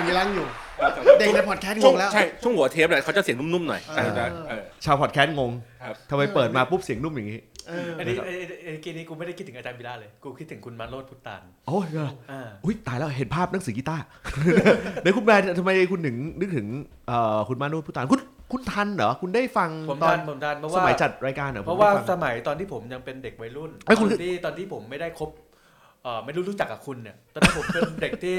านยีรังอยู่ เด็กในพอดแคสต์งช่วงงแล้ว ใช่ช่วงหัวเทปเนี่ยเขาจะเสียงนุ่มๆหน่อยเออแต่เออ ชาวพอดแคสต์งงครับ ทำไมเปิดมาปุ๊บเสียงนุ่มอย่างนี้เอออันนี้ไอ้ไอ้ไอ้เกมนี้กูไม่ได้คิดถึงอาจารย์บิลาเลย กูคิดถึงคุณมาโรดพุตานโอ้ยเหรออ่าอุ้ยตายแล้วเห็นภาพหนังสือกีตาร์เดี๋ยวคุณแบรนด์ทำไมคุณถึงนึกถึงเอ่อคุณมานุษย์พุทธานคุณคุณทันเหรอคุณได้ฟังผมตอทันนผมทันเพราะสว่า มัยจัดรายการเหรอเพราะว่าผมได้สฟัง มัยตอนที่ผมยังเป็นเด็กวัยรุ่นไอ้ยตคุณอนที่ตอนที่ผมไม่ได้คบเอ่อไม่รู้รู้จักกับคุณเนี่ยตอนนั้นผมเป็นเด็กที่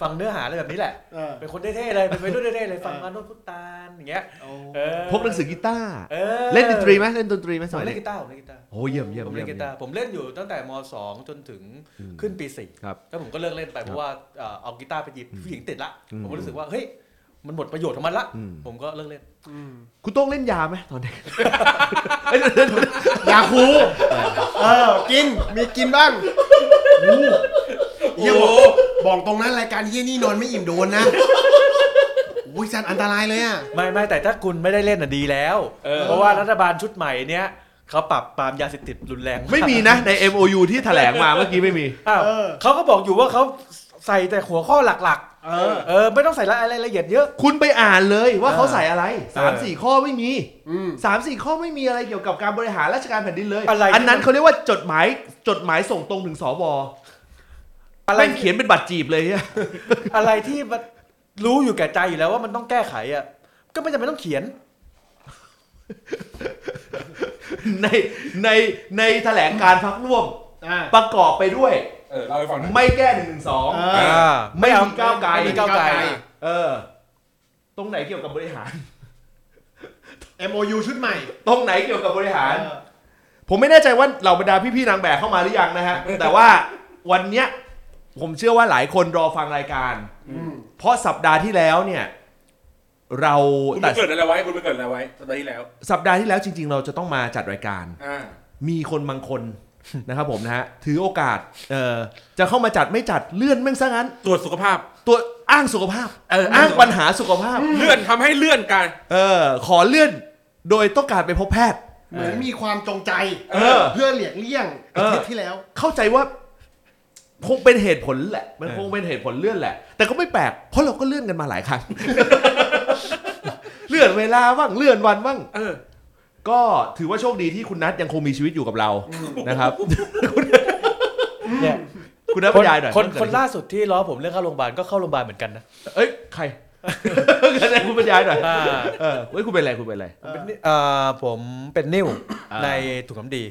ฟังเนื้อหาอะไรแบบนี้แหละ เออเป็นคนเท่ๆเลย เป็นวัยรุ่นเท่ๆเลย ฟังมาโนดพุตานอย่างเงี้ย โอ้เออพกหนังสือกีตาร์ออเล่นดนตรีไหมเล่นดนตรีไหมสผมมัยเล่นเด็กกีตาร์ผมเล่นกีตาร์ โอ้เยี่ยมเยี่ยมผมเยี่เล่ยมนกีตาร์ ผมเล่นอยู่ตั้งแต่ม .2 จนถึงขึ้นปีสี่ครับแล้วผมก็เลิกเล่นไปเพราะว่าเอ่อเอากีตาร์ไปหยิบผู้หญิงติดละ อืมผมก็รู้สึกว่าเฮ้ย มันหมดประโยชน์ของมันละ อืม ผมก็เลิกเล่น อืมคุณโต้องเล่นยาไหมตอนเด็ก เอ้ยเดี๋ยวเดี๋ยวเดี๋ยว ยาคูเออ กิน มีกินบ้างอู้ เฮียบอกบอกตรงนั้นรายการเฮียนี่นอนไม่อิ่มโดนนะโอ้ยสันอันตรายเลยอะ ไม่ไม่แต่ถ้าคุณไม่ได้เล่นอะดีแล้ว เออ เพราะว่ารัฐบาลชุดใหม่เนี้ยเขาปรับปรามยาเสพติดรุนแรงากไม่มีนะใน MOU ที่แถลงมาเมื่อกี้ไม่มี อ้าวเออ เขาก็บอกอยู่ว่าเขาใส่แต่หัวข้อหลักเออ ๆ เออไม่ต้องใส่รายละเอียดเยอะ คุณไปอ่านเลยว่าเขาใส่อะไรสามเออสี่ข้อไม่มีอืม สามสี่ข้อไม่มีอะไรเกี่ยวกับการบริหารราชการแผ่นดินเลยอะไรที่อันนั้นเขาเรียกว่าจดหมายจดหมายส่งตรงถึงสว อะไรแม่งเขียนเป็นบัตรจีบเลยเนี่ยอะไรที่มันรู้อยู่แก่ใจอยู่แล้วว่ามันต้องแก้ไขอะก็ไม่จำเป็นต้องเขียน ในในในแถลงการพักร่วม อ่า ประกอบไปด้วย เออเล่าให้ฟังหน่อย ไม่แก้หนึ่งหนึ่งสองเออ ไม่มีก้าวไกลไม่มีก้าวไกล เออ ตรงไหนเกี่ยวกับบริหาร MOU ชุดใหม่ตรงไหนเกี่ยวกับบริหาร เออผมไม่แน่ใจว่าเหล่าบรรดาพี่ๆนางแบบเข้ามาหรือยังนะฮะ แต่ว่าวันเนี้ย ผมเชื่อว่าหลายคนรอฟังรายการอืมเพราะสัปดาห์ที่แล้วเนี่ย เราคุณตัไปดเกิดอะไรไว้คุณไปเกิดอะไรไว้สัปดาห์ที่แล้วสัปดาห์ที่แล้วจริง ๆ เราจะต้องมาจัดรายการ อ่ามีคนบางคน นะครับผมนะฮะถือโอกาสเอ่อจะเข้ามาจัดไม่จัดเลื่อนแม่งซะงั้น ตรวจสุขภาพ ตัวอ้างสุขภาพเอออ้าง ปัญหาสุขภาพ เลื่อนทำให้เลื่อนกันเออขอเลื่อนโดยต้องการไปพบแพทย์ เหมือนมีความจงใจ เออ เพื่อเลี่ยงเลี่ยงเออ อาทิตย์ที่แล้ว เข้าใจว่า คงเป็นเหตุผลแหละ มันคงเป็นเหตุผลเลื่อนแหละ แต่ก็ไม่แปลก เพราะเราก็เลื่อนกันมาหลายครั้ง เลื่อนเวลาบ้าง เลื่อนวันบ้าง เออ ก็ถือว่าโชคดีที่คุณนัทยังคงมีชีวิตอยู่กับเรานะครับ เนี่ยคุณนัทบครนรยายหน่อยคนว่าเกิดคนอะไรล่าสุดที่ล้อผมเรื่องเข้าโรงพยาบาลก็เข้าโรงพยาบาลเหมือนกันนะเอ้ย ใคร คุณบรรยายหน่อย อ่าเออเฮ้ยคุณเป็นอะไรคุณเป็นอะไร เป็นนี่อ่าผมเป็นนิ่วอ่าในถุงน้ำดี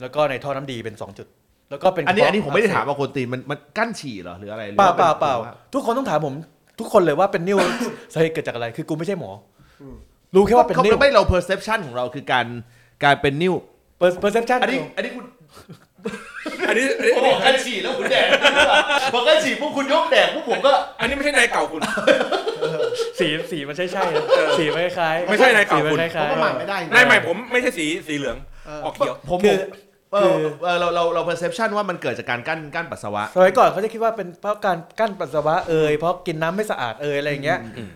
แล้วก็ในท่อน้ำดีเป็น 2 จุด แล้วก็เป็นอันนี้กระอันนี้ผมไม่ได้ถามเพะว่าคนตีนมันมันกั้นฉี่เหรอหรืออะไรหรือเปล่าว่เปล่าเปล่าหรือว่ทุกคนต้องถามผม ทุกคนเลยว่าเป็นนิ่วสาเหตุเกิดจากอะไรคือกูไม่ใช่หมออรู้แค่ว่าเป็นเขานิ่วไม่เรา perception ของเราคือการการเป็นนิ้วเปอร์เซปชั่นอันนี้อันนี้คุณอันนี้อันนี้โอ้โหกันฉี่แล้วคุณแดกพอกันฉี่พวกคุณยกแดกพวกผมก็ อันนี้ไม่ใช่นายเก่าคุณ สีสีมันใช่ใช่ๆนะสีมันคล้ายๆไม่ใช่นายสีเก่ามันคุณคล้ายเขาประมาทไม่ได้นายใหม่ผมไม่ใช่สีสีเหลืองเออออกเขียวผมคือ เอคืออเออเราเราเรา perception ว่ามันเกิดจากการกั้นกั้นปัสสาวะๆสมัยก่อนเขาจะคิดว่าเป็นเพราะการกั้นปัสสาวะเอ่ยเพราะกินน้ำไม่สะอาดเอ่ยอะไรอย่างเงี้ยอืม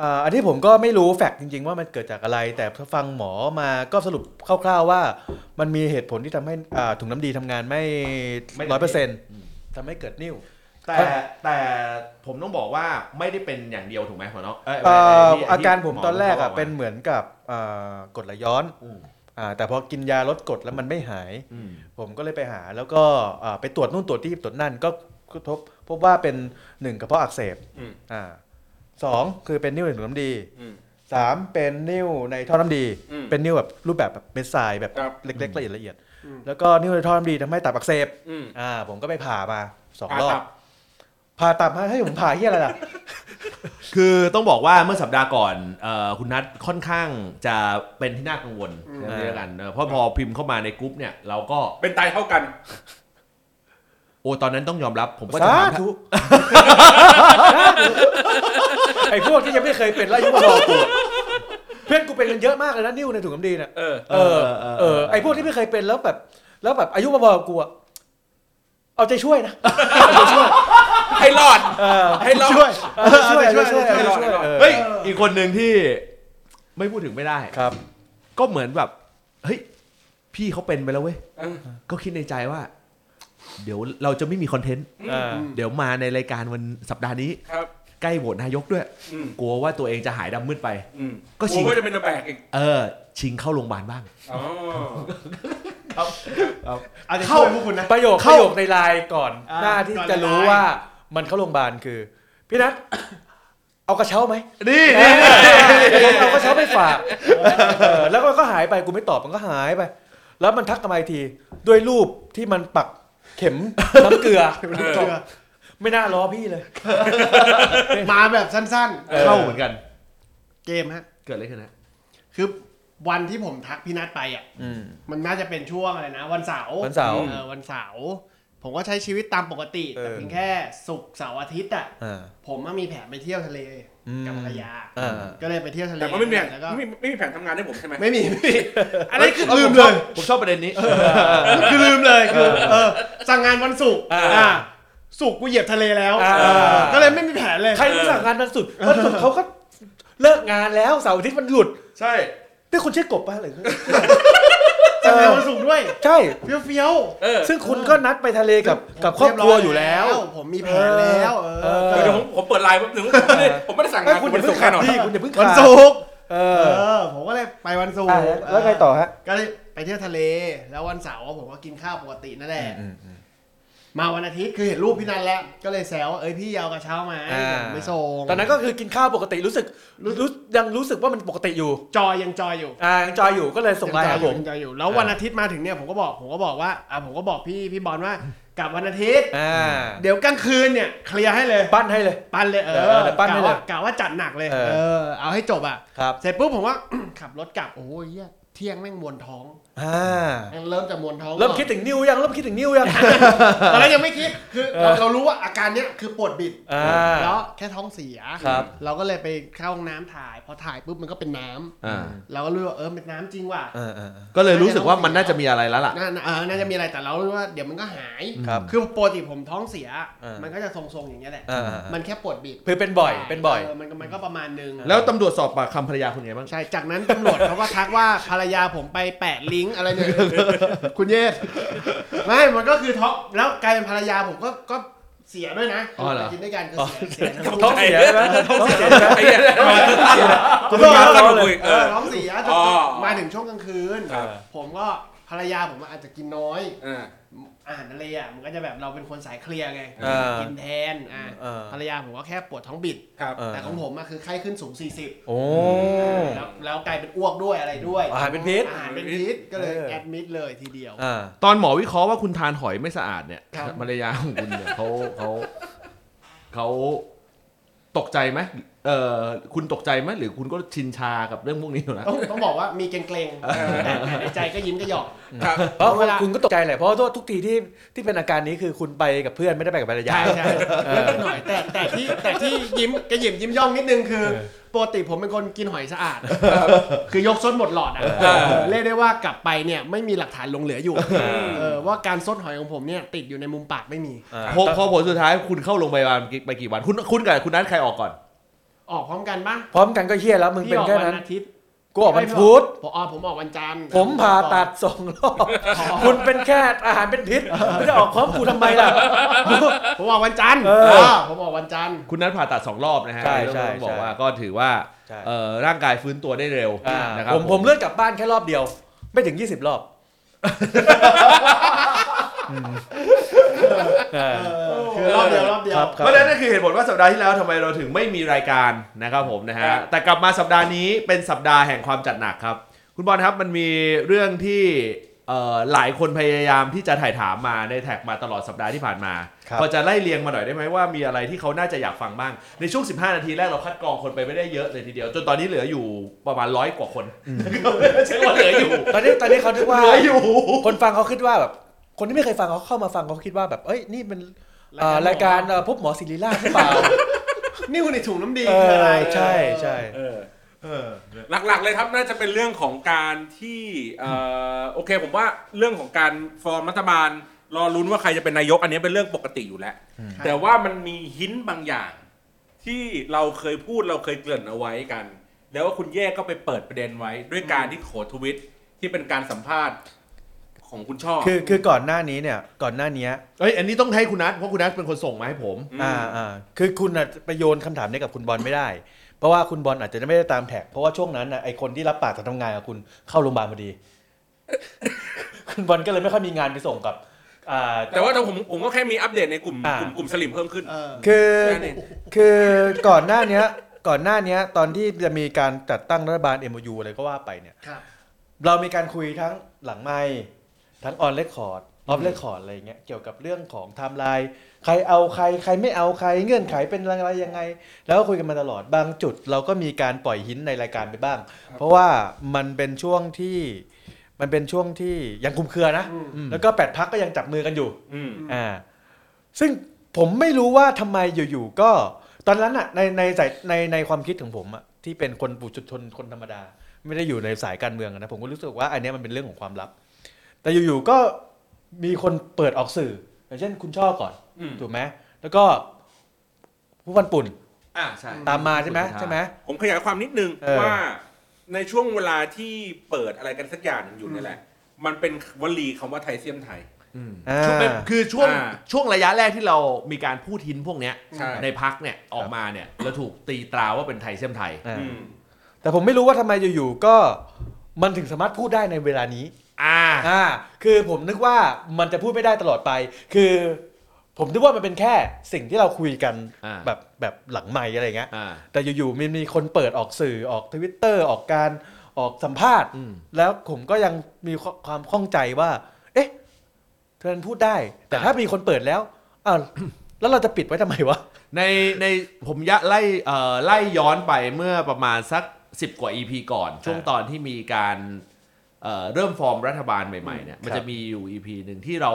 อ่าอันที่ผมก็ไม่รู้แฟกต์จริง ๆ ว่ามันเกิดจากอะไร แต่ฟังหมอมาก็สรุปคร่าวๆว่า มันมีเหตุผลที่ทำให้อ่าถุงน้ำดีทำงานไม่ไม่ร้อยเปอร์เซ็นต์ทำให้เกิดนิ่ว แต่แต่ผมต้องบอกว่าไม่ได้เป็นอย่างเดียวถูกไหมหมอเนาะเอ้ยเอ่อที่อาการผมที่ตอนแรกหมอะบเป็นเหมือนกับอ่ากรดไหลย้อน อืม อ่าแต่พอกินยาลดกรดแล้วมันไม่หาย อืม ผมก็เลยไปหา แล้วก็อ่าไปตรวจนู่นตรวจที่ตรวจนั่นก็ก็พบพบว่าเป็นหนึ่งกระเพาะอักเสบอืม อ่าสองคือเป็นนิ่วในถุงน้ำดีอืม สามเป็นนิ่วในท่อน้ำดี อืมเป็นนิ่วแบบรูปแบบแบบเม็ดทรายแบบครับ เล็กๆละเอียดละเอียดแล้วก็นิ่วในท่อน้ำดีทำให้ตับอักเสบอืมอ่าผมก็ไปผ่ามาสองผ่ารอบตับผ่าตับให้ผมผ่าเฮียอะไรล่ะ คือต้องบอกว่าเมื่อสัปดาห์ก่อนเอ่อคุณนัทค่อนข้างจะเป็นที่น่ากังวลเรื่องนี้แล้วกันเออเพราะพอพิมพ์เข้ามาในกรุ๊ปเนี่ยเราก็ เป็นตายเท่ากันโอ้ตอนนั้นต้องยอมรับ ผมก็จะสาถามธุไอ้พวกที่ยังไม่เคยเป็นแล้วอายุมารอกูอะเพื่อนกูเป็นกันเยอะมากเลยนะนิ่วในถุงน้ำดีเนี่ยเออเออเออไอ้พวกที่ไม่เคยเป็นแล้วแบบ แล้วแบบอายุมาบอกกูอะเอาใจช่วยนะเอา ใจช่วยให้รอดเออให้รอด ช่วยเอาใจช่วยเอาใจช่วยให้เอาใจรอดช่วยให้รอดเออเฮ้ย อีกคนหนึ่งที่ไม่พูดถึงไม่ได้ ครับ ก็เหมือนแบบ เฮ้ย พี่เขาเป็นไปแล้วเว้ย เออ ก็คิดในใจว่า เดี๋ยวเราจะไม่มีคอนเทนต์อ่าเดี๋ยวมาในรายการวันสัปดาห์นี้ ครับ ใกล้โหวตนายกด้วย อืมกลัวว่าตัวเองจะหายดำมืดไป อืมก็ก็ชิชิงงก็จะเป็นตะแบกอีกเออ ชิงเข้าโรงพยาบาลบ้าง อ๋อ เอาจะช่วยพวกคุณนะ ประโยคปเข้า ระโยคในไลน์ก่อน อ่าหน้าที่ก่อนจะรู้ในไลน์ ว่า มันเข้าโรงพยาบาลคือ พี่นัท เอากระเช้าไหมนี่เอากระเช้าไปฝากเออแล้วมันก็หายไปกูไม่ตอบมันก็หายไป แล้วมันทักกลับมาอีกทีด้วยรูปที่มันปักเข็มน้ำเกลือเกลือไม่น่าล้อพี่เลย มาแบบสั้นเออเข้าเหมือนกันๆเกมฮะ เกิดอะไรขึ้นนะคือวันที่ผมทักพี่นัทไปอะอืมมันน่าจะเป็นช่วงอะไรนะ วันเสาร์วันเสาร์ เออวันเสาร์ ผมก็ใช้ชีวิตตามปกติเออแต่เพียงแค่ศุกร์เสาร์อาทิตย์อะอ่าผมก็มีแผนไปเที่ยวทะเลอืมกับภรรยาอ่าก็เลยไปเที่ยวทะเลแต่ก็ไม่มีแผนแล้วก็ไม่มีไม่มีแผนทำงานให้ผมใช่ไหมไม่มีไม่มีอันนี้คือเออลืผมมเลชอบยผมชอบประเด็นนี้คือลืมเลยคือเออสั่งงานวันศุกร์อ่าอ่าศุกร์กูเหยียบทะเลแล้วอ่าเออก็เลยไม่มีแผนเลยใครรู้สั่งงานวันศุกร์วันศุกร์เขาก็เลิกงานแล้วเสาร์อาทิตย์มันหยุด ใช่นี่คุณชื่อกบป่ะหรือ สั่งงานวันศุกร์ด้วยใช่ เฟี้ยวเฟี้ยวๆเออซึ่งคุณก็นัดไปทะเลกับกับครอบครัวอยู่แล้ว ผมมีแผนแล้วเอเอออเดี๋ยวผมผมเปิดไลน์แป๊บนึงผมไม่ได้ผมไม่ได้สั่งเอ้งายนคุณคุอณย่าวันเพิ่ศุงกร์ขาแน่นอนพี่คุณอย่าเพิ่งวันขาดศุกร์เอเอออผมก็เลยไปวันศุกร์อะแล้วไงต่อฮะก็เลยไปเที่ยวทะเล แล้ววันเสาร์ผมก็กินข้าวปกตินั่นแหละ มาวันอาทิตย์คือเห็นรูปพี่นันแล้ว ก็เลยแซวว่าเอ้ยพี่ยาวกระเช้ามาอ่าไม่ส่งตอนนั้นก็คือกินข้าวปกติรู้สึกรู้รู้ยังรู้สึกว่ามันปกติอยู่จอยยังจอยอยู่อ่ายังจอยอยู่ก็เลยส่งไลน์หาผม ยังจอยอยู่แล้ววันอาทิตย์มาถึงเนี่ยผมก็บอกผมก็บอกว่าอะผมก็บอกพี่พี่บอลว่ากลับวันอาทิตย์ อ่าเดี๋ยวกลางคืนเนี่ยเคลียร์ให้เลย ปั้นให้เลย ปั้นเลยเอเอออเดี๋ยวปั้นให้กะเลยว่ากะว่าจัดหนักเลยเออ เออเอาให้จบอะครับ เสร็จปุ๊บผมว่า ขับรถกลับโอ้ยเหี้ยเที่ยงแม่งมวนท้อง อ่าแม่งเริ่มจะมวนท้องเริ่มก่อนคิดถึงนิวยังเริ่มคิดถึงนิวยังตอนแรกยังไม่คิดคือเออเราเรารู้ว่าอาการเนี้ยคือปวดบิดอ่าแล้วแค่ท้องเสียครับเราก็เลยไปเข้าห้องน้ำถ่าย พอถ่ายปุ๊บมันก็เป็นน้ำอ่าเราก็รู้ว่าเออเป็นน้ำจริงว่ะอ่าอ่าก็เลยรู้สึกว่ามันน่าจะมีอะไรแล้วล่ะน่าเออน่าจะมีอะไรแต่เรารู้ว่าเดี๋ยวมันก็หายครับคือปกติผมท้องเสียเออมันก็จะทรงๆอย่างเงี้ยแหละอ่าอ่ามันแค่ปวดบิดคือเป็นบ่อยเป็นบ่อยมันก็มันก็ประมาณนึงแล้วตำรวจสอบปากคำภรรยาคุณไงบ้างใช่จากนั้นตำรวจเขาก็ทักว่าภรรยาผมไปแปะลิงก์อะไรเนี่ย คุณเยศไม่มันก็คือท็อปแล้วกลายเป็นภรรยาผมก็ก็เสียด้วยนะอ๋อเหรอ ไปกินด้วยกันก็เสียเสียทั้งคู่ท้องเสียใช่ไหมท้องเสียใช่ไหมไอ้เหี้ยมาเสียขอคุโทณษมาคตั้รับงคุยเอเอออ ท้องเสียจนอ๋อมาถึงช่วงกลางคืน ครับ ผมก็ภรรยาผมอาจจะกินน้อยอ่า อาหารทะเลอะมันก็จะแบบเราเป็นคนสายเคลียร์ไงอ่ากินแทนอ่าอ่าภรรยาผมก็แค่ปวดท้องบิด ครับ เออ แต่ของผมอะคือไข้ขึ้นสูง 40โอ้ แล้วแล้วกลายเป็นอ้วกด้วยอะไรด้วยอาหารเป็นพิษ อาหารเป็นพิษก็เลยเออ แอดมิดเลยทีเดียว อ่า ตอนหมอวิเคราะห์ว่าคุณทานหอยไม่สะอาดเนี่ยครับ ภรรยาของคุณเนี่ยเขาเขาเขาตกใจไหมเออคุณตกใจไหมหรือคุณก็ชินชากับเรื่องพวกนี้อยู่แล้วต้องต้องบอกว่ามีเกรงๆแต่แต่ในใจก็ยิ้มก็หยอกครับเพราะเวลา คุณก็ตกใจแหละเพราะว่าทุกทีที่ที่เป็นอาการนี้คือคุณไปกับเพื่อนไม่ได้ไปกับภรรยา ใช่ใช่เออนิดหน่อยแต่แต่ที่แต่ที่ยิ้มกระหยิมยิ้มย่องนิดนึงคือเออ ปกติผมเป็นคนกินหอยสะอาด คือยกซดหมดหลอดอะเออเออเรียกได้ว่ากลับไปเนี่ยไม่มีหลักฐานหลงเหลืออยู่เออว่าการซดหอยของผมเนี่ยติดอยู่ในมุมปากไม่มีอ่าพอพอผลสุดท้ายคุณเข้าโรงพยาบาลไปกี่วัน คุณคุณกับคุณนัทใครออกก่อน ออกพร้อมกันปะพร้อมกันก็เฮี้ยแล้วมึงพี่เป็นออกแค่วันั้นนอาทิตย์กูออกวันพุธผมอ๋อผมออกวันจันทร์ผมผ่าตัดสองรอบคุณเป็นแค่อาหารเป็นพิษไม่จะออกพร้อมกูทำไมล่ะ ผมออกวันจันทร์เออเออผมออกวันจันทร์ คุณนัทผ่าตัดสองรอบนะฮะใช่ใช่ต้องบอกใช่ว่าก็ถือว่าใช่ เอ่อร่างกายฟื้นตัวได้เร็วอ่านะครับผมผมเลื่อนกลับบ้านแค่รอบเดียว ไม่ถึง 20 รอบเออ คือรอบเดียวรอบเดียว ครับเพราะฉะนั้นนั่นคือเหตุผลว่าสัปดาห์ที่แล้วทำไมเราถึงไม่มีรายการนะครับผมนะฮะแต่กลับมาสัปดาห์นี้เป็นสัปดาห์แห่งความจัดหนักครับ คุณบอลครับมันมีเรื่องที่เอ่อหลายคนพยายามที่จะถ่ายถามมาในแท็กมาตลอดสัปดาห์ที่ผ่านมา ครับ พอจะไล่เรียงมาหน่อยได้ไหมว่ามีอะไรที่เขาน่าจะอยากฟังบ้าง ในช่วง 15 นาทีแรกเราคัดกรองคนไปไม่ได้เยอะเลยทีเดียว จนตอนนี้เหลืออยู่ประมาณร้อยกว่าคนใช่ว่าเหลืออยู่ตอนนี้ตอนนี้เขาคิดว่า เหลืออยู่ คนฟังเขาคิดว่าแบบ คนที่ไม่เคยฟังเขาเข้ามาฟังเขาคิดว่าแบบ เอ้ยนี่เป็นเอ่อรายการเอ่อพบหมอศิริราชหรือเปล่านิ้วในถุงน้ำดีเอคืออะไรอใช่ใช่เออ หลักๆเลยครับน่าจะเป็นเรื่องของการที่เอ่อโอเคผมว่าเรื่องของการฟอร์มรัฐบาลรอลุ้นว่าใครจะเป็นนายกอันนี้เป็นเรื่องปกติอยู่แล้วแต่ว่ามันมีหินบางอย่าง ที่เราเคยพูดเราเคยเกริ่นเอาไว้กัน แล้วว่าคุณแย่ก็ไปเปิดประเด็นไว้ด้วยการที่โขทวิตที่เป็นการสัมภาษณ์ ของคุณช่อคือคือก่อนหน้านี้เนี่ยก่อนหน้านี้เอ้ยอันนี้ต้องให้คุณนัทเพราะคุณนัทเป็นคนส่งมาให้ผมอืมอ่าอ่าคือคุณน่ะไปโยนคำถามนี้กับคุณบอลไม่ได้ เพราะว่าคุณบอลอาจจะไม่ได้ตามแท็กเพราะว่าช่วงนั้นน่ะไอคนที่รับปากจะทำงานกับคุณเข้าโรงพยาบาลพอดี คุณบอลก็เลยไม่ค่อยมีงานไปส่งกับอ่า แต่ว่าผมผมก็แค่มีอัปเดตในกลุ่มอ่า กลุ่มกลุ่มสลิ่มเพิ่มขึ้น เออ คือแค่นั้นเอง คือก่อนหน้าเนี้ยก่อนหน้าเนี้ยตอนที่จะมีการจัดตั้งรัฐบาล MOU อะไรก็ว่าไปเนี่ย ครับ เรามีการคุยทั้งหลังไมค์ ทั้ง on record off record อะไรอย่างเงี้ยเกี่ยวกับเรื่องของไทม์ไลน์ใครเอาใครใครไม่เอาใครเงื่อนไขเป็นอะไรยังไง แล้วก็คุยกันมาตลอดบางจุด เราก็มีการปล่อยหินในรายการไปบ้าง เพราะว่ามันเป็นช่วงที่มันเป็นช่วงที่ยังคลุมเครือนะอืมแล้วก็แปดพักก็ยังจับมือกันอยู่อืมอ่าซึ่งผมไม่รู้ว่าทำไมอยู่ๆก็ตอนนั้นอะในในสายในในความคิดของผมอะที่เป็นคนปุถุชนคนธรรมดา ไม่ได้อยู่ในสายการเมืองอะนะผมก็รู้สึกว่าอันเนี้ยมันเป็นเรื่องของความลับ แต่อยู่ๆก็มีคนเปิดออกสื่อ อย่างเช่นคุณช่อก่อน อืมถูกไหมแล้วก็ผู้พันปุ่นอ่าใช่ ตามมาใช่ไหมคุณพิธาใช่ไหม ผมขยายความนิดนึงเออ ว่าในช่วงเวลาที่เปิดอะไรกันสักอย่างหนึ่งอยู่นี่แหละ มันเป็นวลีคำว่าไทยเซียมไทยอืมอ่า ช่วงเป็นคือช่วงอ่าช่วงระยะแรกที่เรามีการพูดทินพวกเนี้ยใช่ในพักเนี่ยออกมาเนี่ยเราถูกตีตราว่าเป็นไทยเสียมไทย อ่า อืม แต่ผมไม่รู้ว่าทำไมอยู่ๆก็มันถึงสามารถพูดได้ในเวลานี้ อ่าอ่า คือผมนึกว่ามันจะพูดไม่ได้ตลอดไป คือ ผมนึกว่ามันเป็นแค่สิ่งที่เราคุยกันอ่า แบบแบบหลังไม่อะไรเงี้ย อ่า แต่อยู่ๆมีมีคนเปิดออกสื่อออกทวิตเตอร์ออกการออกสัมภาษณ์ อืมแล้วผมก็ยังมีความข้องใจว่า เอ๊ะเธอพูดได้ แต่ถ้ามีคนเปิดแล้วอ้าว แล้วเราจะปิดไว้ทำไมวะ ในในผมยะไล่เอ่อไล่ย้อนไปเมื่อประมาณสัก 10 กว่า EP ก่อน ช่วงตอนที่มีการ เอ่อเริ่มฟอร์มรัฐบาลใหม่ๆเนี่ยมันจะมีอยู่ EP หนึ่งที่เรา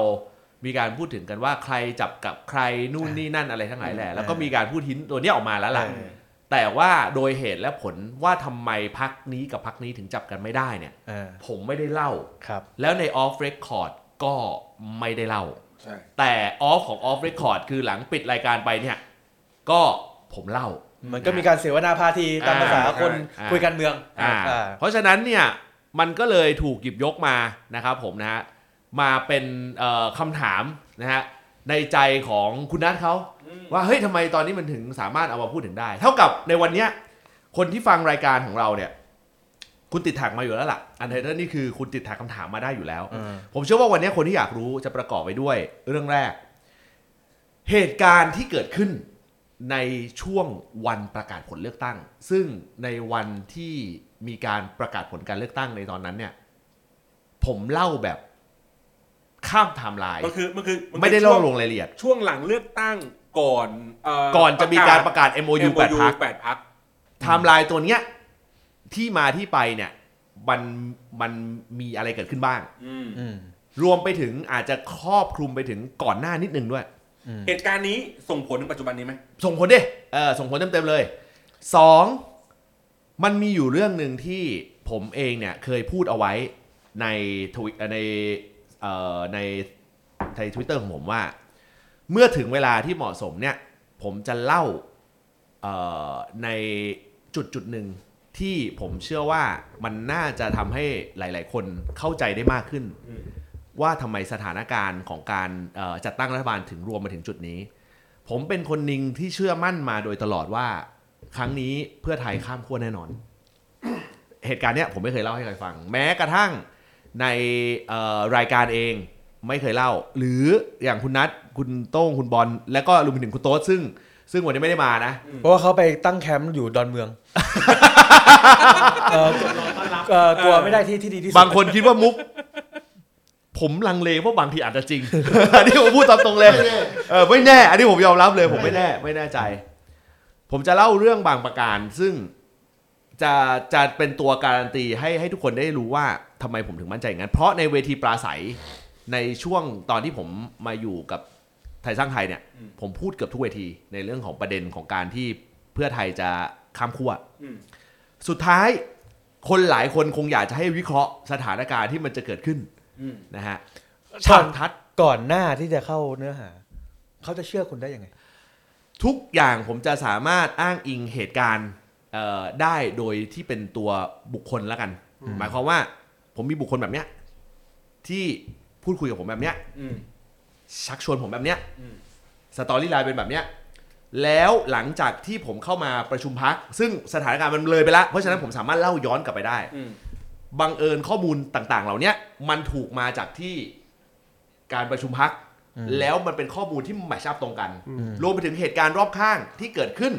มีการพูดถึงกันว่าใครจับกับใครนู่นนี่นั่นอะไรทั้งหลายแหละแล้วก็มีการพูดหินตัวเนี้ยออกมาแล้วล่ะเออแต่ว่าโดยเหตุและผลว่าทำไมพักนี้กับพักนี้ถึงจับกันไม่ได้เนี่ยอ่าผมไม่ได้เล่าครับ แล้วใน off record ก็ไม่ได้เล่าใช่แต่ off ของ off record คือหลังปิดรายการไปเนี่ย ก็ผมเล่ามันก็มีการเสวนาพาทีตามภาษาคนอ่าคุยการเมืองอ่าอ่าเพราะฉะนั้นเนี่ย มันก็เลยถูกหยิบยกมานะครับผมนะฮะมาเป็นเอ่อคำถามนะฮะในใจของคุณนัทเขาว่าเฮ้ยทำไมตอนนี้มันถึงสามารถเอามาพูดถึงได้ เท่ากับในวันเนี้ยคนที่ฟังรายการของเราเนี่ย คุณติด tag มาอยู่แล้วล่ะ อันเทอร์นี่คือคุณติด tag คำถามมาได้อยู่แล้วอืมผมเชื่อว่าวันนี้คนที่อยากรู้จะประกอบไปด้วยเรื่องแรก เหตุการณ์ที่เกิดขึ้นในช่วงวันประกาศผลเลือกตั้ง ซึ่งในวันที่ มีการประกาศผลการเลือกตั้งในตอนนั้นเนี่ย ผมเล่าแบบข้ามไทม์ไลน์มันคือมันคือนคือไม่ได้ช่เล่าวงลงรายละเอียด ช่วงหลังเลือกตั้งก่อนเก่อนจะมีการประกาศ MOU แปดพักแปดพักไทม์ไลน์ตัวเนี้ยที่มาที่ไปเนี่ย มันมันมีอะไรเกิดขึ้นบ้างอืมอืมรวมไปถึงอาจจะครอบคลุมไปถึงก่อนหน้านิดนึงด้วยเหตุการณ์นี้ส่งผลถึงปัจจุบันนี้ไหมส่งผลดิเออส่งผลเต็มๆเลยสอง มันมีอยู่เรื่องหนึ่งที่ผมเองเนี่ยเคยพูดเอาไว้ในทวิในเอ่อในในทวิตเตอร์ของผมว่า เมื่อถึงเวลาที่เหมาะสมเนี่ย ผมจะเล่าเอ่อในจุดจุดหนึ่งที่ผมเชื่อว่ามันน่าจะทำให้หลาย ๆ คนเข้าใจได้มากขึ้นอืมว่าทำไมสถานการณ์ของการเอ่อจัดตั้งรัฐบาลถึงรวมมาถึงจุดนี้ ผมเป็นคนหนึ่งที่เชื่อมั่นมาโดยตลอดว่า ครั้งนี้เพื่อไทยข้ามขั้วแน่นอน เหตุการณ์เนี้ยผมไม่เคยเล่าให้ใครฟัง แม้กระทั่งในเอ่อรายการเองไม่เคยเล่า หรืออย่างคุณนัทคุณโต้งคุณบอลแล้วก็รวมไปถึงคุณโต๊ดซึ่ง ซึ่งวันนี้ไม่ได้มานะ เพราะว่าเขาไปตั้งแคมป์อยู่ดอนเมืองเอ่อเอ่อกลัวไม่ได้ที่ที่ดีที่สุดบางคนคิดว่ามุก ผมลังเลเพราะบางทีอาจจะจริง อันนี้ผมพูดตามตรงเลยเออไม่แน่ อันนี้ผมยอมรับเลย ผมไม่แน่ ไม่แน่ใจ ผมจะเล่าเรื่องบางประการ ซึ่งจะจะเป็นตัวการันตีให้ให้ทุกคนได้รู้ว่าทำไมผมถึงมั่นใจอย่างนั้น เพราะในเวทีปราศัยในช่วงตอนที่ผมมาอยู่กับไทยสร้างไทยเนี่ยอืมผมพูดเกือบทุกเวทีในเรื่องของประเด็นของการที่เพื่อไทยจะข้ามขั้วอืมสุดท้ายคนหลายคนคงอยากจะให้วิเคราะห์สถานการณ์ที่มันจะเกิดขึ้นอืมนะฮะก่ฉาอนกทัดก่อนหน้าที่จะเข้าเนื้อหา เขาจะเชื่อคุณได้ยังไง ทุกอย่างผมจะสามารถอ้างอิงเหตุการณ์เอ่อได้โดยที่เป็นตัวบุคคลแล้วกัน หมายความว่า ผมมีบุคคลแบบเนี้ย ที่พูดคุยกับผมแบบเนี้ยอืมชักชวนผมแบบเนี้ยอืม storyline เป็นแบบเนี้ยแล้วหลังจากที่ผมเข้ามาประชุมพรรค ซึ่งสถานการณ์มันเลยไปแล้วเพราะฉะนั้นผมสามารถเล่าย้อนกลับไปได้อืมบังเอิญข้อมูลต่าง ๆ เหล่าเนี้ยมันถูกมาจากที่การประชุมพัก แล้วมันเป็นข้อมูลที่แมชอัพตรงกัน รวมไปถึงเหตุการณ์รอบข้างที่เกิดขึ้น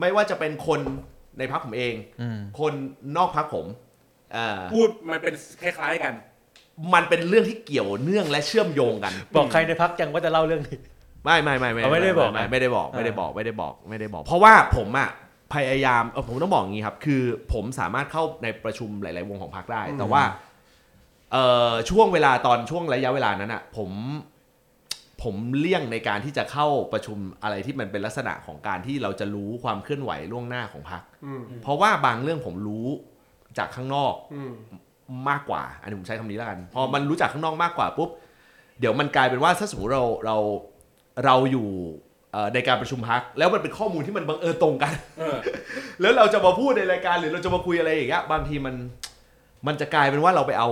ไม่ว่าจะเป็นคนในพักผมเองอืมคนนอกพักผมอ่าพูดมันเป็นคล้ายๆกัน มันเป็นเรื่องที่เกี่ยวเนื่องและเชื่อมโยงกัน บอกใครในพักยังว่าจะเล่าเรื่องนี้ไม่ไม่ไม่ไม่เอาไม่ได้บอกไม่นะไม่ได้บอกอ่าไม่ได้บอกไม่ได้บอกไม่ได้บอก เพราะว่าผมอะพยายามเออผมต้องบอกอย่างนี้ครับ คือผมสามารถเข้าในประชุมหลาย ๆ วงของพรรคได้ แต่ว่าเอ่อช่วงเวลาตอนช่วงระยะเวลานั้นอะ ผม ผมเลี่ยงในการที่จะเข้าประชุมอะไรที่มันเป็นลักษณะของการที่เราจะรู้ความเคลื่อนไหวล่วงหน้าของพรรคอืมเพราะว่าบางเรื่องผมรู้จากข้างนอกอืมมากกว่า อันนี้ผมใช้คำนี้แล้วกัน พอมันรู้จักข้างนอกมากกว่าปุ๊บ เดี๋ยวมันกลายเป็นว่าถ้าสมมติเราเราเราอยู่เอ่อในการประชุมพักแล้วมันเป็นข้อมูลที่มันบังเอิญตรงกันเออแล้วเราจะมาพูดในรายการหรือเราจะมาคุยอะไรอย่างเงี้ยบางทีมัน มันจะกลายเป็นว่าเราไปเอา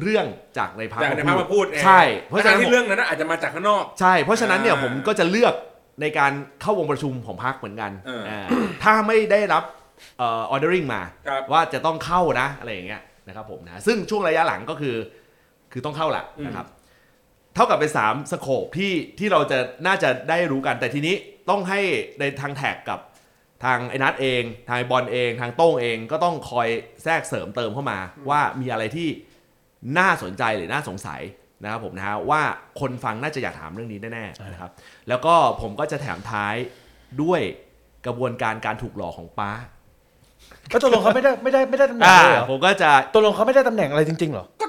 เรื่องจากในพักจากในภาพมาพูดเองใช่ เพราะฉะนั้นที่เรื่องนั้นนะอาจจะมาจากข้างนอก ใช่ เพราะฉะนั้นเนี่ยอ่าผมก็จะเลือกในการเข้าวงประชุมของพักเหมือนกันเอออ่าถ้าไม่ได้รับเอ่อออเดอริงมาครับว่าจะต้องเข้านะอะไรอย่างเงี้ยนะครับผมนะซึ่งช่วงระยะหลังก็คือคือต้องเข้าแหละนะครับ เท่ากับเป็น3สโคปที่ที่เราจะน่าจะได้รู้กันแต่ทีนี้ต้องให้ในทางแท็กกับ ทางไอ้นัทเอง ทางไอ้บอลเอง ทางโต้งเองก็ต้องคอยแทรกเสริมเติมเข้ามา ว่ามีอะไรที่น่าสนใจหรือน่าสงสัยนะครับผมนะฮะว่าคนฟังน่าจะอยากถามเรื่องนี้แน่ๆนะครับแล้วก็ผมก็จะแถมท้ายด้วยกระบวนการการถูกหลอกของป้าก็ตกลงเขาไม่ได้ไม่ได้ไม่ได้ตำแหน่งอ่าเลยเหรอผมก็จะตกลงเขาไม่ได้ตำแหน่งอะไรจริงๆเหรอก็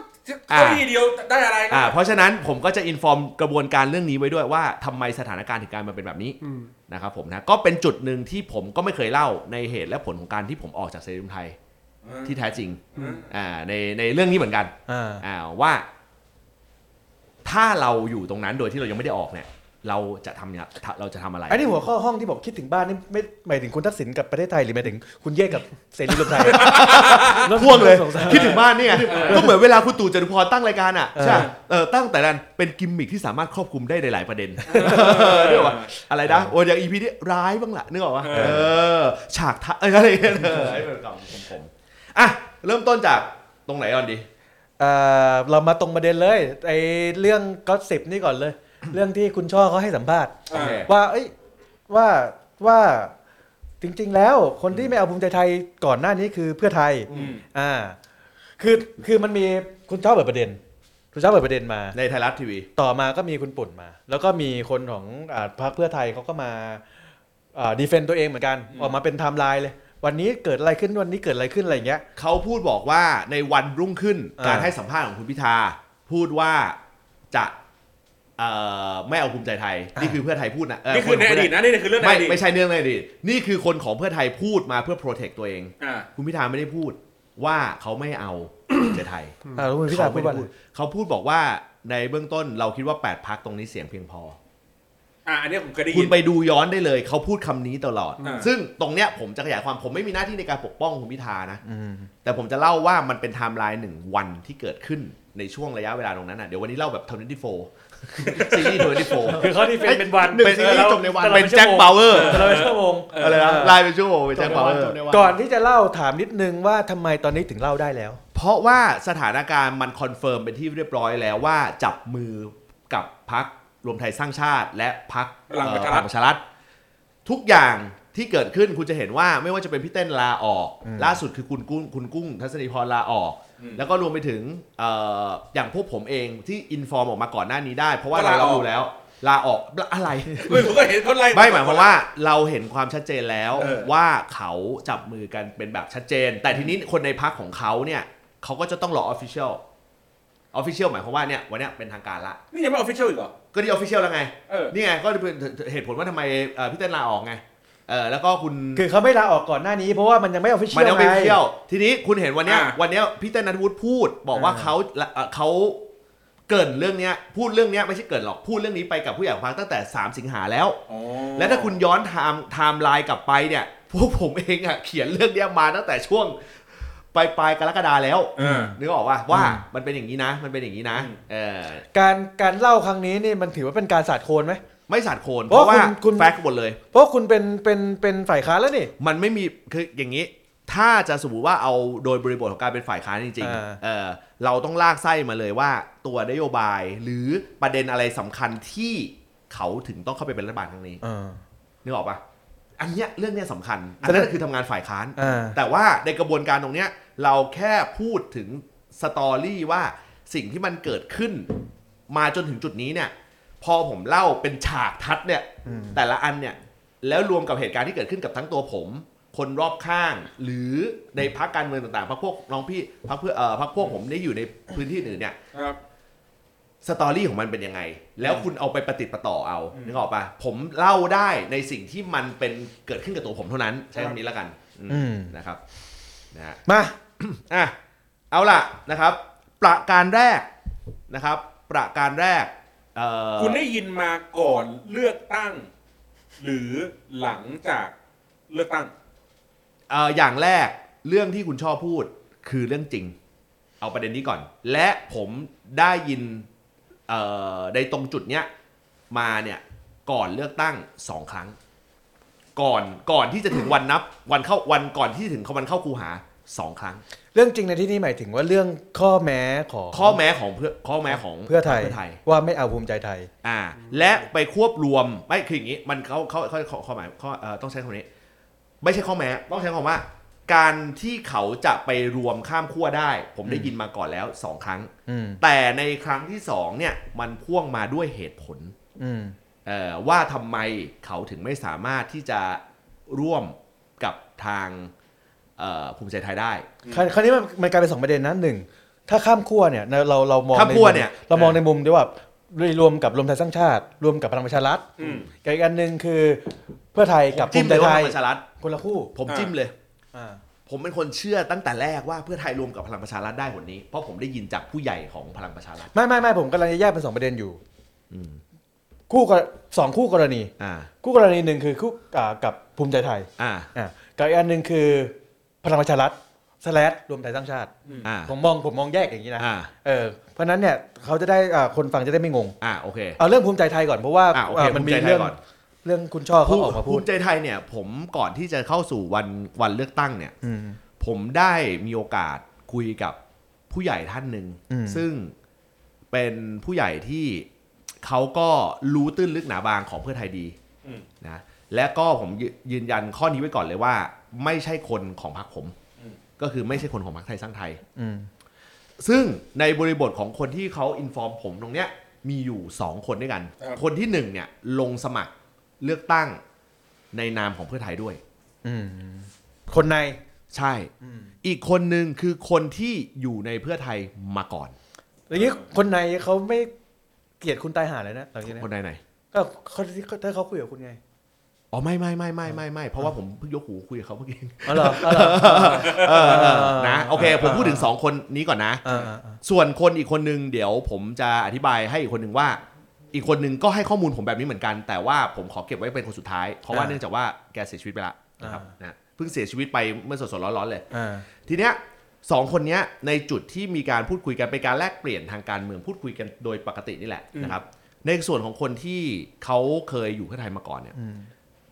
เก้าอี้เดียวได้อะไรนะอ่าเพราะฉะนั้นผมก็จะอินฟอร์มกระบวนการเรื่องนี้ไว้ด้วยว่าทำไมสถานการณ์ถึงการมาเป็นแบบนี้อืม นะครับผมนะก็เป็นจุดหนึ่งที่ผมก็ไม่เคยเล่าในเหตุและผลของการที่ผมออกจากเสรีรวมไทยที่แท้จริงอืม อ่าในในเรื่องนี้เหมือนกัน อ่า อ่าว่า ถ้าเราอยู่ตรงนั้นโดยที่เรายังไม่ได้ออกเนี่ย เราจะทำเนี่ยเราจะทำอะไรไอ้นี่หัวข้อห้องที่บอกคิดถึงบ้านนี่ไม่หมายถึงคุณทักษิณกับประเทศไทยหรือหมายถึงคุณเย่กับเสรีรวมไทยพ่วงเลยสงสัยคิดถึงบ้านเนี่ยก็เหมือนเวลาคุณตู่จตุพรตั้งรายการอะเออใช่ปะเออตั้งแต่นั้นเป็นกิมมิคที่สามารถครอบคลุมได้ในหลายประเด็นเรียกว่าอะไรนะโอ้ยอย่างอีพีนี้ร้ายบ้างละนึกออกปะเอเอออฉากทะเอออะไรเงี้ยเออให้เป็นคำผมๆอะเริ่มต้นจากตรงไหนก่อนดีเอ่อเรามาตรงประเด็นเลยไอ้เรื่องก็สิบนี่ก่อนเลย เรื่องที่คุณช่อเขาให้สัมภาษณ์ โอเค ว่าเอ้ยว่าว่าจริงๆ แล้วคนที่ไม่เอาภูมิใจไทยก่อนหน้านี้คือเพื่อไทย อืม อ่า คือคือมันมีคุณช่อเปิดประเด็น คุณช่อเปิดประเด็นมา ในไทยรัฐทีวี ต่อมาก็มีคุณปุ่นมา แล้วก็มีคนของอ่าพรรคเพื่อไทยเขาก็มาอ่า defend ตัวเองเหมือนกัน ออกมาเป็นไทม์ไลน์เลย วันนี้เกิดอะไรขึ้นวันนี้เกิดอะไรขึ้นอะไรอย่างเงี้ย เขาพูดบอกว่าในวันรุ่งขึ้นอ่า การให้สัมภาษณ์ของคุณพิธา พูดว่าจะเอ่อ ไม่เอาภูมิใจไทย นี่คือเพื่อไทยพูดนะเนี่คือในขงอเพื่ดีตนะนี่คือเรื่องในไม่อดีตไม่ใช่เรื่องในอดีตนี่คือคนของเพื่อไทยพูดมาเพื่อโปรเทคตัวเองอ่าคุณพิธาไม่ได้พูดว่าเขาไม่เอาภูมิใจไทยอ่าแล้วคุณพิธาเขาพูไม่ดได้ว่าอะไรพูดเขาพูดบอกว่าในเบื้องต้นเราคิดว่า8พักตรงนี้เสียงเพียงพออ่าอันนี้ผมเคยได้คุยิณนไปดูย้อนได้เลยเขาพูดคำนี้ตลอดอ่าซึ่งตรงเนี้ยผมจะขยายความผมไม่มีหน้าที่ในการปกป้องคุณพิธานะอืมแต่ผมจะเล่าว่ามันเป็นไทม์ไลน์หนึ่งวันที่เกิดขึ้นในช่วงระยะเวลาตรงนั้นอะเดี๋ยววันนี้เล่าแบบ Twenty Four ซีรีส์ Twenty Four คือเขา defend เป็นวันหนึ่งซีรีส์จบในวันแต่เราเป็นแจ็คชั่วโมงบาวเวอร์แต่เราเป็นชั่วโมงอะไรนะไลน์เป็นชั่วโมงเป็นแจ็คบาวเวอร์ก่อนที่จะเล่าถามนิดนึงว่าทำไมตอนนี้ถึงเล่าได้แล้ว เพราะว่าสถานการณ์มัน confirm เป็นที่เรียบร้อยแล้วว่าจับมือกับพรรครวมไทยสร้างชาติ และพรรคพลังประชารัฐประชารัฐทุกอย่างที่เกิดขึ้นคุณจะเห็นว่าไม่ว่าจะเป็นพี่เต้นลาออก ล่าสุดคือคุณกุ้งคุณกุ้งทัศนีพรลาออก แล้วก็รวมไปถึงเอ่ออย่างพวกผมเองที่ inform ออกมาก่อนหน้านี้ได้ เพราะว่าก็เราลาออกเราดูแล้ว ลาออกอะไร ไม่ผมก็เห็นเขาไล่ ไม่หมายความว่าเราเห็นความชัดเจนแล้วเออ ว่าเขาจับมือกันเป็นแบบชัดเจน แต่ทีนี้คนในพรรคของเขาเนี่ยเขาก็จะต้องรอ official official หมายความว่าเนี่ยวันเนี้ยเป็นทางการละ นี่ยังไม่ official อีกเหรอ ก็ดี official แล้วไง เออ นี่ไงก็เป็นเหตุผลว่าทำไมเอ่อพี่เต้นลาออกไง เออแล้วก็คุณคือเขาไม่ลาออกก่อนหน้านี้เพราะว่ามันยังไม่ official มันยังไม่เที่ยง ทีนี้คุณเห็นวันเนี้ย อ่า วันเนี้ยพี่เต้นณัฐวุฒิพูด บอกว่าอ่าเขาเอ่อเขาเกริ่นเรื่องเนี้ยพูดเรื่องเนี้ยไม่ใช่เกริ่นหรอกพูดเรื่องนี้ไปกับผู้ใหญ่ของพรรคตั้งแต่ 3 สิงหาแล้ว อ๋อและถ้าคุณย้อน time timeline กลับไปเนี่ย พวกผมเองอะเขียนเรื่องเนี้ยมาตั้งแต่ช่วงปลายปลายกรกฎาแล้วเออ นึกออกปะว่ามันเป็นอย่างนี้นะ มันเป็นอย่างนี้นะ อืม เออ การการเล่าครั้งนี้นี่มันถือว่าเป็นการสาดโคนไหม ไม่สาดโคนเพเพราะราะว่าคุณคุณแฟกต์หมดเลย เพราะคุณเป็นเป็นเป็นฝ่ายค้านแล้วนี่มันไม่มีคืออย่างนี้ ถ้าจะสมมติว่าเอาโดยบริบทของการเป็นฝ่ายค้านจริงอ่าๆเออเราต้องลากไส้มาเลยว่า ตัวนโยบายหรือประเด็นอะไรสำคัญที่เขาถึงต้องเข้าไปเป็นรัฐบาลครั้งนี้เออนึกออกปะอันเนี้ยเรื่องเนี้ยสำคัญ อันแสดนั้งนคือทำงานฝ่ายค้านอ่าแต่ว่าในกระบวนการตรงเนี้ยเราแค่พูดถึงสตอรี่ว่าสิ่งที่มันเกิดขึ้น มาจนถึงจุดนี้เนี่ย พอผมเล่าเป็นฉากทัดเนี่ย แต่ละอันเนี่ย แล้วรวมกับเหตุการณ์ที่เกิดขึ้นกับทั้งตัวผม คนรอบข้าง หรือในพรรคการเมืองต่างๆพรรคพวกน้องพี่พรรคเพื่อเอ่อพรรคพวกผมได้อยู่ในพื้นที่อื่นเนี่ย ครับ สตอรี่ของมันเป็นยังไง แล้วคุณเอาไปประติดประต่อเอานึกออกปะผมเล่าได้ในสิ่งที่มันเป็นเกิดขึ้นกับตัวผมเท่านั้น ใช้คำนี้แล้วกันอืมอืม นะครับนะฮะ มา อะเอาล่ะนะครับ ประการแรกนะครับ ประการแรก เอ่อคุณได้ยินมาก่อนเลือกตั้ง หรือหลังจากเลือกตั้ง เอ่ออย่างแรกเรื่องที่คุณชอบพูดคือเรื่องจริง เอาประเด็นนี้ก่อน และผมได้ยินเอ่อในตรงจุดเนี้ยมาเนี่ยก่อนเลือกตั้งสองครั้ง ก่อนก่อนที่จะถึงวันนับวันเข้าวันก่อนที่จะถึงวันเข้าคูหา สองครั้ง เรื่องจริงในที่นี้หมายถึงว่าเรื่องข้อแม้ของข้อแม้ของเพื่อข้อแม้ของเพื่อไทยเพื่อไทย ว่าไม่เอาภูมิใจไทย อ่า และไปควบรวมไม่คืออย่างนี้มันเขาเขาเขาเขาข้อหมายข้อเอ่อต้องใช้คำนี้ ไม่ใช่ข้อแม้ต้องใช้คำว่า การที่เขาจะไปรวมข้ามขั้วได้ ผมได้ยินมาก่อนแล้วสองครั้งอืมแต่ในครั้งที่สองเนี่ยมันพ่วงมาด้วยเหตุผลอืมเอ่อว่าทำไมเขาถึงไม่สามารถที่จะร่วมกับทางเอ่อ ภูมิใจไทยได้คราวคราวนี้มันมันกลายเป็นสองประเด็นนะหนึ่งถ้าข้ามขั้วเนี่ยเราเราเรามองข้ามในขั้วมุมเนี่ยเรามองในมุมด้วยว่ารวมกับรวมไทยสร้างชาติ รวมกับพลังประชารัฐอืมกับอีกอันหนึ่งคือเพื่อไทยกับจิ้ภูมมิใจเลยไทว่ายพลังประชารัฐคนละคู่ ผมอ่าจิ้มเลยอ่าผมเป็นคนเชื่อตั้งแต่แรกว่าเพื่อไทยรวมกับพลังประชารัฐได้หนนี้ เพราะผมได้ยินจากผู้ใหญ่ของพลังประชารัฐไม่ไม่ไม่ผมกำลังจะแยกเป็นสองประเด็นอยู่อืมคู่กรสองคู่กรณีอ่าคู่กรณีหนึ่งคือคู่อ่ากับภูมิใจไทยอ่าอ่ากับอีกอันหนึ่งคือ พลังประชารัฐสแลดรวมไทยสร้างชาติ อ่า ผมมองผมมองแยกอย่างนี้นะอ่า เออเพราะฉะนั้นเนี่ยเขาจะได้อ่าคนฟังจะได้ไม่งง อ่าโอเค เอาเรื่องภูมิใจไทยก่อนเพราะว่าอ่าโอเคอ่ามันมีภูมิใจไทยเรื่องก่อน เรื่องคุณช่อเขาออกมาพูภูดมิใจไทยเนี่ยผมก่อนที่จะเข้าสู่วันวันเลือกตั้งเนี่ย อืม ผมได้มีโอกาสคุยกับผู้ใหญ่ท่านหนึ่งอืม ซึ่งเป็นผู้ใหญ่ที่เขาก็รู้ตื้นลึกหนาบางของเพื่อไทยดีอืมนะ และก็ผมยืยืนยันข้อนี้ไว้ก่อนเลยว่า ไม่ใช่คนของพรรคผม ก็คือไม่ใช่คนของพรรคไทยสร้างไทยอืมซึ่งในบริบทของคนที่เขาอินฟอร์มผมตรงเนี้ยมีอยู่2คนด้วยกันครับคนที่หนึ่งเนี่ย ลงสมัครเลือกตั้งในนามของเพื่อไทยด้วยอืมคนในใช่ อีกคนหนึ่งคือคนที่อยู่ในเพื่อไทยมาก่อนอย่างนี้คนในเขาไม่เกลียดคุณตายหาเลยนะหลังจากนี้คนใดไหนก็เขาที่ถ้าเขาคุยกับคุณไง อ๋อไม่ไม่ไม่ไม่ไม่ไม่เพราะว่าผมเพิ่งยกหูคุยกับเขาเมื่อกี้อ๋อเหรออ๋อเหรอเออเออนะโอเคผมพูดถึง 2 คนนี้ก่อนนะอ่าอ่าอ่าส่วนคนอีกคนนึงเดี๋ยวผมจะอธิบายให้อีกคนนึงว่า อีกคนนึงก็ให้ข้อมูลผมแบบนี้เหมือนกัน แต่ว่าผมขอเก็บไว้เป็นคนสุดท้าย เพราะว่าเนื่องจากว่าแกเสียชีวิตไปแล้วนะครับนะเพิ่งเสียชีวิตไปเมื่อสดๆร้อนๆเลยอ่าทีเนี้ยสองคนเนี้ยในจุดที่มีการพูดคุยกันเป็นการแลกเปลี่ยนทางการเมืองพูดคุยกันโดยปกตินี่แหละนะครับในส่วนของคนที่เขาเคยอยู่เพื่อไทยมาก่อนเนี่ยอืม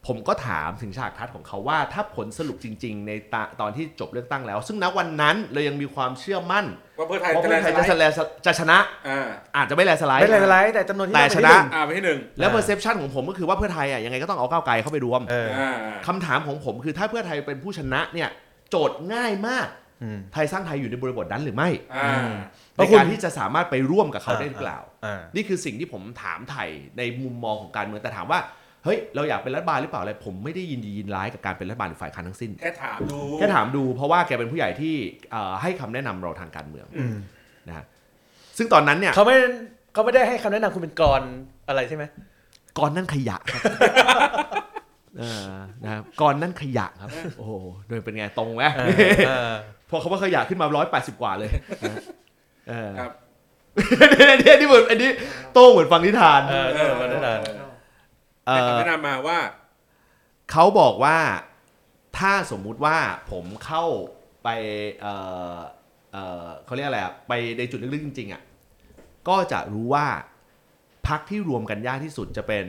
ผมก็ถามถึงฉากทัศน์ของเขาว่า ถ้าผลสรุปจริง ๆ ในตาตอนที่จบเลือกตั้งแล้ว ซึ่งณวันนั้นเรายังมีความเชื่อมั่นว่าเพื่อไทยว่าจะเพื่อไทยจะ landslide จะชนะอ่าอาจจะไม่ landslide ไม่เป็นไรแต่จำนวนที่แต่ได้ชไปนะที่หงอ่าไปที่หนึ่งแล้วอ่าเปอร์เซพชันของผมก็คือว่าเพื่อไทยอะยังไงก็ต้องเอาก้าวไกลเข้าไปรวมเอออ่าคำถามของผมคือถ้าเพื่อไทยเป็นผู้ชนะเนี่ยโจทย์ง่ายมากอืมไทยสร้างไทยอยู่ในบริบทนั้นหรือไม่อ่าในการที่จะสามารถไปร่วมกับเขาได้หรือเปล่าอ่า นี่คือสิ่งที่ผมถามไถ่ในมุมมองของการเมืองแต่ถามว่า เฮ้ยเราอยากเป็นรัฐบาลหรือเปล่าอะไรผมไม่ได้ยินดียินร้ายกับการเป็นรัฐบาลหรือฝ่ายค้านทั้งสิ้นแค่ถามดูแค่ถามดู เพราะว่าแกเป็นผู้ใหญ่ที่เอ่อให้คำแนะนำเราทางการเมืองอืมนะฮะซึ่งตอนนั้นเนี่ย เขาไม่เขาไม่ได้ให้คำแนะนำคุณเป็นกรอะไรใช่ไหมก่อนนั่นขยะครับ เออนะครับก่อนนั่นขยะครับ โอ้โหโดยเป็นไงตรงไหม เออเออ พอเขาว่าขยะขึ้นมาร้อยแปดสิบกว่าเลยนะเออครับเนี่ยเนี่ยนี่เหมือนอันนี้โต้งเหมือนฟังนิทาน เออเออมาได้นานเอ ให้อคำแนะนำมาว่า เขาบอกว่าถ้าสมมุติว่าผมเข้าไปเออเออเขาเรียกอะไรอะไปในจุดลึกๆจริงๆอะก็จะรู้ว่าพักที่รวมกันยากที่สุดจะเป็น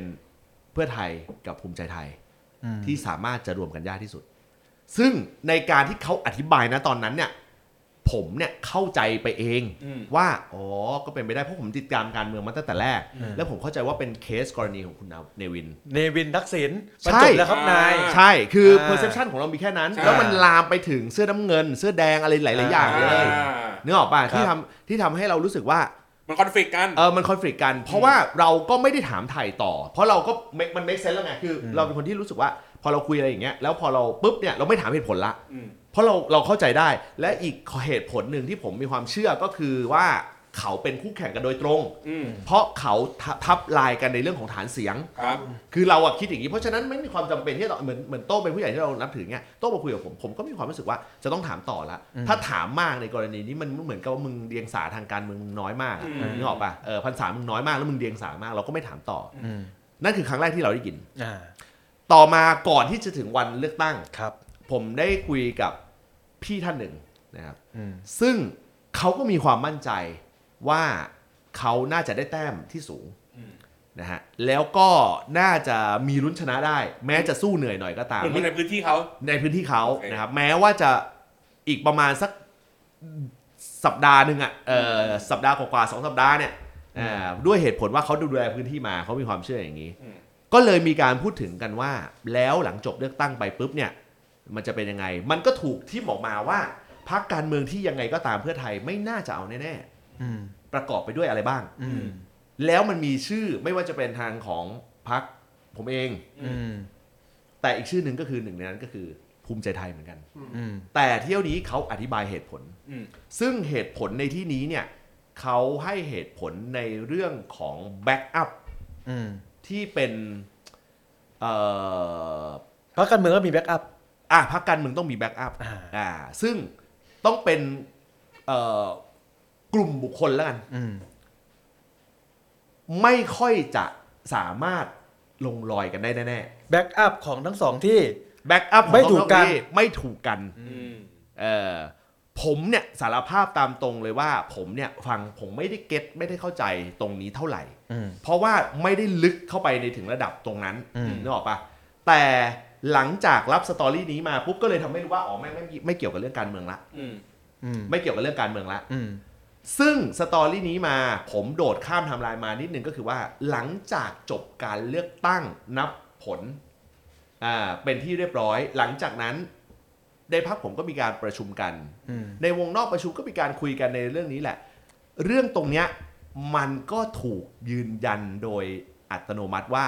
เพื่อไทยกับภูมิใจไทย ที่สามารถจะรวมกันยากที่สุด ซึ่งในการที่เขาอธิบายนะตอนนั้นเนี่ย ผมเนี่ยเข้าใจไปเองอืมว่าอ๋อก็เป็นไปได้เพราะผมติดตามการเมืองมาตั้งแต่แรก แล้วผมเข้าใจว่าเป็นเคสกรณีของคุณเนวิน เนวินทักษิณบรรใช่จบแล้วครับนายอ่าใช่คืออ่า perception ของเรามีแค่นั้นใช่แล้วมันลามไปถึงเสื้อน้ำเงิน เสื้อแดงอะไรหลาย ๆ อย่างเลยอ่านึกออกป่ะครับที่ทำที่ทำให้เรารู้สึกว่ามันคอนฟ lict กันเออมันคอน FLICT กัน เพราะว่าเราก็ไม่ได้ถามไถ่ต่อ เพราะเราก็ make- มัน make sense แล้วไงคืออเราเป็นคนที่รู้สึกว่า พอเราคุยอะไรอย่างเงี้ยแล้วพอเราปุ๊บเนี่ยเราไม่ถามเหตุผลละอืม เพราะเราเราเข้าใจได้และอีกเหตุผลหนึ่งที่ผมมีความเชื่อก็คือว่าเขาเป็นคู่แข่งกันโดยตรง อืมเพราะเขาทับทับลายกันในเรื่องของฐานเสียง ครับคือเราอะคิดอย่างนี้เพราะฉะนั้นไม่มีความจำเป็นที่จะเหมือนเหมือนโต้งเป็นผู้ใหญ่ที่เรานับถือเงี้ยโต้งมาคุยกับผมผมก็มีความรู้สึกว่าจะต้องถามต่อละถ้าถามมากในกรณีนี้มันเหมือนกับว่ามึงเดียงสาทางการเมืองมึงน้อยมากอะอืมนึกออกปะเออพันษามึงน้อยมากแล้วมึงเดียงสามากเราก็ไม่ถามต่อออืมนั่นคือครั้งแรกที่เราได้ยิน อ่าต่อมาก่อนที่จะถึงวันเลือกตั้ง ครับ ผมได้คุยกับ พี่ท่านหนึ่งนะครับอืมซึ่งเขาก็มีความมั่นใจว่าเขาน่าจะได้แต้มที่สูงอืมนะฮะแล้วก็น่าจะมีลุ้นชนะได้ แม้จะสู้เหนื่อยหน่อยก็ตามเหมือนในพื้นที่เขาในพื้นที่เขาโอเคนะครับแม้ว่าจะอีกประมาณสักสัปดาห์หนึ่งอะเออสัปดาห์กว่าๆสองสัปดาห์เนี่ยอ่าด้วยเหตุผลว่าเขาดูแลพื้นที่มาเขามีความเชื่ออย่างนี้อืมก็เลยมีการพูดถึงกันว่า แล้วหลังจบเลือกตั้งไปปุ๊บเนี่ย มันจะเป็นยังไง มันก็ถูกที่บอกมาว่าพรรคการเมืองที่ยังไงก็ตามเพื่อไทยไม่น่าจะเอาแน่อืมๆประกอบไปด้วยอะไรบ้างอืมแล้วมันมีชื่อไม่ว่าจะเป็นทางของพรรคผมเองอืมแต่อีกชื่อหนึ่งก็คือหนึ่งในนั้นก็คือ ภูมิใจไทยเหมือนกันอืมแต่เที่ยวนี้เขาอธิบายเหตุผลอืมซึ่งเหตุผลในที่นี้เนี่ยเขาให้เหตุผลในเรื่องของ backup อืมที่เป็นเอ่อเพราะการเมืองก็มี backup อะพรรคการเมืองต้องมี backup อ่าอ่าซึ่งต้องเป็นเอ่อกลุ่มบุคคลแล้วกันอืมไม่ค่อยจะสามารถลงรอยกันได้แน่ backup ของทั้งสองที่ๆ backup ไม่ถูกกันไม่ถูกกันอืมเออผมเนี่ยสารภาพตามตรงเลยว่า ผมเนี่ยฟังผมไม่ได้ get ไม่ได้เข้าใจตรงนี้เท่าไหร่อืมเพราะว่าไม่ได้ลึกเข้าไปในถึงระดับตรงนั้นอืมนึกออกปะแต่ หลังจากรับสตอรี่นี้มาปุ๊บก็เลยทำให้รู้ว่าอ๋อไม่งไม่ไม่เกี่ยวกับเรื่องการเมืองละ อืมอืมไม่เกี่ยวกับเรื่องการเมืองละ อืมซึ่งสตอรี่นี้มาผมโดดข้ามไทำลายมานิดนึงก็คือว่า หลังจากจบการเลือกตั้งนับผลอ่าเป็นที่เรียบร้อย หลังจากนั้นในพักผมก็มีการประชุมกัน อืมในวงนอกประชุมก็มีการคุยกันในเรื่องนี้แหละ เรื่องตรงเนี้ยมันก็ถูกยืนยันโดยอัตโนมัติว่า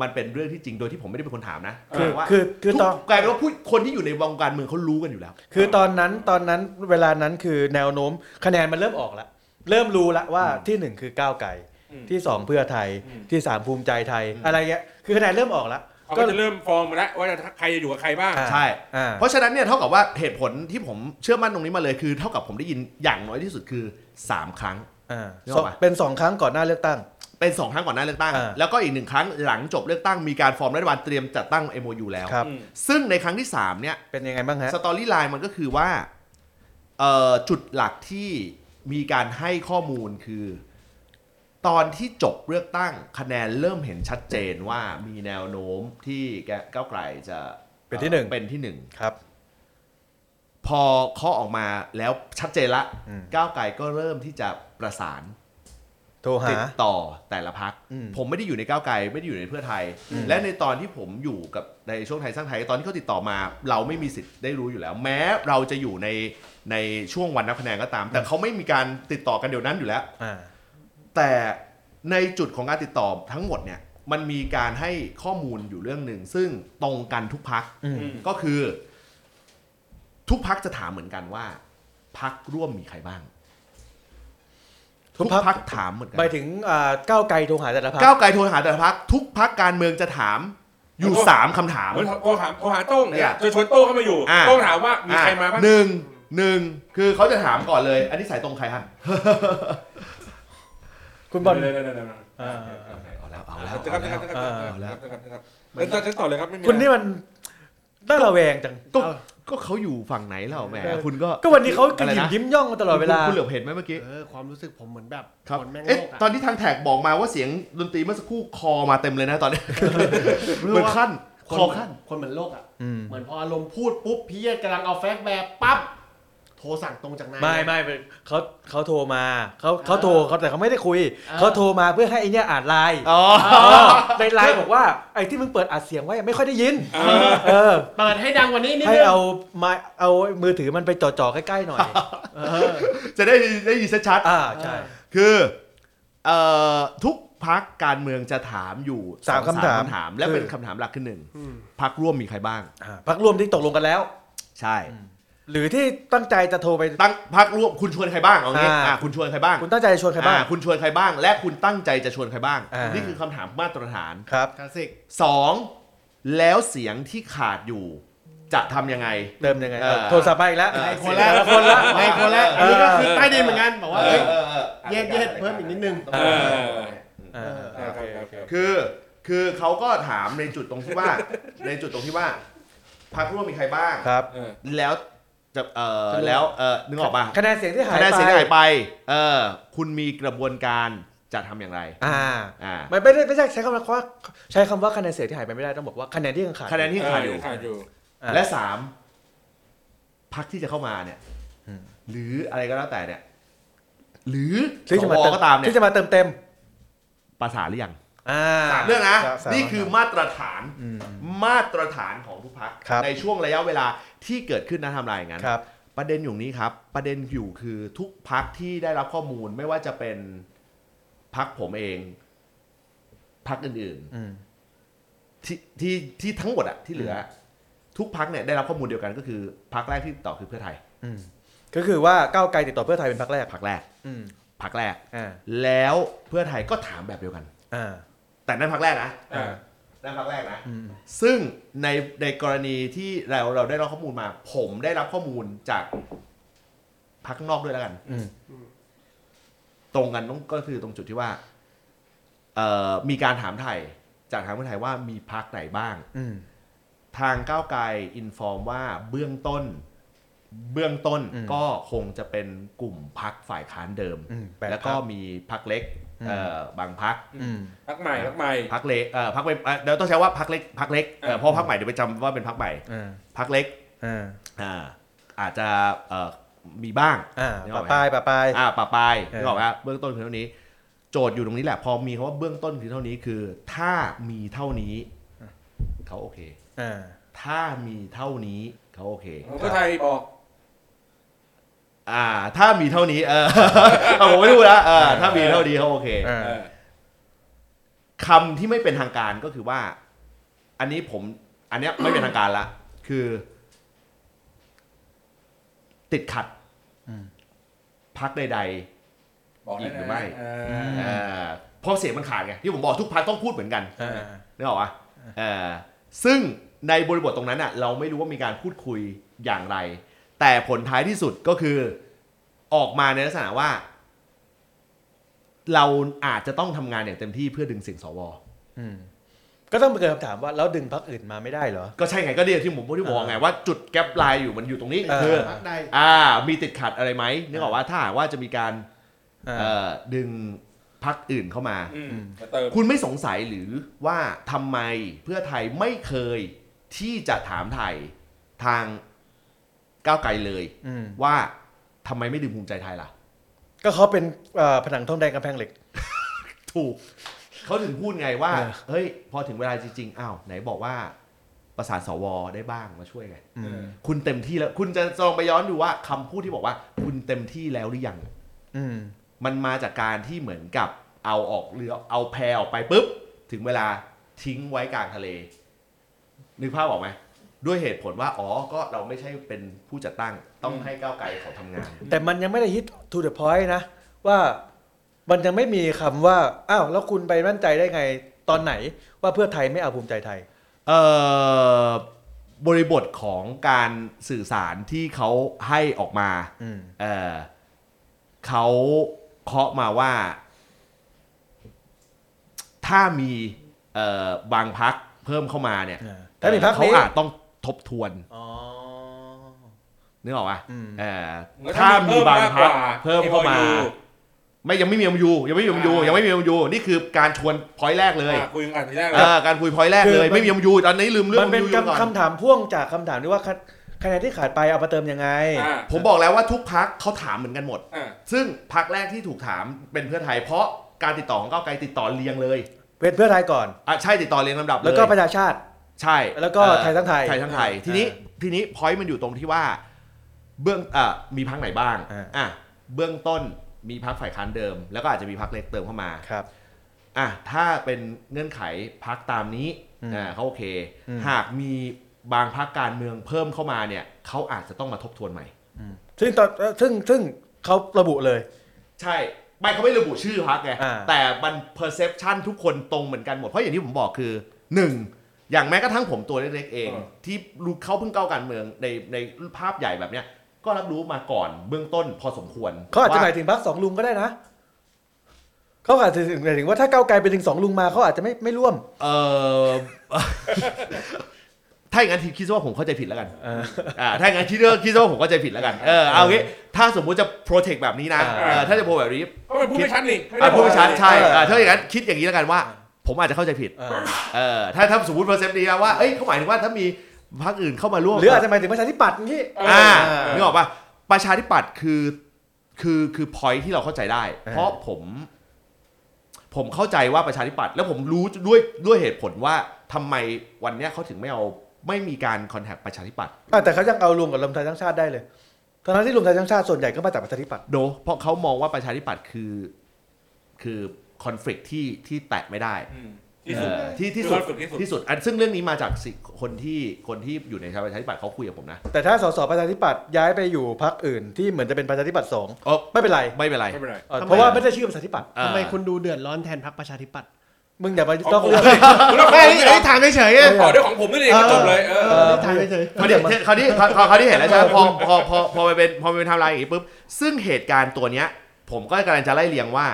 มันเป็นเรื่องที่จริงโดยที่ผมไม่ได้เป็นคนถามนะคือว่าคือคือทุกตอนกลายเป็นว่าผู้คนที่อยู่ในวงการเมืองเขารู้กันอยู่แล้ว คือตอนนั้นตอนนั้นเวลานั้นคือแนวโน้มคะแนนมันเริ่มออกแล้วเริ่มรู้แล้วว่าที่หนึ่งคือก้าวไกลอืมที่สองเพื่อไทยอืมที่สามภูมิใจไทยอืมอะไรเงี้ยคือคะแนนเริ่มออกแล้วเขาก็จะเริ่มฟอร์มมาแล้วว่าจะใครจะอยู่กับใครบ้างอ่าใช่อ่าเพราะฉะนั้นเนี่ยเท่ากับว่าเหตุผลที่ผมเชื่อมั่นตรงนี้มาเลยคือเท่ากับผมได้ยินอย่างน้อยที่สุดคือ 3 ครั้งอ่านึกออกปะเป็นสองครั้งก่อนหน้าเลือกตั้ง เป็น 2 ครั้งก่อนหน้าเลือกตั้ง อ่าแล้วก็อีกหนึ่งครั้งหลังจบเลือกตั้งมีการฟอร์มรัฐบาลเตรียมจัดตั้ง MOU แล้ว ครับ อืม ซึ่งในครั้งที่ 3 เนี่ย เป็นยังไงบ้างฮะ storyline มันก็คือว่าเอ่อจุดหลักที่มีการให้ข้อมูลคือ ตอนที่จบเลือกตั้งคะแนนเริ่มเห็นชัดเจนว่ามีแนวโน้มที่แกก้าวไกลจะเป็นที่หนึ่ง เป็นที่หนึ่ง ครับ พอเคาะออกมาแล้วชัดเจนละอืม ก้าวไกลก็เริ่มที่จะประสาน โทรหา ติดต่อแต่ละพัก อืมผมไม่ได้อยู่ในก้าวไกลไม่ได้อยู่ในเพื่อไทยและในตอนที่ผมอยู่กับในช่วงไทยสร้างไทยตอนที่เขาติดต่อมา เราไม่มีสิทธิ์ได้รู้อยู่แล้ว แม้เราจะอยู่ในในช่วงวันนับคะแนนก็ตาม แต่เขาไม่มีการติดต่อกันเดี๋ยวนั้นอยู่แล้ว อ่า แต่ในจุดของการติดต่อทั้งหมดเนี่ยมันมีการให้ข้อมูลอยู่เรื่องหนึ่งซึ่งตรงกันทุกพักอืมอืมก็คือ ทุกพักจะถามเหมือนกันว่าพักร่วมมีใครบ้าง ทุทุกกพรรคพักถามเหมือนกัหมายถึงอ่าก้าวไกลโทรหาแต่ละพรรคก้าวไกลโทรหาแต่ละพักทุกพักการเมืองจะถามอยู่สามคำถามเหมือนโทรหาโทรหาโต้งเนี่ยเนี่ยจะชวนโต้งเข้ามาอยู่อะโต้งถามว่ามีใครมาบ้างหนึ่งหนึ่งคือเขาจะถามก่อนเลย อันนี้สายตรงใครฮะคุณบอลเดี๋ยวเดี๋ยวเดี๋ยวเดี๋ยวอ่าเอาแล้วเอาเอาแล้แล้ววจะครับจะครับจะครับเอาแล้วจะครับจะครับแล้วจะครับต่อเลยครับไม่มีคุณนี่มัน น่าระแวงจังก็ก็เขาอยู่ฝั่งไหนแล้วแหมเออคุณก็ก็วันนี้เขากระอะไรหยิมนะยิ้มย่องมาตลอดเวลา คุณคุณเหลือบเห็นไหมเมื่อกี้เออความรู้สึกผมเหมือนแบบครับคนแม่งเอ๊ะโลกอะ ตอนที่ทางแท็กบอกมาว่าเสียงดนตรีเมื่อสักครู่คอมาเต็มเลยนะตอนนี้เหมือนขั้นคคนอขั้น คนเหมือนโลกอะ อืม เหมือนพออารมณ์พูดปุ๊บพี่เยกำลังเอาแฟกต์แบบปั๊บโทรสั่งตรงจากนายไม่ไม่เขาเขาโทรมาเขาเขาโทรเขาแต่เขาไม่ได้คุยเออเขาโทรมาเพื่อให้ไอเนี้ยอ่านไลน์อ๋อเออในไลน์บอกว่าไอ้ที่มึงเปิดอัดเสียงไว้ไม่ค่อยได้ยินเออเปิดให้ดังกว่านี้นิดให้นึงเอามาเอามือถือมันไปจ่อๆใกล้ๆหน่อยเออจะได้ได้ยินชัดอ่าใช่ๆคือเอ่อทุกพักการเมืองจะถามอยู่สามองคำถามคำถาม และเป็นคือคำถามหลักขึ้นหนึ่งอืมพักร่วมมีใครบ้างอ่าพักร่วมที่ตกลงกันแล้ว ใช่ หรือที่ตั้งใจจะโทรไป ตั้งพักร่วมคุณชวนใครบ้างเอางี้อ่า อ่าคุณชวนใครบ้างคุณตั้งใจจะชวนใครบ้าง อ่าคุณชวนใครบ้าง และคุณตั้งใจจะชวนใครบ้าง อ่านี่ นี่คือคำถามมาตรฐานครับ คลาสสิกสองแล้วเสียงที่ขาดอยู่จะทำยังไง เติมยังไงเออ โทรศัพท์มาอีกแล้วเออในคนละคนละในคนละอันนี้ก็คือใต้ดินเหมือนกันบอกว่าเอ้ยเออเออเย็ดเย็ดเพิ่มอีกนิดนึงเออเออ เออ โอเคโอเค คือคือเขาก็ถามในจุดตรงที่ว่า ในจุดตรงที่ว่า พักร่วมมีใครบ้าง ครับเออแล้ว จะเออแล้วเออนึกออกป่ะคะแนนเสียงที่หายคะแนนไปเสียงที่หายไปเออคุณมีกระบวนการจะทำอย่างไรอ่าอ่าไม่ไม่ได้ไม่ใช่ใช้คำว่าใช้คำว่าคะแนนเสียงที่หายไปไม่ได้ต้องบอกว่าคะแนนที่ยังขาด คะแนนที่ขาดอยู่ ขาดอยู่ อ่าและสามพักที่จะเข้ามาเนี่ยอืม หรืออะไรก็แล้วแต่เนี่ย หรือที่จะมาสวเติมก็ตามเนี่ยที่จะมาเติมเต็มประสานหรือยังอ่า สามเรื่องนะครับสามนี่คือมาตรฐานอืม มาตรฐานของทุก พักครับในช่วงระยะเวลาที่เกิดขึ้นนะทำลายอย่างนั้นครับประเด็นอยู่นี้ครับ ประเด็นอยู่คือทุกพักที่ได้รับข้อมูลไม่ว่าจะเป็นพักผมเองพักอื่นอืมๆที่ที่ที่ทั้งหมดอะที่เหลืออทุกพักเนี่ยได้รับข้อมูลเดียวกันก็คือพักแรกที่ติดต่อคือเพื่อไทยอืมก็คือว่าก้าวไกลติดต่อเพื่อไทยเป็นพรรคแรกพักแรกอืมพักแรกอ่าแล้วเพื่อไทยก็ถามแบบเดียวกันอ่าแต่นั่นพักแรกนะ อ่านั่นพักแรกนะ อืม ซึ่งในในกรณีที่เราเราได้รับข้อมูลมา ผมได้รับข้อมูลจากพักข้างนอกด้วยแล้วกัน อืม ตรงกันต้องก็คือตรงจุดที่ว่าเอ่อมีการถามไถ่จากทางเพื่อไทยว่ามีพรรคไหนบ้าง อืม ทางก้าวไกล inform ว่าเบื้องต้น เบื้องต้นอืมก็คงจะเป็นกลุ่มพรรคฝ่ายค้านเดิม อืมปดแล้วก็พรรคมีพรรคเล็กอืม เอ่อบางพรรคอืมพรรคใหม่พรรคใหม่พรรคเล็กเอ่อพรรคเป็นเอ่อเดี๋ยวต้องใช้ว่าพรรคเล็กพรรคเล็กเอ่ออ่าเพราะพรรคใหม่เดี๋ยวไปจำว่าเป็นพรรคใหม่อ่าพรรคเล็กอ่าอ่าอาจจะเอ่อมีบ้างอ่านึกอปะอกไหมปลายปะปลายอ่าปะปลายเออนึกออกไหมเบื้องต้นคือเท่านี้ โจทย์อยู่ตรงนี้แหละ พอมีคำว่าเบื้องต้นคือเท่านี้คือ ถ้ามีเท่านี้เขาโอเคอ่าถ้ามีเท่านี้เขาโอเคของเพื่อไทยบอก อ่า ถ้ามีเท่านี้ เออเอาผมไม่รู้แล้วเออถ้ามีเท่านี้เขาโอเคอ่าเออ คำที่ไม่เป็นทางการก็คือว่า อันนี้ผม อันเนี้ยไม่เป็นทางการละคือ ติดขัดอืม พักใด บอกอีได้กหรือนะไม่ เอๆอเออเพราะเสียงมันขาดไงที่ผมบอกทุกพักต้องพูดเหมือนกันอ่านึกออกปะเออซึ่งในบริบทตรงนั้นอะ เราไม่รู้ว่ามีการพูดคุยอย่างไร แต่ผลท้ายที่สุดก็คือออกมาในลักษณะว่า เราอาจจะต้องทำงานอย่างเต็มที่เพื่อดึงเสียงสวอืมก็ต้องเกิดคำถามว่าแล้วดึงพรรคอื่นมาไม่ได้เหรอ ก็ใช่ไงก็เดียวที่ผมพูดที่บอกไงว่าจุดแกลบไลน์อยู่มันอยู่ตรงนี้เออ คือพักใดอ่า มีติดขัดอะไรไหมนึกออกว่าถ้าหากว่าจะมีการอ่า เอ่อดึงพักอื่นเข้ามา อืมมาเติมคุณไม่สงสัยหรือว่าทำไมเพื่อไทยไม่เคยที่จะถามไทยทาง ก้าวไกลเลยอืมว่าทำไมไม่ดึงภูมิใจไทยล่ะ ก็เขาเป็นเอ่อผนังทองแดงกำแพงเหล็ก ถูกเขาถึงพูดไงว่าเออเฮ้ย พอถึงเวลาจริงๆอ้าวไหนบอกว่าประสานสวได้บ้างมาช่วยไงอืมคุณเต็มที่แล้ว คุณจะลองไปย้อนดูว่าคำพูดที่บอกว่า คุณเต็มที่แล้วหรือยังอืมมันมาจากการที่เหมือนกับเอาออกเรือเอาแพออกไปปุ๊บ ถึงเวลาทิ้งไว้กลางทะเล นึกภาพออกไหม ด้วยเหตุผลว่าอ๋อก็เราไม่ใช่เป็นผู้จัดตั้งต้องให้ก้าวไกลเขาทำงาน แต่มันยังไม่ได้ฮิต to the point นะ ว่ามันยังไม่มีคำว่า อ้าว แล้วคุณไปมั่นใจได้ไงตอนไหน ว่าเพื่อไทยไม่เอาภูมิใจไทย เอ่อบริบทของการสื่อสารที่เขาให้ออกมา อืม เอ่อเขาเคาะมาว่า ถ้ามีเอ่อบางพักเพิ่มเข้ามาเนี่ยถ้ามีพรรคเขานี้อาจต้อง ทบทวนอ๋อนึกออกปะอืมเออเหมือนถ้ามีบางพักเพิ่เพิ่มมเข้ามามากกว่าไม่ยังไม่มี MOU ยังไม่มี MOU อ่ายังไม่มี MOU นี่คือการชวนพอยต์แรกเลยอะคุยกันทีแรกเลเอยอการคุยพอยต์แรกเลยไม่มี MU ตอนนี้ลืมเรื่องมันเป็น MOU อยู่ก่อนคำคำถามพ่วงจากคำถามที่ว่าคะคะแนนที่ขาดไปเอามาเติมยังไงอะผมบอกแล้วว่าทุกพรรคเขาถามเหมือนกันหมดอะซึ่งพรรคแรกที่ถูกถามเป็นเพื่อไทย เพราะการติดต่อของก้าวไกลติดต่อเรียงเลยเพื่อเพื่อไทยก่อนอะใช่ติดต่อเรียงลำดับเลยแล้วก็ประชาชาติ ใช่แล้วก็เอ่อไทยสร้างไทยไทยสร้างไทยอ่าทีนี้ทีนี้ point มันอยู่ตรงที่ว่า เบื้องอะมีพักไหนบ้างอ่า อะเบื้องต้นมีพักฝ่ายค้านเดิม แล้วก็อาจจะมีพักเล็กเติมเข้ามาครับ อะถ้าเป็นเงื่อนไขพักตามนี้อืมอ่าเขาโอเค อืม หากมีบางพักการเมืองเพิ่มเข้ามาเนี่ยเขาอาจจะต้องมาทบทวนใหม่ ซึ่งตอนซึ่งซึ่งเขาระบุเลย ใช่ไม่เขาไม่ระบุชื่อพักไงอ่า แต่มัน perception ทุกคนตรงเหมือนกันหมด เพราะอย่างที่ผมบอกคือหนึ่ง อย่างแม้กระทั่งผมตัวเล็กๆเอง เออ ที่รู้เขาเพิ่งเข้าการเมืองในในภาพใหญ่แบบเนี้ย ก็รับรู้มาก่อนเบื้องต้นพอสมควรเขาอาจจะหมายว่ถึงพักสองลุงก็ได้นะเขาอาจจะหมายถึงว่าถ้าก้าวไกลไปถึงสองลุงมาเขาอาจจะไม่ไม่ร่วมเออ ถ้าอย่างนั้นทีคิดว่าผมเข้าใจผิดแล้วกัน เออ อ่าถ้าอย่างนั้นคิดว่าคิดว่าผมเข้าใจผิดแล้วกันเออเอางี้ถ้าสมมุติจะ protect แบบนี้นะอ่า เออถ้าจะโปรแบบนี้ก็เป็นผู้ไม่ชัดนี่อะพูดไม่ชัดใช่เอออ่าถ้าอย่างนั้นคิดอย่างนี้แล้วกันว่า ผมอาจจะเข้าใจผิดเออเออ ถ้าถ้าสมมติเปอร์เซ็นต์นี้นะว่า เอ้ยเขาหมายถึงว่าถ้ามีพรรคอื่นเข้ามาร่วมหรืออาจจะหมายถึงประชาธิปัตย์นี่อ่าเออนึกออกป่ะประชาธิปัตย์คือคือคือพอยที่เราเข้าใจได้เออเพราะผม ผมเข้าใจว่าประชาธิปัตย์แล้วผมรู้ด้วยด้วยเหตุผลว่าทำไมวันเนี้ยเขาถึงไม่เอาไม่มีการคอนแทคประชาธิปัตย์อะแต่เขายังเอารวมกับรวมไทยทั้งชาติได้เลยตอนนั้นที่รวมไทยทั้งชาติส่วนใหญ่ก็มาจากประชาธิปัตย์โดเพราะเขามองว่าประชาธิปัตย์คือ คือ คอนฟ lict ที่ที่แตะไม่ได้อืมที่สุดเออที่ที่สุดคือ conflict ที่สุดที่สุดอันซึ่งเรื่องนี้มาจากสิคนที่คนที่อยู่ในประชาธิปัตย์เขาคุยกับผมนะ แต่ถ้าสสประชาธิปัตย์ย้ายไปอยู่พรรคอื่นที่เหมือนจะเป็นประชาธิปัตย์สองเออไม่เป็นไรไม่เป็นไรไม่เป็นไรเออทำไมเพราะว่าไม่ได้ชื่อประชาธิปัตย์อ่าทำไมคุณดูเดือดร้อนแทนพรรคประชาธิปัตย์มึงอย่ามาของต้องผมเรื่องไม่อันนี้ถามเฉยๆเออะอต่อด้วยของผมนี่เองก็จบเลยเออเออถามเฉยคราวนี้คราวนี้คราวคราวนี้เห็นแล้วใช่ไหมพอพอพอพอไปเป็นพอไปเป็นไทม์ไลน์อย่างนี้ปุ๊บซึ่งเหตุการณ์ตัวเนี้ย ผมก็กำลังจะไล่เรียงว่า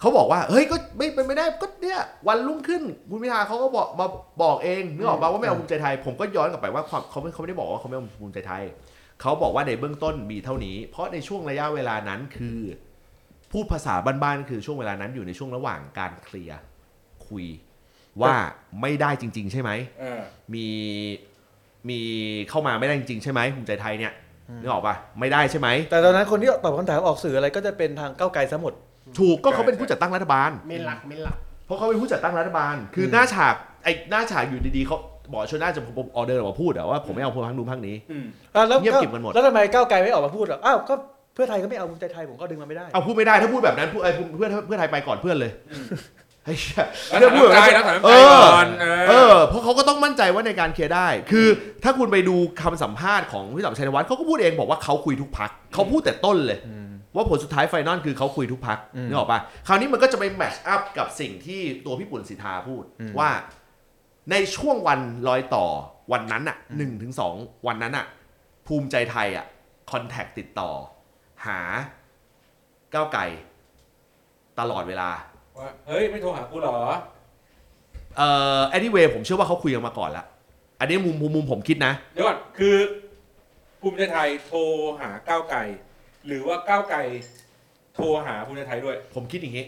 เขาบอกว่าเฮ้ยก็ไม่เป็นไม่ได้ก็เนี่ยวันรุ่งขึ้นคุณพิธาเขาก็บอกมาบอกเองนึกออกมาว่าไม่เอาภูมิใจไทย ผมก็ย้อนกลับไปว่าความเขาไม่เขาไม่ได้บอกว่าเขาไม่เอาภูมิใจไทยเขาบอกว่าในเบื้องต้นมีเท่านี้ เพราะในช่วงระยะเวลานั้นคือ พูดภาษาบ้านๆคือช่วงเวลานั้นอยู่ในช่วงระหว่างการเคลียร์คุยว่าไม่ได้จริง ๆ ใช่ไหมเออมีมีเข้ามาไม่ได้จริงๆใช่ไหมภูมิใจไทยเนี่ยนึกออกปะไม่ได้ใช่ไหมแต่ตอนนั้นคนที่ตอบคำถามออกสื่ออะไรก็จะเป็นทางก้าวไกลซะหมด ถูกก็เขาเป็นผู้จัดตั้งรัฐบาลๆไม่หลักไม่หลัก เพราะเขาเป็นผู้จัดตั้งรัฐบาล คือหน้าฉากไอ้หน้าฉากอยู่ดีๆเขาบอกชนหน้าจะผมออเดอร์มาพูดอะว่าผมไม่เอาพวกพักนู้นพักนี้อืมอะแล้วเงียบกริบกันหมด แล้วทำไมก้าวไกลไม่ออกมาพูดอะอ้าวก็เพื่อไทยก็ไม่เอาภูมิใจไทยผมก็ดึงมาไม่ได้ เอาพูดไม่ได้ถ้าพูดแบบนั้นพูดไอ้เพื่อนเพื่อนไทยไปก่อนเพื่อนเลยอืมไอ้เหี้ยแล้วเพื่อนพูดแบบนั้นแล้วถามเอใจอก่อนเอเอออเพราะเขาก็ต้องมั่นใจว่าในการเคลียร์ได้ คือถ้าคุณไปดูคำสัมภาษณ์ของพี่ต๋อมชัยธวัชเขาก็พูดเองบอกว่าเขาคุยทุกพรรคเขาพูดแต่ต้นเลย ว่าผลสุดท้าย final คือเขาคุยทุกพรรคอืมนึกออกปะคราวนี้มันก็จะไป match up กับสิ่งที่ตัวพี่ปุ่นศิธาพูดอืมว่าในช่วงวันรอยต่อวันนั้นอะหนึ่งถึงสองวันนั้นอะภูมิใจไทยอะ contact ติดต่อ หาก้าวไกลตลอดเวลาว่าเฮ้ย ไม่โทรหากูเหรอ เอ่อ anyway ผมเชื่อว่าเขาคุยกันมาก่อนแล้วอันนี้มุมมุมมุมผมคิดนะ เดี๋ยวก่อนคือภูมิใจไทยโทรหาก้าวไกล หรือว่าก้าวไกลโทรหาภูมิใจไทยด้วย ผมคิดอย่างนี้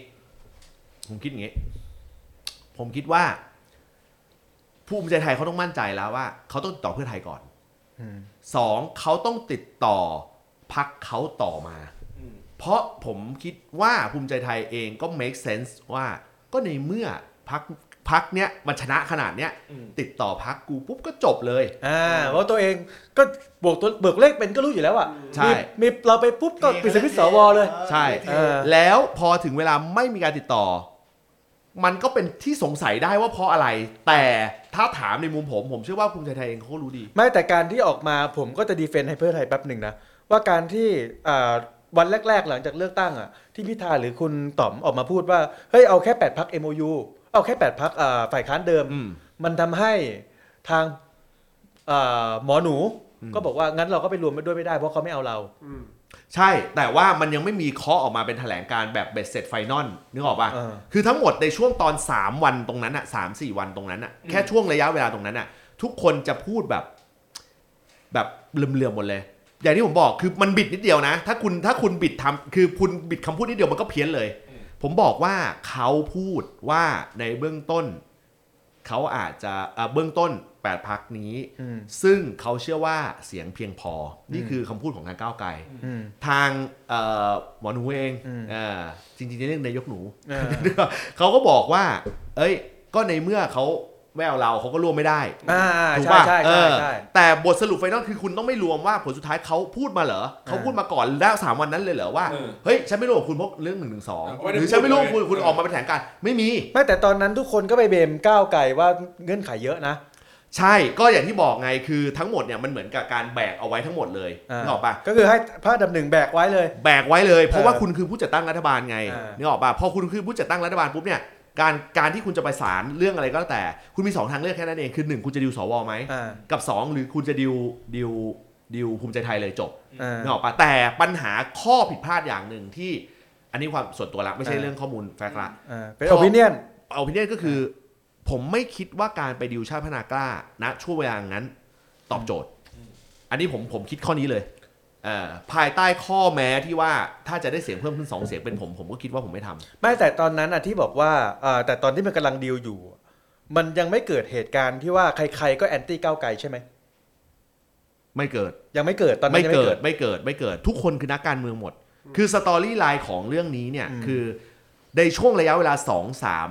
ผมคิดอย่างนี้ ผมคิดว่า ภูมิใจไทยเขาต้องมั่นใจแล้วว่า เขาต้องติดต่อเพื่อไทยก่อนสองเขาต้องติดต่อพักเขาต่อมาอืมเพราะผมคิดว่าภูมิใจไทยเองก็ make sense ว่าก็ในเมื่อพัก พักเนี้ยมันชนะขนาดเนี้ยอืมติดต่อพักกูปุ๊บก็จบเลยอ่าเพราะตัวเองก็บวกตัวเบิกเลขเป็นก็รู้อยู่แล้วอะใช่มีมีเราไปปุ๊บก็ปิดสวิตช์สวเลยใช่เออแล้วพอถึงเวลาไม่มีการติดต่อ มันก็เป็นที่สงสัยได้ว่าเพราะอะไร แต่ถ้าถามในมุมผม ผมเชื่อว่าภูมิใจไทยเองเขาก็รู้ดี ไม่แต่การที่ออกมาผมก็จะดีเฟนต์ให้เพื่อไทยแป๊บหนึ่งนะว่าการที่อ่าวันแรก ๆ หลังจากเลือกตั้งอะที่พิธาหรือคุณต๋อมออกมาพูดว่าเฮ้ยเอาแค่8พัก MOU เอาแค่8พักฝ่ายค้านเดิมอืมมันทำให้ทางอ่าหมอหนูอืมก็บอกว่างั้นเราก็ไปรวมไปด้วยไม่ได้เพราะเขาไม่เอาเราใช่แต่ว่ามันยังไม่มีเคาะออกมาเป็นแถลงการแบบเบ็ดเสร็จไฟนอลนึกออกปะเออคือทั้งหมดในช่วงตอน 3 วันตรงนั้นอะสามสี่วันตรงนั้นอะแค่ช่วงระยะเวลาตรงนั้นอะทุกคนจะพูดแบบ แบบเลื่อมๆหมดเลย อย่างที่ผมบอกคือมันบิดนิดเดียวนะ ถ้าคุณถ้าคุณบิดทำคือคุณบิดคำพูดนิดเดียวมันก็เพี้ยนเลย ผมบอกว่าเขาพูดว่าในเบื้องต้น เขาอาจจะเอ่อเบื้องต้น8พักนี้อืมซึ่งเขาเชื่อว่าเสียงเพียงพอ นี่คือคำพูดของทางก้าวไกลอืมทางเอ่อหมอหนูเองอืมเอ่อจริงๆจะเรียกนายกหนูเออเขาก็บอกว่า เอ้ย ก็ในเมื่อเขา ไม่เอาเราเขาก็ร่วมไม่ได้อ่าถูกใช่ป่ะใช่เอใช่อใช่ แต่บทสรุปไฟนอลคือคุณต้องไม่รวมว่าผลสุดท้ายเขาพูดมาเหรอเขาพูดมาก่อนแล้วสามวันนั้นเลยเหรอว่าเออเฮ้ยฉันไม่ร่วมกับคุณเพราะเรื่องหนึ่งหนึ่งสองไม่ได้หรือฉันไม่ร่วมกับคุณพูดเลย คุณออกมาเป็นแถลงการณ์ไม่มี ไม่แต่ตอนนั้นทุกคนก็ไปเบมก้าวไกลว่าเงื่อนไขเยอะนะ ใช่ก็อย่างที่บอกไงคือทั้งหมดเนี่ยมันเหมือนกับการแบกเอาไว้ทั้งหมดเลยอ่า นึกออกปะก็คือให้พระอันดับหนึ่งแบกไว้เลย แบกไว้เลย เพราะว่าเออคุณคือผู้จัดตั้งรัฐบาลไงอ่านึนึกออกปะพอคุณคือผู้จัดตั้งรัฐบาลปุ๊บเนี่ย การการที่คุณจะไปสารเรื่องอะไรก็แล้วแต่ คุณมีสองทางเลือกแค่นั้นเอง คือหนึ่งคุณจะดิวสวไหม อ่า กับสองหรือคุณจะดิวดิวดิวภูมิใจไทยเลยจบอ่า นึกออกปะแต่ปัญหาข้อผิดพลาดอย่างหนึ่งที่ อันนี้ความส่วนตัวละไม่ใช่อ่า เรื่องข้อมูลแฟกต์ละ อ่าเป็นโอปิเนียนเอาพิเนียนก็คือ ผมไม่คิดว่าการไปดิวชาติพัฒนากล้าณช่วงเวลานั้น ตอบโจทย์ อันนี้ผมผมคิดข้อนี้เลยเอ่อ ภายใต้ข้อแม้ที่ว่าถ้าจะได้เสียงเพิ่มขึ้นสองเสียงเป็นผม ผมก็คิดว่าผมไม่ทำไม่แต่ตอนนั้นอะที่บอกว่าอ่าแต่ตอนที่มันกำลังดีลอยู่ มันยังไม่เกิดเหตุการณ์ที่ว่าใครๆก็ anti ก้าวไกลใช่ไหมไม่เกิดยังไม่เกิดตอนนั้นไม่ยังเกิดไม่เกิดไม่เกิด ทุกคนคือนักการเมืองหมด คือ storyline ของเรื่องนี้เนี่ยอืมคือในช่วงระยะเวลา2อสาม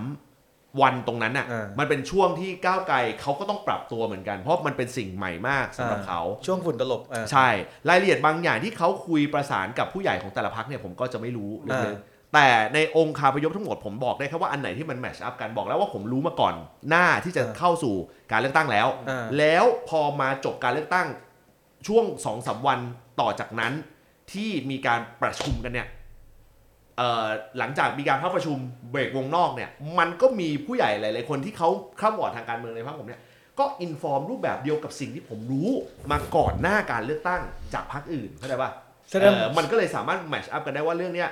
วันตรงนั้นน่ะอ่ามัมันเป็นช่วงที่ก้าวไกลเขาก็ต้องปรับตัวเหมือนกัน เพราะมันเป็นสิ่งใหม่มากสำหรับเขาช่วงฝุ่นตลบอ่าใช่ รายละเอียดบางอย่างที่เขาคุยประสานกับผู้ใหญ่ของแต่ละพักเนี่ยผมก็จะไม่รู้อ่าเลยแต่ในองค์คาพยพทั้งหมดผมบอกได้แค่ว่าอันไหนที่มันแมชอัพกันบอกแล้วว่าผมรู้มาก่อนหน้าที่จะเข้าสู่การเลือกตั้งแล้วอ่าแล้วพอมาจบการเลือกตั้งช่วงสองสามวันต่อจากนั้นที่มีการประชุมกันเนี่ยเอ่อ หลังจากมีการเข้าประชุมเบรกวงนอกเนี่ย มันก็มีผู้ใหญ่หลาย ๆ คนที่เขาข้ามบอร์ดทางการเมืองในพรรคผมเนี่ย ก็ inform รูปแบบเดียวกับสิ่งที่ผมรู้มาก่อนหน้าการเลือกตั้งจากพรรคอื่นเข้าใจป่ะแสดงเออมันก็เลยสามารถ match up กันได้ว่าเรื่องเนี้ย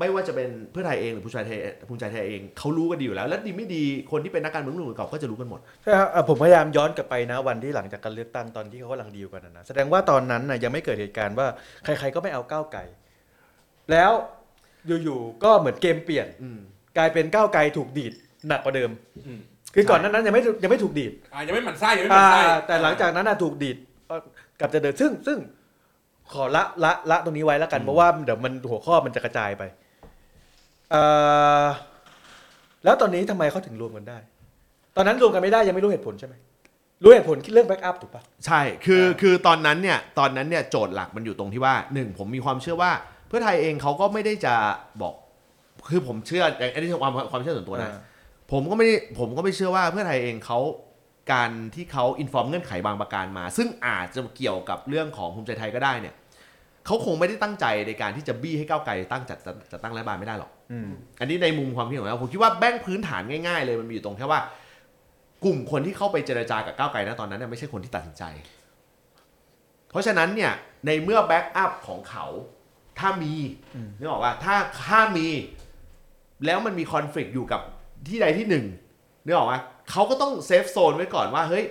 ไม่ว่าจะเป็นเพื่อไทยเองหรือภูมิใจไทยภูมิใจไทยเองเขารู้กันดีอยู่แล้ว และดีไม่ดีคนที่เป็นนักการเมืองรุ่นเก่าก็จะรู้กันหมดใช่ครับอะผมพยายามย้อนกลับไปนะวันที่หลังจากการเลือกตั้งตอนที่เขากำลังดีลกันนะนะแสดงว่าตอนนั้นน่ะยังไม่เกิดเหตุการณ์ว่าใคร ๆก็ไม่เอาก้าวไกลแล้ว อยู่ๆก็เหมือนเกมเปลี่ยน อืม กลายเป็นก้าวไกลถูกดีดหนักกว่าเดิม อืม คือก่อนหนานั้นยังไม่ยังไม่ถูกดีดอ่ายังไม่หมั่นไส้ยังไม่หมั่นไส้อ่าแต่หลังจากนั้นน่ะถูกดีดเอ่อกลับจะเดินซึ่งซึ่งขอละละละตรงนี้ไว้แล้วกันเพราะว่าเดี๋ยวมันหัวข้อมันจะกระจายไปเอ่อแล้วตอนนี้ทำไมเขาถึงรวมกันได้ ตอนนั้นรวมกันไม่ได้ยังไม่รู้เหตุผลใช่ไหมรู้เหตุผลเรื่องแบ็กอัพถูกปะ ใช่ คือ อ่า คือ ตอนนั้น เนี่ย ตอนนั้น เนี่ย โจทย์หลักมันอยู่ตรงที่ว่าหนึ่งผมมีความเชื่อว่าเพื่อไทยเองเขาก็ไม่ได้จะบอกคือผมเชื่ออันนี้ความความเชื่อส่วนตัวนะอ่าผมก็ไม่ได้ผมก็ไม่เชื่อว่าเพื่อไทยเองเขาการที่เขาอินฟอร์มเงื่อนไขบางประการมา ซึ่งอาจจะเกี่ยวกับเรื่องของภูมิใจไทยก็ได้เนี่ยเขาคงไม่ได้ตั้งใจในการที่จะบี้ให้ก้าวไกลตั้งจัดจัดจัดตั้งรัฐบาลไม่ได้หรอกอืมอันนี้ในมุมความคิดของเราผมคิดว่าแบ่งพื้นฐานง่ายๆเลยมันมีอยู่ตรงแค่ว่า กลุ่มคนที่เข้าไปเจรจากับก้าวไกลนะตอนนั้นเนี่ยไม่ใช่คนที่ตัดสินใจ เพราะฉะนั้นเนี่ยในเมื่อ backup ของเขา ถ้ามีอืมนึกออกปะถ้าถ้ามี แล้วมันมี conflict อยู่กับที่ใดที่หนึ่งนึกออกไหมเขาก็ต้อง safe zone ไว้ก่อนว่าเฮ้ย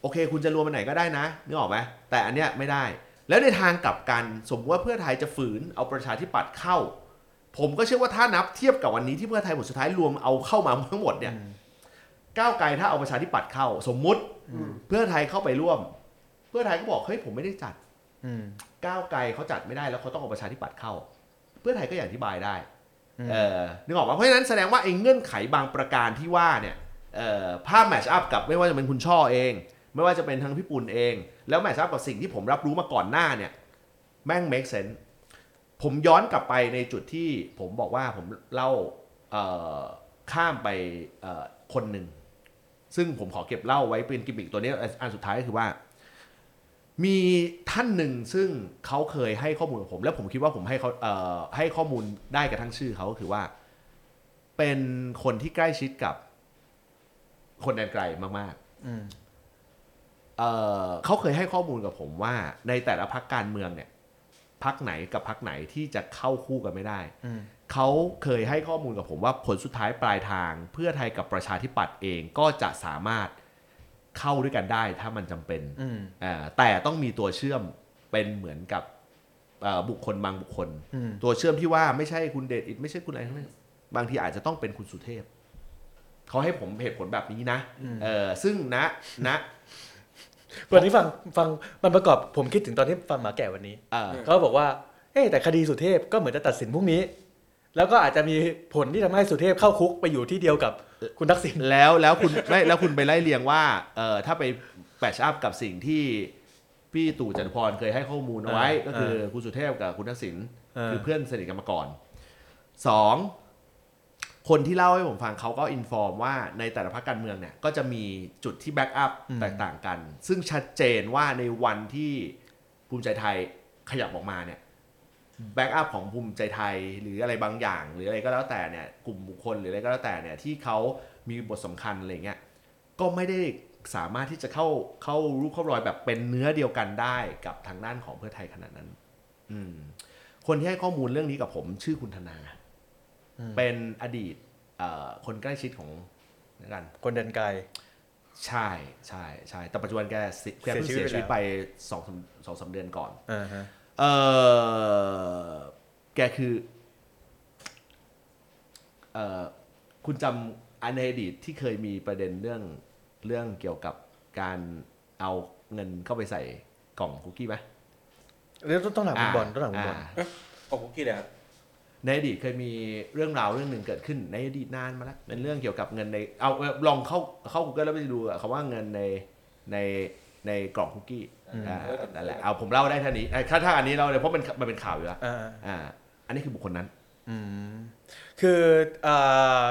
โอเค คุณจะรวมอันไหนก็ได้นะนึกออกไหมแต่อันเนี้ยไม่ได้ แล้วในทางกลับกันสมมติว่าเพื่อไทยจะฝืนเอาประชาธิปัตย์เข้า ผมก็เชื่อว่าถ้านับเทียบกับวันนี้ที่เพื่อไทยผลสุดท้ายรวมเอาเข้ามาทั้งหมดเนี่ยอืมก้าวไกลถ้าเอาประชาธิปัตย์เข้า สมมุติอืมเพื่อไทยเข้าไปร่วม เพื่อไทยก็บอกเฮ้ยผมไม่ได้จัดอืม ก้าวไกลเขาจัดไม่ได้แล้วเขาต้องเอาประชาธิปัตย์เข้า เพื่อไทยก็อย่างอธิบายได้อืมเออนึกออกปะเพราะฉะนั้นแสดงว่าไอ้เงื่อนไขบางประการที่ว่าเนี่ยเอ่อภาพแมชอัพกับไม่ว่าจะเป็นคุณช่อเอง ไม่ว่าจะเป็นทางพี่ปุ่นเอง แล้วแมชอัพกับสิ่งที่ผมรับรู้มาก่อนหน้าเนี่ยแม่ง make sense ผมย้อนกลับไปในจุดที่ผมบอกว่าผมเล่าเอ่อข้ามไปเอ่อคนหนึ่งซึ่งผมขอเก็บเล่าไว้เป็นกิมมิกตัวนี้อันสุดท้ายก็คือว่า มีท่านหนึ่งซึ่งเขาเคยให้ข้อมูลกับผม และผมคิดว่าผมให้เขาเอ่อให้ข้อมูลได้กระทั่งชื่อเขาก็คือว่า เป็นคนที่ใกล้ชิดกับคนแดนไกลมากอืมๆเอ่อเขาเคยให้ข้อมูลกับผมว่า ในแต่ละพักการเมืองเนี่ยพักไหนกับพักไหนที่จะเข้าคู่กันไม่ได้ อืมเขาเคยให้ข้อมูลกับผมว่าผลสุดท้ายปลายทาง เพื่อไทยกับประชาธิปัตย์เองก็จะสามารถ เข้าด้วยกันได้ถ้ามันจำเป็นอืมอ่าแต่ต้องมีตัวเชื่อมเป็นเหมือนกับเอ่อบุคคลบางบุคคลอืมตัวเชื่อมที่ว่าไม่ใช่คุณเดชอิทไม่ใช่คุณอะไรทั้งนั้นบางทีอาจจะต้องเป็นคุณสุเทพเขาให้ผมเหตุผลแบบนี้นะเออซึ่งนะนะวันนี้ฟังฟังมันประกอบผมคิดถึงตอนที่ฟังหมาแก่วันนี้เออเขาบอกว่าเอ๊ะแต่คดีสุเทพก็เหมือนจะตัดสินพรุ่งนี้ แล้วก็อาจจะมีผลที่ทำให้สุเทพเข้าคุกไปอยู่ที่เดียวกับคุณทักษิณแล้วแล้วคุณไม่แล้วคุณไปไล่เรียงว่าเออถ้าไป match up กับสิ่งที่พี่ตู่จตุพรเคยให้ข้อมูลเอาไว้เออก็คือคุณสุเทพกับคุณทักษิณเออคือเพื่อนสนิทกันมาก่อนสองคนที่เล่าให้ผมฟังเขาก็ inform ว่าในแต่ละพรรคการเมืองเนี่ยก็จะมีจุดที่ backup แตกต่างกัน ซึ่งชัดเจนว่าในวันที่ภูมิใจไทยขยับออกมาเนี่ย แบ็กอัพของภูมิใจไทยหรืออะไรบางอย่าง หรืออะไรก็แล้วแต่เนี่ยกลุ่มบุคคลหรืออะไรก็แล้วแต่เนี่ยที่เขามีบทสำคัญอะไรเงี้ยก็ไม่ได้สามารถที่จะเข้าเข้ารูปเข้ารอยแบบเป็นเนื้อเดียวกันได้กับทางด้านของเพื่อไทยขนาดนั้น อืมคนที่ให้ข้อมูลเรื่องนี้กับผมชื่อคุณธนา เป็นอดีตเอ่อคนใกล้ชิดของนักกัน คนเดินไกล ใช่ใช่ใช่แต่ปัจจุบันแกเสียแกเพิ่งเสียชีวิตเสียชีวิตไปไปแล้วสองสามสองสามเดือนก่อนอ่าฮะ เออแกคือเออคุณจำอันในอดีตที่เคยมีประเด็นเรื่องเรื่องเกี่ยวกับการเอาเงินเข้าไปใส่กล่องคุกกี้ไหมเรื่องต้องถามคุณบอลต้องถามคุณบอลอ่าของคุกกี้เลยครับในอดีตเคยมีเรื่องราวเรื่องหนึ่งเกิดขึ้นในอดีตนานมาแล้วเป็นเรื่องเกี่ยวกับเงินในเอาเอาลองเข้าเข้า Google แล้วไปดูอะคำว่าเงินในในในกล่องคุกกี้ อ่านั่นแหละเอาผมเล่าได้เท่านี้ไอ้ถ้าถ้าอันนี้เราเลยเพราะมันมันเป็นข่าวอยู่แล้วอ่าอ่า อันนี้คือบุคคลนั้น อืมคืออ่า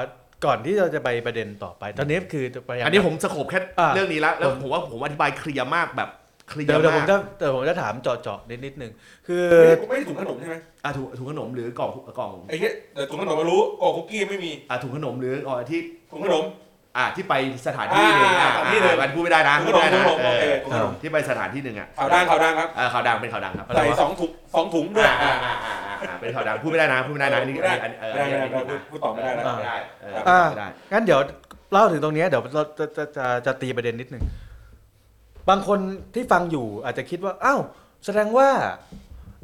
ก่อนที่เราจะไปประเด็นต่อไป ตอนนี้คือพยายามอันนี้ผมสโคบแค่อ่า เรื่องนี้แล้วแล้วผมผมว่าผมอธิบายเคลียร์มากแบบเคลียเดี๋ยวร์เดี๋ยวผมมากจะเดี๋ยวผมจะถามเจาะๆนิดนิดนึงคือไม่ได้ถุงขนมใช่ไหมอะถุงถุงขนมหรือกล่องกล่องไอ้เหี้ยแต่ถุงขนมมารู้กล่องคุกกี้ไม่มีอะถุงขนมหรืออ๋อที่ถุงขนม อะที่ไปสถานที่หนึ่งอะอ่าสถานที่หนึ่งอะมันพูดไม่ได้นะถุพูงดขนไม่มได้ถุงนะขนมโอเคเออถุงขนมที่ไปสถานที่หนึ่งอะข่าวดังข่าวดังครับเออข่าวดังเป็นข่าวดังครับใส่สองถุงสองถุงด้วย อ่าอ่าอ่าอ่าอ่าเป็นข่าวดังพูดไม่ได้นะพูดไม่ได้นะอันนี้ไม่ได้อันนี้เออไม่ได้อันนี้ไม่ได้พูดต่อไม่ได้นะ ไม่ได้เอออ่าไม่ได้ งั้นเดี๋ยวเล่าถึงตรงเนี้ยเดี๋ยวเราจะจะจะจะตีประเด็นนิดนึงบางคนที่ฟังอยู่อาจจะคิดว่าอ้าวแสดงว่า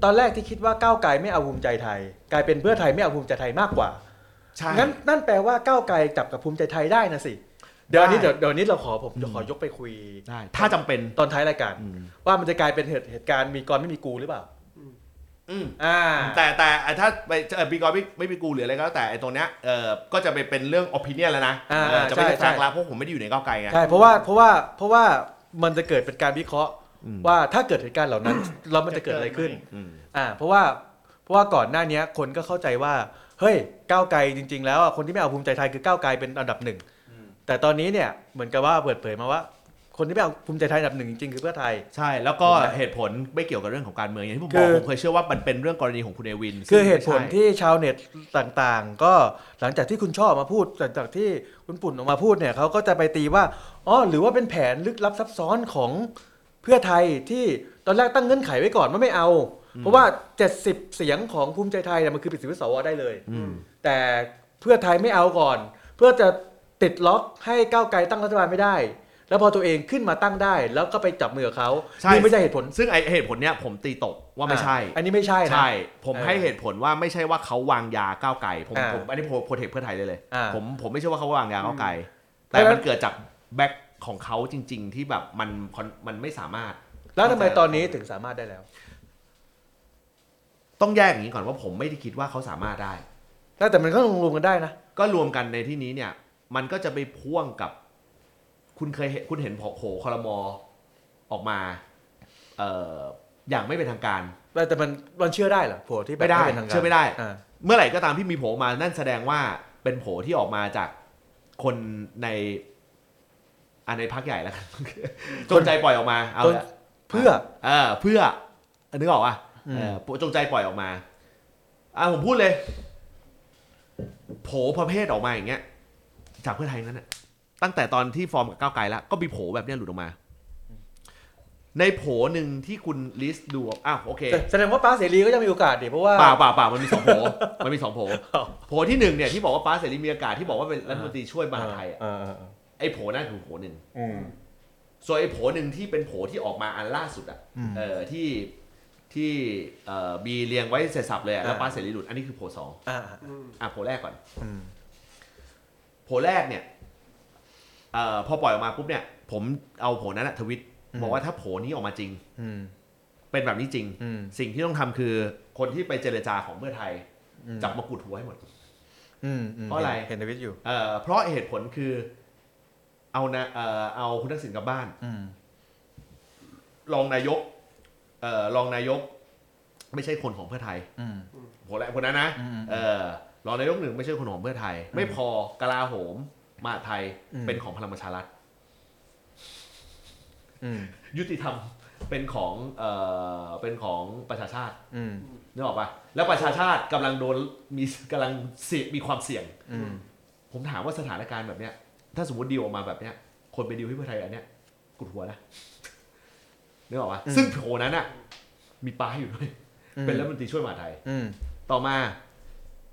ตอนแรกที่คิดว่าก้าวไกลไม่เอาภูมิใจไทย กลายเป็นเพื่อไทยไม่เอาภูมิใจไทยมากกว่า ใช่ งั้นนั่นแปลว่าก้าวไกลจับกับภูมิใจไทยได้นะสิ เดี๋ยวอันนี้ได้ เดี๋ยวเดี๋ยวนี้เราขอผมจะขอยกไปคุย ได้ถ้าจำเป็น ตอนท้ายรายการ อืม ว่ามันจะกลายเป็นเหตุเหตุการณ์มีกรไม่มีกูหรือเปล่า อืม อ่า แต่แต่ถ้าไปเออปีกอนไม่ไม่มีกูหรืออะไรก็แล้วแต่ไอ้ตรงเนี้ยเออก็จะไปเป็นเรื่อง opinion แล้วนะอ่าเออจะไม่ได้ใช่แฟกต์แล้วเพราะผมไม่ได้อยู่ในก้าวไกลไง ใช่เพราะว่าเพราะว่าเพราะว่ามันจะเกิดเป็นการวิเคราะห์อืม ว่าถ้าเกิดเหตุการณ์เหล่านั้น แล้วมันจะเกิดอะไรขึ้น อืม อ่าเพราะว่าเพราะว่าก่อนหน้านี้คนก็เข้าใจว่า เฮ้ยก้าวไกลจริง ๆ แล้วอะคนที่ไม่เอาภูมิใจไทยคือก้าวไกลเป็นอันดับหนึ่งแต่ตอนนี้เนี่ยเหมือนกับว่าเปิดเผยมาว่า คนที่ไม่เอาภูมิใจไทยอันดับหนึ่งจริงๆคือเพื่อไทย ใช่ แล้วก็ถูกไหมเหตุผลไม่เกี่ยวกับเรื่องของการเมืองอย่างที่ผมคืบอกอ ผมเคยเชื่อว่ามันเป็นเรื่องกรณีของคุณเอวินคือซึ่งเหตุผลไม่ใช่ที่ชาวเน็ตต่างๆ ก็หลังจากที่คุณชอบมาพูดหลังจากที่คุณปุ่นออกมาพูดเนี่ยเขาก็จะไปตีว่าอ๋อหรือว่าเป็นแผนลึกลับซับซ้อนของเพื่อไทยที่ตอนแรกตั้งเงื่อนไขไว้ก่อนว่าไม่เอา เพราะว่า 70 เสียงของภูมิใจไทยเนี่ยมันคือปิดสิทธิสวได้เลยอืมแต่เพื่อไทยไม่เอาก่อน เพื่อจะติดล็อกให้ก้าวไกลตั้งรัฐบาลไม่ได้ แล้วพอตัวเองขึ้นมาตั้งได้ แล้วก็ไปจับมือกับเขาใช่ นี่ไม่ใช่เหตุผลซึ่งไอเหตุผลเนี้ยผมตีตกว่าไม่ใช่ อะอันนี้ไม่ใช่นะ ใช่ ผมเออให้เหตุผลว่าไม่ใช่ว่าเขาวางยาก้าวไก่ผมอ่าผมอันนี้ผมโปรเทคเพื่อไทยเลยเลยอ่าผมผมไม่ใช่ว่าเขาวางยาก้าวไก่อืมแต่แล้วมันเกิดจากแบ็คของเขาจริง ๆ ที่แบบมันมันไม่สามารถแล้วทำไมตอนนี้ถึงสามารถได้แล้ว ต้องแยกอย่างนี้ก่อนว่าผมไม่ได้คิดว่าเขาสามารถได้ แต่มันก็รวมๆกันได้นะ ก็รวมกันในที่นี้เนี่ย มันก็จะไปพ่วงกับ คุณเคยเห็นคุณเห็นโผล่คอรมอออกมาเอ่ออย่างไม่เป็นทางการ แต่แต่มันมันเชื่อได้เหรอโผล่ที่แบบไม่ได้เป็นทางการเชื่อไม่ได้าเมื่อไหร่ก็ตามที่มีโผล่ออกมานั่นแสดงว่าเป็นโผล่ที่ออกมาจากคนในอันในพักใหญ่แล้วกันจงใจปล่อยออกมาเอาจนละเพื่อ เออเพื่อนึกออกป่ะอืมเออ จงใจปล่อยออกมาอะผมพูดเลยโผล่ประเภทออกมาอย่างเงี้ย จากเพื่อไทยนั้นน่ะตั้งแต่ตอนที่ฟอร์มกับก้าวไกลแล้ว ก็มีโผล่แบบเนี้ยหลุดออกมา ในโผล่หนึ่งที่คุณลิสต์ดูอ้าวโอเคแต่แสดงว่าป้าเสรีก็ยังมีโอกาสดิเพราะว่าเปล่าเปล่าเปล่ามันมีสองโผล่มันมีสองโผล่อ้าวโผล่ที่หนึ่งเนี่ยที่บอกว่าป้าเสรีมีอากาศที่บอกว่าเป็นรัฐมนตรีช่วยมหาดไทยอะเออเออเออไอ้โผล่นั่นคือโผล่หนึ่งอืมส่วนไอ้โผหนึ่งที่เป็นโผที่ออกมาอันล่าสุดอะอืมเออที่ ที่เอ่อมีเรียงไว้เสร็จสับเลยอะแล้วอ่าป้าเสรีหลุดอันนี้คือโผสองอ่าอะโผแรกก่อนอืมโผแรกเนี่ยเอ่อพอปล่อยออกมาปุ๊บเนี่ย ผมเอาโผนั้นอะทวิตบอกว่าถ้าโผนี้ออกมาจริงอืมเป็นแบบนี้จริงอืมสิ่งที่ต้องทำคือคนที่ไปเจรจาของเพื่อไทยอืมจับมากุดหัวให้หมดอืมอืมเพราะอะไรเห็นในวิทย์อยู่เอ่อเพราะเหตุผลคือ เอานะเอ่อเอาคุณทักษิณกลับบ้านอืมรองนายกเอ่อ รองนายกไม่ใช่คนของเพื่อไทยอืมโผแรกคนนั้นนะอืมเออรองนายกหนึ่งไม่ใช่คนของเพื่อไทย ไม่พอกลาโหมมหาดไทยอืมเป็นของพลังประชารัฐอืมยุติธรรมเป็นของเอ่อเป็นของประชาชาติอืมนึกออกปะแล้วประชาชาติกำลังโดนมีกำลังเสี่ยงมีความเสี่ยงอืมผมถามว่าสถานการณ์แบบเนี้ย ถ้าสมมติดีลออกมาแบบเนี้ย คนไปดีลให้เพื่อไทยอันเนี้ยกุดหัวนะ นึกออกปะอืมซึ่งโผนั้นอะ มีป้าอยู่ด้วยอืมเป็นรัฐมนตรีช่วยมหาดไทยอืมต่อมา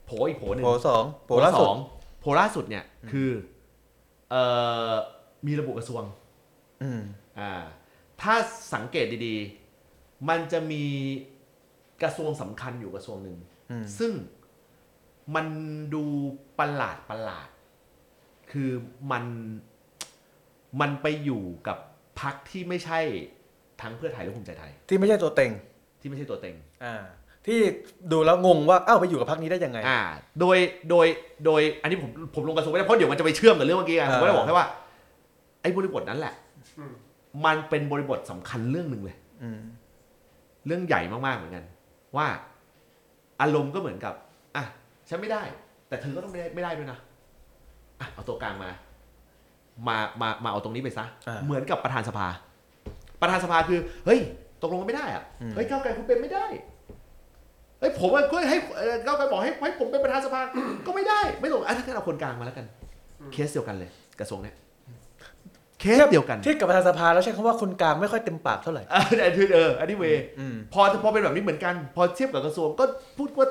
โผอีกโผหนึ่งโผสองโผล่าสุดสองโผล่าสุดเนี่ย คือเอ่อมีระบุกระทรวงอืมอ่า ถ้าสังเกตดีๆ มันจะมีกระทรวงสำคัญอยู่กระทรวงหนึ่งอืมซึ่งมันดูประหลาดประหลาด คือมันมันไปอยู่กับพักที่ไม่ใช่ ทั้งเพื่อไทยและภูมิใจไทย ที่ไม่ใช่ตัวเต็งที่ไม่ใช่ตัวเต็งอ่าที่ดูแล้วงงว่าเอ้าไปอยู่กับพรรคนี้ได้ยังไง อ่า โดยโดยโดยอันนี้ผมผมลงกระทรวงไม่ได้เพราะเดี๋ยวมันจะไปเชื่อมกับเรื่องเมื่อกี้ไงผมก็เลยบอกแค่ว่าไอ้บริบทนั้นแหละอืมมันเป็นบริบทสำคัญเรื่องหนึ่งเลยอืมเรื่องใหญ่มากๆเหมือนกัน ว่าอารมณ์ก็เหมือนกับอะฉันไม่ได้ แต่เธอก็ต้องไม่ได้ไม่ได้ด้วยนะอะเอาตัวกลางมา มามามาเอาตรงนี้ไปซะอ่าเหมือนกับประธานสภา ประธานสภาคือ เฮ้ย ตกลงกันไม่ได้อะอืมเฮ้ยก้าวไกลคุณเป็นไม่ได้เฮ้ยผมว่าก็ให้เอ่อก้าวไกลบอกให้ให้ผมเป็นประธานสภาก็ไม่ได้ไม่ตกลงอะถ้างั้นเอาคนกลางมาแล้วกัน เคสเดียวกันเลย กระทรวงเนี้ยเคสเดียวกันเทียบกับประธานสภาแล้วใช้คำว่าคนกลางไม่ค่อยเต็มปากเท่าไหร่อะแต่คือเอออันนี้เวอืมพอพอเป็นแบบนี้เหมือนกัน พอเทียบกับกระทรวงก็พูดว่า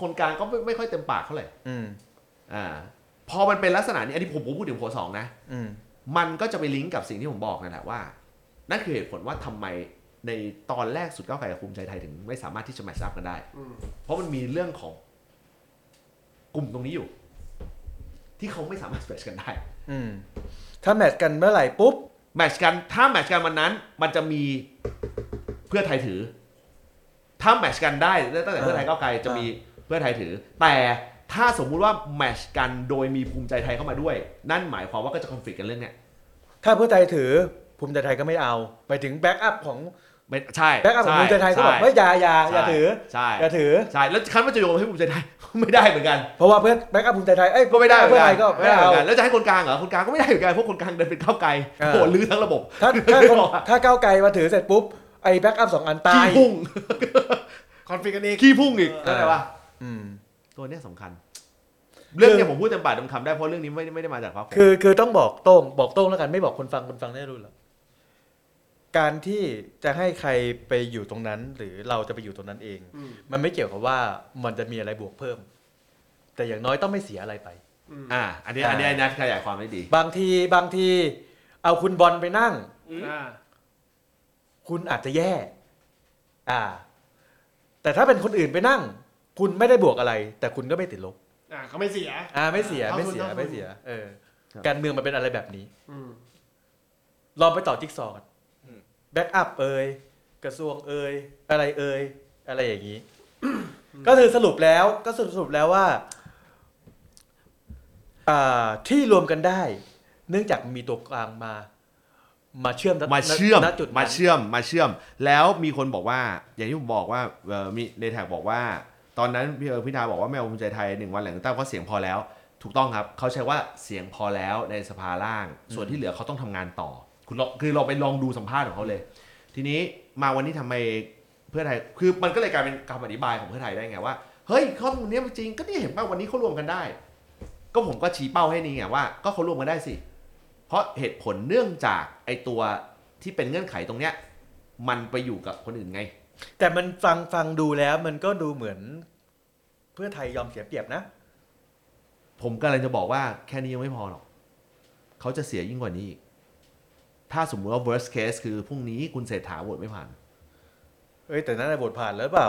คนกลางก็ไม่ไม่ค่อยเต็มปากเท่าไหร่อืมอ่า พอมันเป็นลักษณะนี้อันนี้ผมผมพูดถึงโผสองนะอืมมันก็จะไปลิงก์กับสิ่งที่ผมบอกนั่นแหละว่า นั่นคือเหตุผลว่าทำไมในตอนแรกสุดก้าวไกลกับภูมิใจไทยถึงไม่สามารถที่จะแมทช์อัพกันได้อืมเพราะมันมีเรื่องของกลุ่มตรงนี้อยู่ ที่เขาไม่สามารถแมทช์กันได้ อืมถ้าแมทช์กันเมื่อไหร่ปุ๊บ แมทช์กันถ้าแมทช์กันวันนั้น มันจะมีเพื่อไทยถือ ถ้าแมทช์กันได้ตั้งแต่เพื่อไทยก้าวไกลจะมีเพื่อไทยถือ แต่ถ้าสมมุติว่าแมทช์กันโดยมีภูมิใจไทยเข้ามาด้วย นั่นหมายความว่าก็จะคอนฟ lict กันเรื่องเนี้ยถ้าเพื่อไทยถือ ภูมิใจไทยก็ไม่เอาไปถึงแบ็กอัพของไม่ใช่แบ็กอัพของภูมิใจไทยก็บอกใช่ไม่อย่าอย่าอย่าถือใช่อย่าถือใช่แล้วคันว่าจะโยงให้ภูมิใจไทยไม่ได้เหมือนกันเพราะว่าเพื่อนแบ็กอัพภูมิใจไทยเอ้ยก็ไม่ได้เหมืเพื่ออนไทกันยก็ไม่ไม่ได้เหมืเอาอนกันแล้วจะให้คนกลางเหรอคนกลางก็ไม่ได้เหมือนกันเพราะคนกลางเดินเป็นก้าวไกลเออโหลื้อทั้งระบบ ถ้าถ้าคนถ้าก้าวไกลมาถือเสร็จปุ๊บไอ้แบ็กอัพสองอันตาขี้ยพุ่งคอนฟ lict กันอีกขี้พุ่งอีกเออเข้าใจปะอืมตัวเนี้ยสำคัญเรื่องเนี้ยผมพูดเต็มปากเต็มคำได้เพราะเรื่องนี้ไม่ได้ไม่ได้มาจากพรรคผมคือคือต้องบอกโต้งบอกโต้งแล้วกันไม่บอกคนฟังคนฟังได้รู้หรอ กการที่จะให้ใครไปอยู่ตรงนั้น หรือเราจะไปอยู่ตรงนั้นเอง อืมมันไม่เกี่ยวกับว่ามันจะมีอะไรบวกเพิ่ม แต่อย่างน้อยต้องไม่เสียอะไรไปอืมอ่า อันนี้ อันนี้อันนี้ขยายความได้ดี บางทีบางทีเอาคุณบอลไปนั่ง อ่าคุณอาจจะแย่ อ่า แต่ถ้าเป็นคนอื่นไปนั่ง คุณไม่ได้บวกอะไร แต่คุณก็ไม่ติดลบ อ่าเขาไม่เสีย อ่า ไม่เสียเท่าไม่ทุนเสีย เท่าทุน ไม่เสีย เออ ครับ การเมืองมันเป็นอะไรแบบนี้ อืมลองไปต่อจิ๊กซอว์กัน backup เอ่ยกระทรวงเอ่ยอะไรเอ่ยอะไรอย่างนี้ ก็คือสรุปแล้วก็สรุปแล้วว่าอ่าที่รวมกันได้ เนื่องจากมีตัวกลางมา มาเชื่อม มาเชื่อมณจุดนั้นมาเชื่อมมาเชื่อม แล้วมีคนบอกว่า อย่างที่ผมบอกว่าเอ่อมีในแท็กบอกว่า ตอนนั้นพี่เออพิธาบอกว่าไม่เอาภูมิใจไทยหนึ่งวันหลังเลือกตั้งเพราะเสียงพอแล้ว ถูกต้องครับเขาใช้ว่าเสียงพอแล้วในสภาล่าง ส่วนที่เหลือเขาต้องทำงานต่อ คุณลองคือเราไปลองดูสัมภาษณ์ของเขาเลย ทีนี้มาวันนี้ทำไมเพื่อไทย คือมันก็เลยกลายเป็นคำอธิบายของเพื่อไทยได้ไงว่าเฮ้ยข้อมูลเนี้ยมันจริงก็นี่เห็นป่ะวันนี้เขารวมกันได้ ก็ผมก็ชี้เป้าให้นี่ไงว่าก็เขารวมกันได้สิ เพราะเหตุผลเนื่องจากไอตัวที่เป็นเงื่อนไขตรงเนี้ยมันไปอยู่กับคนอื่นไง แต่มันฟังฟังดูแล้วมันก็ดูเหมือน เพื่อไทยยอมเสียเปรียบนะ ผมกำลังจะบอกว่าแค่นี้ยังไม่พอหรอกเขาจะเสียยิ่งกว่านี้อีก ถ้าสมมุติว่า worst case คือพรุ่งนี้คุณเศรษฐาโหวตไม่ผ่าน เอ้ยแต่นั่นน่ะบทผ่านแล้วเปล่า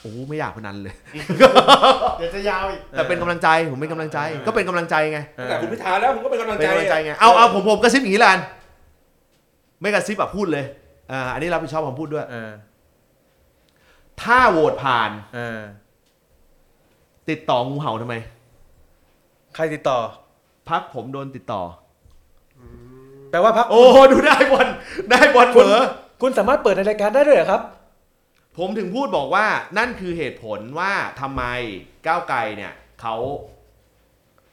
โอ้ไม่อยากพนันเลย เดี๋ยวจะยาวอีก แต่เป็นกำลังใจผมเป็นกำลังใจก็เป็นกำลังใจไง แต่คุณพิธาแล้วผมก็เป็นกำลังเป็นใจกำลังใจไง เอาเอาผมผมกระซิบอย่างนี้ละกันไม่กระซิบแบบพูดเลยอ่าอันนี้รับผิดชอบคำพูดด้วย เออถ้าโหวตผ่านเออติดต่องูเห่าทำไม ใครติดต่อ พักผมโดนติดต่อ แปลว่าพักโอ้ดูได้บอลได้บอลคุเผณลอคุณสามารถเปิดในรายการได้ด้วยเหรอครับ ผมถึงพูดบอกว่านั่นคือเหตุผลว่าทำไมก้าวไกลเนี่ยเขา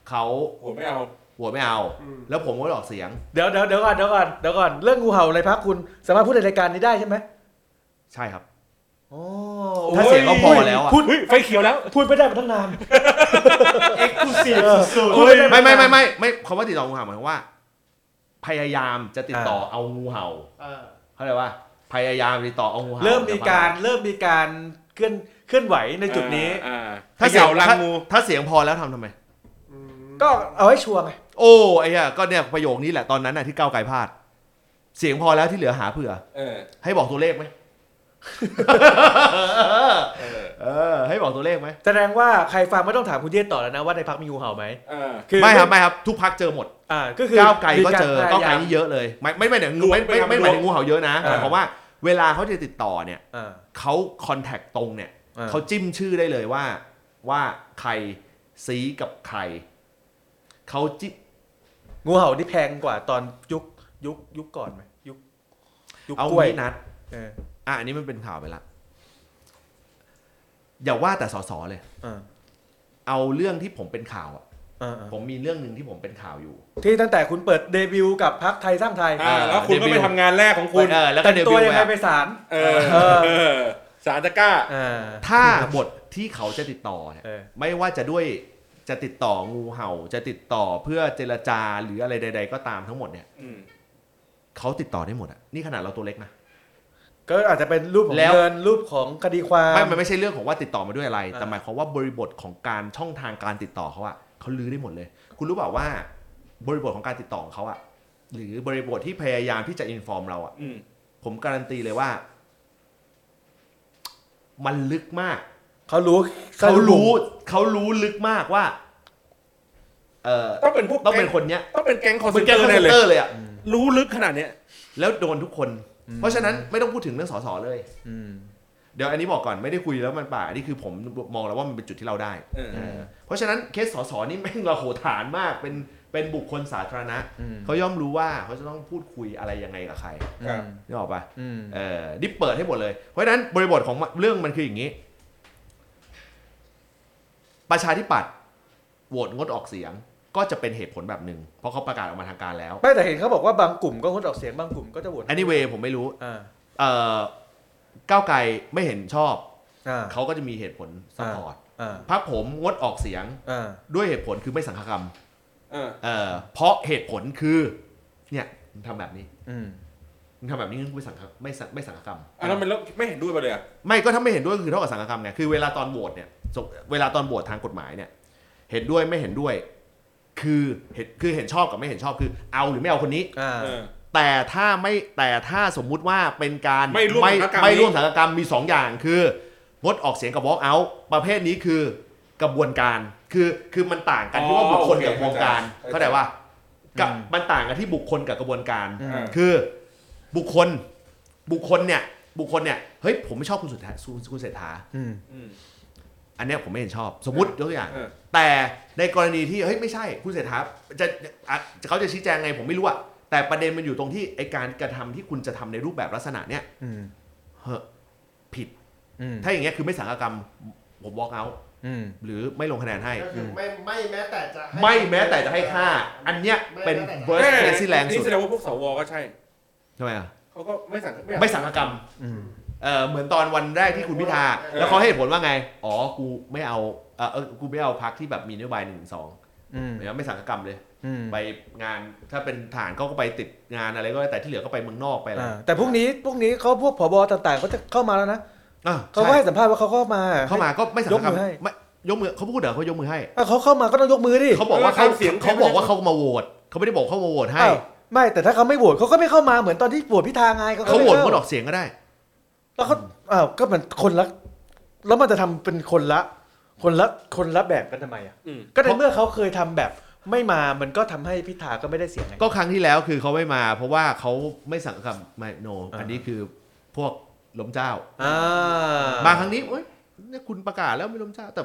เขาผมไม่เอา โหวตไม่เอาแล้วผมก็ออกเสียงเดี๋ยวเดี๋ยวเดี๋ยวก่อนเดี๋ยวก่อนเดี๋ยวก่อนเรื่องงูเห่าอะไรพักคุณสามารถพูดในรายการนี้ได้ใช่ไหมใช่ครับ โอ้ถ้าเสียงก็พอแล้วอะ พูดเฮ้ยไฟเขียวแล้ว พูดไม่ได้มาตั้งนาน เอ็กซ์คลูซีฟสุดพูดไม่ได้ไม่ไม่ไม่ไม่ไม่คำว่าติดต่องูเห่าหมายความว่า พยายามจะติดต่อเอางูเห่าๆเออเข้าใจว่าพยายามติดต่อเอางูเห่าเริ่มมีการเริ่มมีการเคลื่อนเคลื่อนไหวในจุดนี้อ่าถ้าถ้าเสียงเห่าลังถ้างูถ้าเสียงพอแล้วทำทำไมอืมก็เอาให้ชัวร์ไงโอ้ไอ้เหี้ยก็เนี่ยประโยคนี้แหละตอนนั้นน่ะที่ก้าวไกลพลาด เสียงพอแล้วที่เหลือหาเผื่อเออให้บอกตัวเลขไหม เออเออ ให้บอกตัวเลขไหมแสดงว่าใครฟังไม่ต้องถามคุณเทศต่อแล้วนะว่าในพักมีงูเห่าไหมเออ คือไม่ครับไม่ครับทุกพักเจอหมดอ่าก็คือก้าวไกลก็เจอมีรก้าวไกลพยยมนี่เยอะเลยไม่ไม่ไม่ถึงงูไม่ไม่ไม่ไม่หมายถึงงูเห่าเยอะนะอ่าหมายความว่าเวลาเขาจะติดต่อเนี่ยอ่าเขาคอนแทคตรงเนี่ยอ่าเขาจิ้มชื่อได้เลยว่าว่าใครซีกับใครเขาจิ้มงูเห่านี่แพงกว่าตอนยุคยุคยุคก่อนไหมยุคยุคเอากล้วยงี้นัดเอออะอันนี้มันเป็นข่าวไปละ อย่าว่าแต่สสเลยอ่าเอาเรื่องที่ผมเป็นข่าวอะอ่าอ่าผมมีเรื่องหนึ่งที่ผมเป็นข่าวอยู่ ที่ตั้งแต่คุณเปิดเดบิวต์กับพักไทยสร้างไทยอ่าแล้วคุณก็เดบิไปวต์ทำงานแรกของคุณเออแล้วก็แต่งเดตับิววต์ยังไงไปไปศาลเออเออเออสารจะกล้าอ่าถ้าบทที่เขาจะติดต่อเนี่ยเออไม่ว่าจะด้วยจะติดต่องูเห่า จะติดต่อเพื่อเจรจาหรืออะไรใด ๆ ก็ตามทั้งหมดเนี่ยอืมเขาติดต่อได้หมดอะนี่ขนาดเราตัวเล็กนะ ก็อาจจะเป็นรูปของแล้ว เงินรูปของคดีความ ไม่มันไม่ใช่เรื่องของว่าติดต่อมาด้วยอะไรอ่าแต่หมายความว่าบริบทของการช่องทางการติดต่อเขาอะเขาลื้อได้หมดเลย คุณรู้เปล่าว่า บริบทของการติดต่อของเขาอะหรือบริบทที่พยายามที่จะ inform เราอะอืมผมการันตีเลยว่า มันลึกมาก เขารู้เขารู้เขารู้ลึกมากว่า เออต้องเป็นพวกต้องเป็นแก๊งคนเนี้ยต้องเป็นแก๊ง call center เป็เซนนแก๊งเตคออร์นแน่เลยเลยอะรู้ลึกขนาดเนี้ยแล้วโดนทุกคน เพราะฉะนั้นไม่ต้องพูดถึงเรื่องสสเลยอืมเดี๋ยวอันนี้บอกก่อนไม่ได้คุยแล้วมันเปล่าอันนี้คือผมมองแล้วว่ามันเป็นจุดที่เราได้เออเออเพราะฉะนั้นเคสสสนี่แม่งเราโหฐานมากเป็นเป็นบุคคลสาธารณะอืมเขาย่อมรู้ว่าเขาจะต้องพูดคุยอะไรยังไงกับใครครับนึกออกปะอืมเออนี่เปิดให้หมดเลย เพราะฉะนั้นบริบทของเรื่องมันคืออย่างนี้ ประชาธิปัตย์โหวตงดออกเสียง ก็จะเป็นเหตุผลแบบหนึ่งเพราะเขาประกาศออกมาทางการแล้ว ไม่แต่เห็นเขาบอกว่าบางกลุ่มก็งดออกเสียงบางกลุ่มก็จะโหวต anyway ผมไม่รู้อ่าเอ่อก้าวไกลไม่เห็นชอบ อ่าเขาก็จะมีเหตุผลสปอร์ตอ่าพรรคผมงดออกเสียงอ่าด้วยเหตุผลคือไม่สังฆกรรมเออเอ่อเพราะเหตุผลคือเนี่ยมึงทำแบบนี้อืมมึงทำแบบนี้มึงไม่สังฆไม่สังไม่สังฆกรรม อันนั้นมันแล้วไม่เห็นด้วยไปเลยอะไม่ก็ถ้าไม่เห็นด้วยก็คือเท่ากับสังฆกรรมไงคือเวลาตอนโหวตเนี่ยสมเวลาตอนโหวตทางกฎหมายเนี่ย เห็นด้วยไม่เห็นด้วย คือเห็นคือเห็นชอบกับไม่เห็นชอบคือ เอาหรือไม่เอาคนนี้ อ่า เออ แต่ถ้าไม่แต่ถ้าสมมุติว่าเป็นการไม่ร่วมไม่สังฆกรรมไม่นี้ร่วมสังฆกรรมมีสองอย่างคืองดออกเสียงกับ walk out ประเภทนี้คือกระบวนการคือคือมันต่างกันที่ว่าบุคคลกับกระบวนการเข้าใจว่ากับมันต่างกันที่บุคคลกับกระบวนการ อืม คือบุคคลบุคคลเนี่ยบุคคลเนี่ยเฮ้ยผมไม่ชอบคุณสุดท้ายคุณเศรษฐาอืม อืมอันเนี้ยผมไม่เห็นชอบ สมมติยกตัวอย่าง เออ แต่ในกรณีที่เฮ้ยไม่ใช่คุณเศรษฐาจะอะเขาจะชี้แจงไงผมไม่รู้อะแต่ประเด็นมันอยู่ตรงที่ไอการกระทำที่คุณจะทำในรูปแบบลักษณะเนี้ยอืมเฮ้อผิด อืมถ้าอย่างเงี้ยคือไม่สังฆกรรมผม walk out อืม หรือไม่ลงคะแนนให้ ก็คือไม่ไม่แม้แต่จะให้ ไม่แม้แต่จะให้ค่า อันเนี้ยเป็นไม่ worst แม่ case ที่แรงสุนี่ดแสดงว่าพวกสวก็ใช่ทำไมอะเขาก็ไม่สั่งไม่สังฆกรรมอืม เออเหมือนตอนวันแรกที่คุณพิธา แล้วเขาให้เหตุผลว่าไง อ๋อ กูไม่เอา เออเออกูไม่เอาพักที่แบบมีนโยบายหนึ่งสองอืมหมายว่าไม่สังฆกรรมเลยอืมไปงานถ้าเป็นฐานเขาก็ไปติดงานอะไรก็ได้แต่ที่เหลือก็ไปเมืองนอกไปอะไรอ่าแต่พวกนี้พวกนี้เขาพวกผบต่างๆเขาจะเข้ามาแล้วนะอะเขาก็ใช่ให้สัมภาษณ์ว่าเขาเข้ามาเข้ามาก็ไม่สังฆกรรมยกมือให้ไม่ยกมือเขาพูดเหรอเขายกมือให้อะเขาเข้ามาก็ต้องยกมือดิเขาบอกว่าเขาเขาบอกว่าเขามาโหวตเขาไม่ได้บอกเขามาโหวตให้อ้าวไม่แต่ถ้าเขาไม่โหวตเขาก็ไม่เข้ามาเหมือนตอนที่โหวตพิธาไงเขาโหวตไม่งดข้ออกเสียงก็ได้ แล้วเขาอ้าวก็มันคนละแล้วมันจะทำเป็นคนละ คนละคนละแบบกันทำไมอะ อืมก็ในเมื่อเขาเคยทำแบบไม่มามันก็ทำให้พิธาก็ไม่ได้เสียงไง ก็ครั้งที่แล้วคือเขาไม่มา เพราะว่าเขาไม่สั่งคำไม่โนอ่าอันนี้คือพวกล้มเจ้า อ่ามาครั้งนี้เอ้ยเนี่ยคุณประกาศแล้วไม่ล้มเจ้าแต่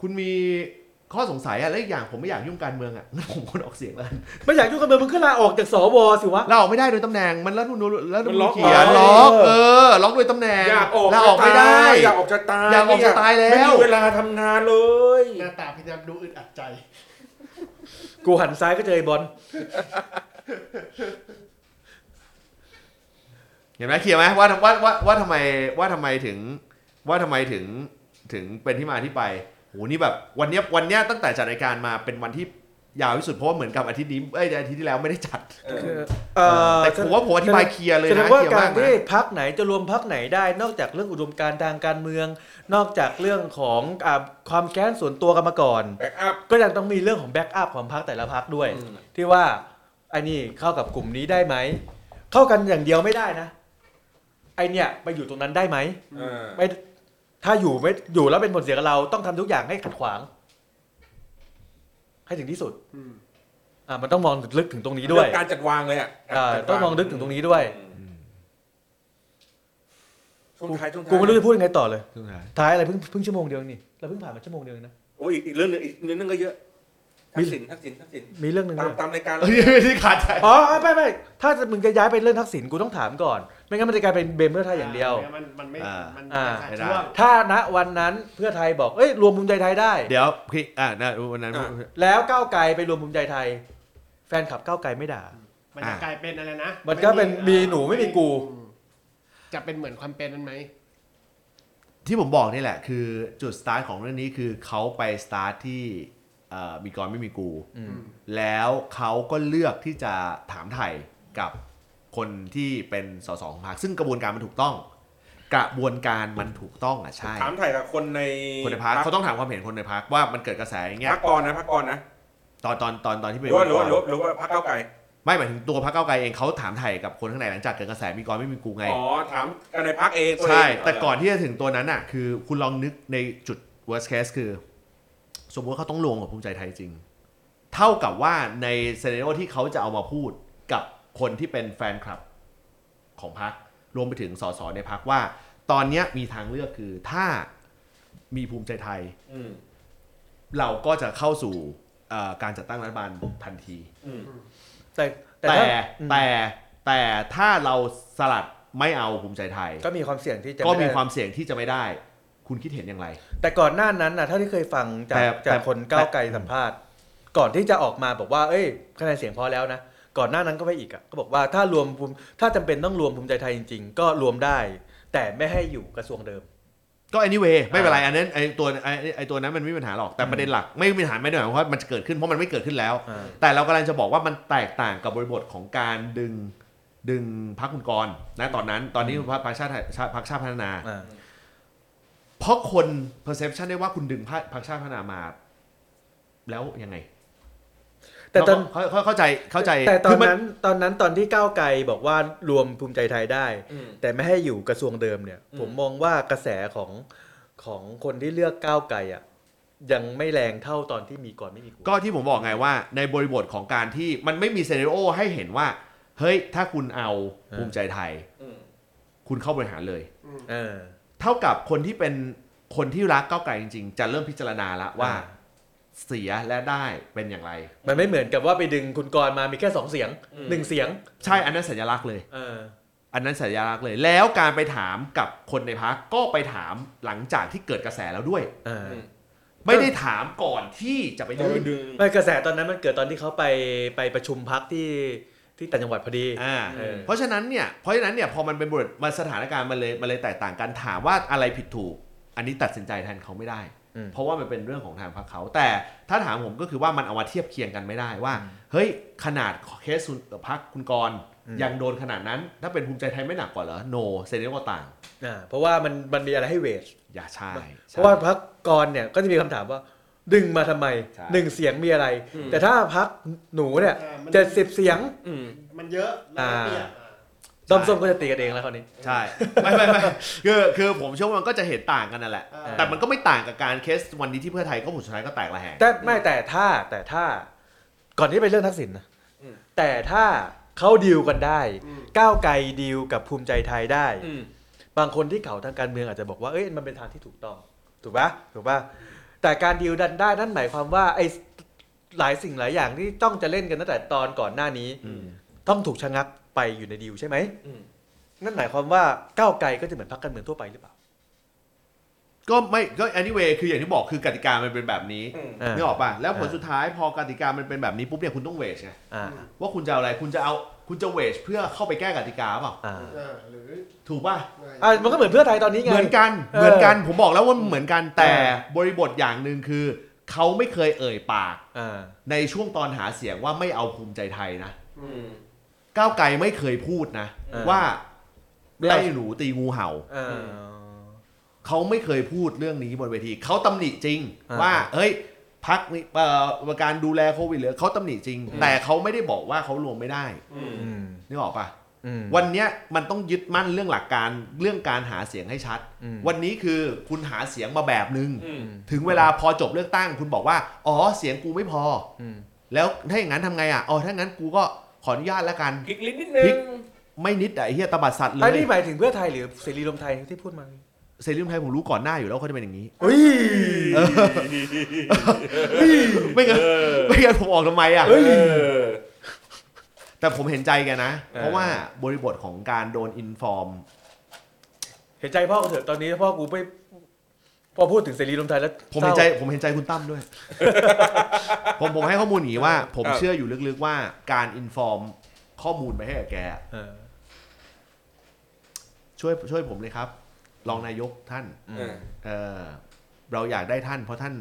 คุณมี ข้อสงสัยอะและอีกอย่างผมไม่อยากยุ่งการเมืองอะงั้นผมคนออกเสียงแล้วกันไม่อยากยุ่งกับเมืองมึงก็ลาออกจากสวสิวะลาออกไม่ได้โดยตำแหน่งมันแล้วนูแล้วมันล็อกเขียนไว้ล็อกเออล็อกโดยตำแหน่งอยากออกลาออกไม่ได้ อยากออกจะตายอยากออกจะตายแล้ว ไม่มีเวลาทำงานเลย หน้าตาพี่นัทดูอึดอัดใจ กูหันซ้ายก็เจอไอ้บอลเห็นไหมเคลียร์ไหมว่าว่าว่าว่าทำไมว่าทำไมถึงว่าทำไมถึงถึงเป็นที่มาที่ไป โหนี่แบบวันเนี้ยวันเนี้ยตั้งแต่จัดรายการมาเป็นวันที่ยาวที่สุดเพราะว่าเหมือนกับอาทิตย์นี้เอ้ยอาทิตย์ที่แล้วไม่ได้จัดเออคือเอ่อแต่ผมว่าผมอธิบายเคลียร์เลยนะ แสดงว่าเคลียร์ากการที่พรรคไหนจะรวมพรรคไหนได้นอกจากเรื่องอุดมการณ์ทางการเมือง นอกจากเรื่องของอ่าความแค้นส่วนตัวกันมาก่อน backup ก็ยังต้องมีเรื่องของ backup ของพรรคแต่ละพรรคด้วยอืมที่ว่าไอ้นี่เข้ากับกลุ่มนี้ได้ไหมเข้ากันอย่างเดียวไม่ได้นะไอเนี่ยไปอยู่ตรงนั้นได้ไหมเออไม่ ถ้าอยู่ไม่อยู่แล้วเป็นผลเสียกับเราต้องทำทุกอย่างให้ขัดขวาง ให้ถึงที่สุด อืมอ่า มันต้องมองลึกถึงตรงนี้ด้วย เรื่องการจัดวางเลยอะอ่าการจัดวต้องมองลึกถึงตรงนี้ด้วยอืมช่วงท้ายช่วงท้ายกูไม่รู้จะพูดยังไงต่อเลย สุดท้ายท้ายอะไรเพิ่งเพิ่งชั่วโมงเดียวนี่ เราเพิ่งผ่านมาชั่วโมงเดียวเองนะ โอ้ยอีกอีกเรื่องหนึงอีกเรื่องหนึงก็เยอะ ทักษิณทักษิณทักษิณมีเรื่องหนึ่งตามด้วยตามรายการเอ้ยที่ขาดใจอ๋อไม่ไม่ถ้ามึงจะย้ายไปเรื่องทักษิณกูต้องถามก่อน ไม่งั้นมันจะกลายเป็นเบมเพื่อไทยอย่างเดียว มันมันไม่อ่ามัมันอ่าขาดไม่ได้ช่วงถ้าณวันนั้นเพื่อไทยบอกเอ้ยรวมภูมิใจไทยได้ เดี๋ยวพี่อ่านะวันนั้น แล้วก้าวไกลไปรวมภูมิใจไทย แฟนคลับก้าวไกลไม่ด่า มันจะกลายเป็นอะไรนะ มันก็เป็นมีหนูไม่มีกูอืมจะเป็นเหมือนความเป็นมันไหมที่ผมบอกนี่แหละ คือจุดสตาร์ทของเรื่องนี้คือเขาไปสตาร์ทที่เอ่อ มีหนูไม่มีกูอืมแล้วเขาก็เลือกที่จะถามไทยกับคนที่เป็นสสของพรรคซึ่งกระบวนการมันถูกต้อง กระบวนการมันถูกต้องอะใช่ ถามถ่ายกับคนในคนในพรรคเขาต้องถามความเห็นคนในพรรคว่ามันเกิดกระแสอย่างเงี้ยพักกรนะพักกรนะตอนตอนตอนตอนที่หเป็รืนอว่าหรือว่าหรือว่าหรือว่าพักเก้าวไกลไม่หมายถึงตัวพรรคเก้าวไกลเองเขาถามไทยกับคนข้างในหลังจากเกิดกระแสมีกรไม่มีกูไงอ๋อถามกันในพักเองตัวเองใช่ แต่ก่อนที่จะถึงตัวนั้นอะ คือคุณลองนึกในจุด worst case คือ สมมติว่าเขาต้องรวมกับภูมิใจไทยจริง เท่ากับว่าในเซเนโอที่เขาจะเอามาพูดกับคนที่เป็นแฟนคลับของพรรครวมไปถึงสสในพรรคว่า ตอนเนี้ยมีทางเลือกคือถ้ามีภูมิใจไทยอืมเราก็จะเข้าสู่เอ่อการจัดตั้งรัฐบาลทันทีอืมแต่แต่แต่ถ้าอืมแต่แต่ถ้าเราสลัดไม่เอาภูมิใจไทย ก็มีความเสี่ยงที่จะก็ไได้มีความเสี่ยงที่จะไม่ได้ คุณคิดเห็นอย่างไร แต่ก่อนหน้านั้นนะเท่าที่เคยฟังจากแต่จากแต่คนก้าวไกลสัมภาษณ์ ก่อนที่จะออกมาบอกว่า เอ้ยคะแนนเสียงพอแล้วนะ ก่อนหน้านั้นก็ไปอีกอะก็บอกว่าถ้ารวมภูมิถ้าจำเป็นต้องรวมภูมิใจไทยจริง ๆ ก็รวมได้ แต่ไม่ให้อยู่กระทรวงเดิม ก็ anyway ไม่เป็นไรอันนั้นไอตัวไอไอตัวนั้นมันไม่มีปัญหาหรอกแต่ประเด็นหลักไม่มีปัญหาไม่ได้หมายความว่ามันจะเกิดขึ้นเพราะมันไม่เกิดขึ้นแล้ว อ่า แต่เรากำลังจะบอกว่ามันแตกต่างกับบริบทของการดึงดึงพรรคคุณกรณ์นะตอนนั้นตอนนี้พรรคชาติไทยชาติพรรคชาติพัฒนา อ่า เพราะคน perception ได้ว่าคุณดึงพรรคพรรคชาติพัฒนามา แล้วยังไง แต่ตอนเขาเขาเข้าใจเข้าใจ แต่ตอคืนมันั้นตอนนั้นตอนที่ก้าวไกลบอกว่ารวมภูมิใจไทยได้อืมแต่ไม่ให้อยู่กระทรวงเดิมเนี่ยอืมผมมองว่ากระแสของของคนที่เลือกก้าวไกลอะยังไม่แรงเท่าตอนที่มีก่อนไม่มีกูก็ที่ผมบอกไงว่า ในบริบทของการที่มันไม่มีเซเนโอให้เห็นว่า เฮ้ย ถ้าคุณเอาภูมิใจไทยอืมคุณเข้าบริหารเลย เออเท่ากับคนที่เป็นคนที่รักก้าวไกลจริงๆ จะเริ่มพิจารณาแล้วว่าอ่า เสียและได้เป็นอย่างไร มันไม่เหมือนกับว่าไปดึงคุณกรณ์มามีแค่สองเสียงอืมหนึ่งเสียง ใช่อันนั้นสัญลักษณ์เลยเอออันนั้นสัญลักษณ์เลย แล้วการไปถามกับคนในพักก็ไปถามหลังจากที่เกิดกระแสแล้วด้วย เอออืมไม่ได้ถามก่อนที่จะไปเอดึองดึง ไม่กระแสตอนนั้นมันเกิดตอนที่เขาไปไปประชุมพักที่ ที่ต่างจังหวัดพอดีอ่าเออเพราะฉะนั้นเนี่ยเพราะฉะนั้นเนี่ยพอมันเป็นบทมาสถานการณ์มันเลยมันเลยแตกต่างกันถามว่าอะไรผิดถูก อันนี้ตัดสินใจแทนเขาไม่ได้ อืม เพราะว่ามันเป็นเรื่องของทางพรรคเขา แต่ถ้าถามผมก็คือว่ามันเอามาเทียบเคียงกันไม่ได้ว่า เฮ้ยขนาดเคสคุณพรรคคุณกรณ์ยังโดนขนาดนั้น ถ้าเป็นภูมิใจไทยไม่หนักกว่าเหรอโนเซเนก็ต่าง อ่าเพราะว่ามันมันมีอะไรให้เวท อย่าใช่เพราะว่าพักกรเนี่ยก็จะมีคำถามว่า ดึงมาทำไมใช่ หนึ่งเสียงมีอะไร อืม แต่ถ้าพักหนูเนี่ยอ่ามัน เจ็ดสิบเสียง อืม มันเยอะแล้วมันเปรียบอะต้มส้มก็จะตีกันเองแล้วคราวนี้ ใช่ ไม่ไม่ไม่คือคือผมเชื่อว่ามันก็จะเห็นต่างกันนั่นแหละ อ่า แต่มันก็ไม่ต่างกับการเคสวันนี้ที่เพื่อไทยก็ผลสุดท้ายก็แตกระแหง แต่ไม่แต่ถ้าแต่ถ้าก่อนที่ไปเรื่องทักษิณนะอืม แต่ถ้าเขาดีลกันได้ อืม ก้าวไกลดีลกับภูมิใจไทยได้ อืม บางคนที่เขาทางการเมืองอาจจะบอกว่าเอ้ยมันเป็นทางที่ถูกต้อง ถูกปะถูกปะ แต่การดีลดันได้นั่นหมายความว่าไอ้หลายสิ่งหลายอย่างที่ต้องจะเล่นกันตั้งแต่ตอนก่อนหน้านี้อืมต้องถูกชะงักไปอยู่ในดีลใช่ไหมอืมนั่นหมายความว่าก้าวไกลก็จะเหมือนพรรคการเมืองทั่วไปหรือเปล่า ก็ไม่ก็ anyway คืออย่างที่บอกคือกติกามันเป็นแบบนี้อืม อ่า นึกออกป่ะแล้วผลอ่าสุดท้ายพอกติกามันเป็นแบบนี้ปุ๊บเนี่ยคุณต้องเวชไงอ่าว่าคุณจะเอาอะไรคุณจะเอาคุณจะเวชเพื่อเข้าไปแก้กติกาเปล่าอ่าอ่าหรือถูกป่ะอ่ามันก็เหมือนเพื่อไทยตอนนี้ไง เหมือนกัน เออเหมือนกัน ผมบอกแล้วว่ามันเหมือนกัน แต่เออ บริบทอย่างหนึ่งคือ เขาไม่เคยเอ่ยปากอ่าในช่วงตอนหาเสียงว่าไม่เอาภูมิใจไทยนะ อืม ก้าวไกลไม่เคยพูดนะเออว่าไม่เอาไล่หนูตีงูเห่า อ่า เขาไม่เคยพูดเรื่องนี้บนเวที เขาตำหนิจริงอ่าว่า เฮ้ยพักนี้เอ่อการดูแลโควิดเหรือเขาตำหนิจริง แต่เขาไม่ได้บอกว่าเขารวมไม่ได้อืมอืมนึกออกปะอืมวันเนี้ยมันต้องยึดมั่นเรื่องหลักการเรื่องการหาเสียงให้ชัดอืมวันนี้คือคุณหาเสียงมาแบบนึงอืมถึงเวลาพอจบเลือกตั้ง คุณบอกว่า อ๋อเสียงกูไม่พออืมแล้วถ้าอย่างนั้นทำไงอะอ๋อถ้างั้นกูก็ขออนุญาตแล้วกันพลิกลิ้นนิดนึพลิงกไม่นิดอะไอ้เฮียตบัดสัตว์เลอันยนี้หมายถึงเพื่อไทยหรือเสรีรวมไทยที่พูดมา เซรีรวมไทยผมรู้ก่อนหน้าอยู่แล้วเขาจะเป็นอย่างนี้เฮ้ยไม่งั้นเออไม่งั้นผมออกทำไมอะเออแต่ผมเห็นใจแกนะเออเพราะว่าบริบทของการโดนอินฟอร์ม เห็นใจพ่อกูเถอะตอนนี้พ่อกูไปพอพูดถึงเสรีรวมไทยแล้ว ผมเห็นใจศร้าผมเห็นใจคุณตั้มด้วย ผมผมให้ข้อมูลอย่างนี้ว่า ผมครับเชื่ออยู่ลึกๆว่าการอินฟอร์มข้อมูลไปให้กับแกเออช่วยช่วยผมเลยครับ รองนายกท่านเออ เออเราอยากได้ท่าน เพราะท่าน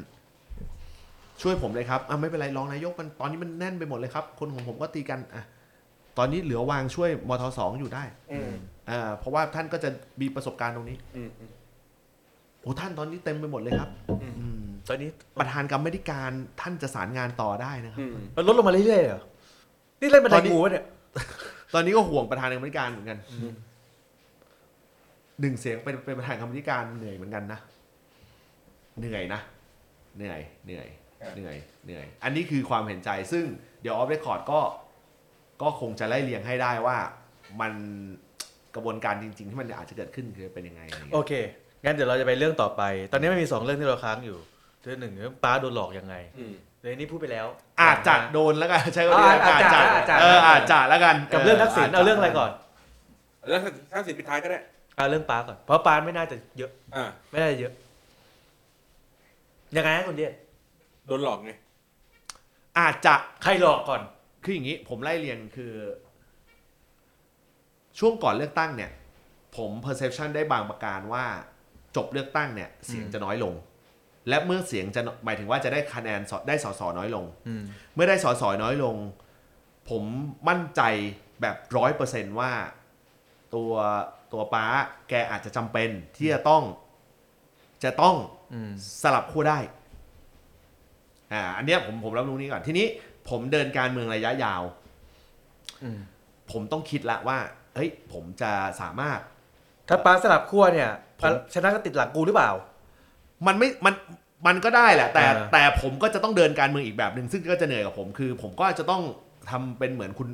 ช่วยผมเลยครับอะไม่เป็นไรรองนายกมันตอนนี้มันแน่นไปหมดเลยครับ คนของผมก็ตีกันอะตอนนี้เหลือวางช่วยมทสองอยู่ได้อืมอ่าเพราะว่าท่านก็จะมีประสบการณ์ตรงนี้อืมอืม โอ้ท่านตอนนี้เต็มไปหมดเลยครับอืม อืมตอนนี้ประธานกรรมธิการท่านจะสารงานต่อได้นะครับ อืมมันลดลงมาเรื่อยๆเหรอ นี่เล่นบันไดตอนนี้งูวะเนี่ย ตอนนี้ก็ห่วงประธานกรรมธิการเหมือนกัน หนึ่งเสียงเป็นเป็นประธานกรรมธิการเหนื่อยเหมือนกันนะ เหนื่อยนะ เหนื่อย เหนื่อย เหนื่อย เหนื่อย อันนี้คือความเห็นใจ ซึ่งเดี๋ยวออฟเรคคอร์ดก็ ก็คงจะไล่เรียงให้ได้ว่ามันกระบวนการจริง ๆ ที่มันอาจจะเกิดขึ้นคือเป็นยังไงอะไรเงี้ยโอเค งั้นเดี๋ยวเราจะไปเรื่องต่อไป ตอนนี้มันมีสองเรื่องที่เราค้างอยู่เรื่องหนึ่งเรื่องป้าโดนหลอกยังไงอืมเรื่องนี้พูดไปแล้ว อาจจะโดนแล้วกันใช้คำนี้อาจจะอาจจะอาจจะเอออาจจะแล้วกัน กับเรื่องทักษิณเอาเรื่องอะไรก่อนแล้วถ้าสินปิดท้ายก็ได้ เอาเรื่องป้าก่อน เพราะป้าไม่น่าจะเยอะ อ่าไม่น่าจะเยอะ ยังไงนะคุณเดียนโดนหลอกไง อาจจะใครหลอกก่อน คืออย่างนี้ผมไล่เรียงคือ ช่วงก่อนเลือกตั้งเนี่ย ผม perception ได้บางประการว่า จบเลือกตั้งเนี่ย เสียงจะน้อยลง และเมื่อเสียงจะหมายถึงว่าจะได้คะแนนสได้สสน้อยลง อืม เมื่อได้สสน้อยลง ผมมั่นใจแบบร้อยเปอร์เซนว่า ตัวตัวป้าแกอาจจะจำเป็นที่จะต้อง จะต้องอืม สลับคู่ได้ อ่า อันเนี้ยผมผมรับรู้นี้ก่อนทีนี้ ผมเดินการเมืองระยะยาว อืม ผมต้องคิดละว่า เฮ้ย ผมจะสามารถ ถ้าป้าสลับขั้วเนี่ยผม ชนะก็ติดหลังกูหรือเปล่า มันไม่ มัน มันก็ได้แหละ แต่อ่าแต่ผมก็จะต้องเดินการเมืองอีกแบบหนึ่ง ซึ่งก็จะเหนื่อยกับผม คือ ผมก็จะต้องทำเป็นเหมือนคุณ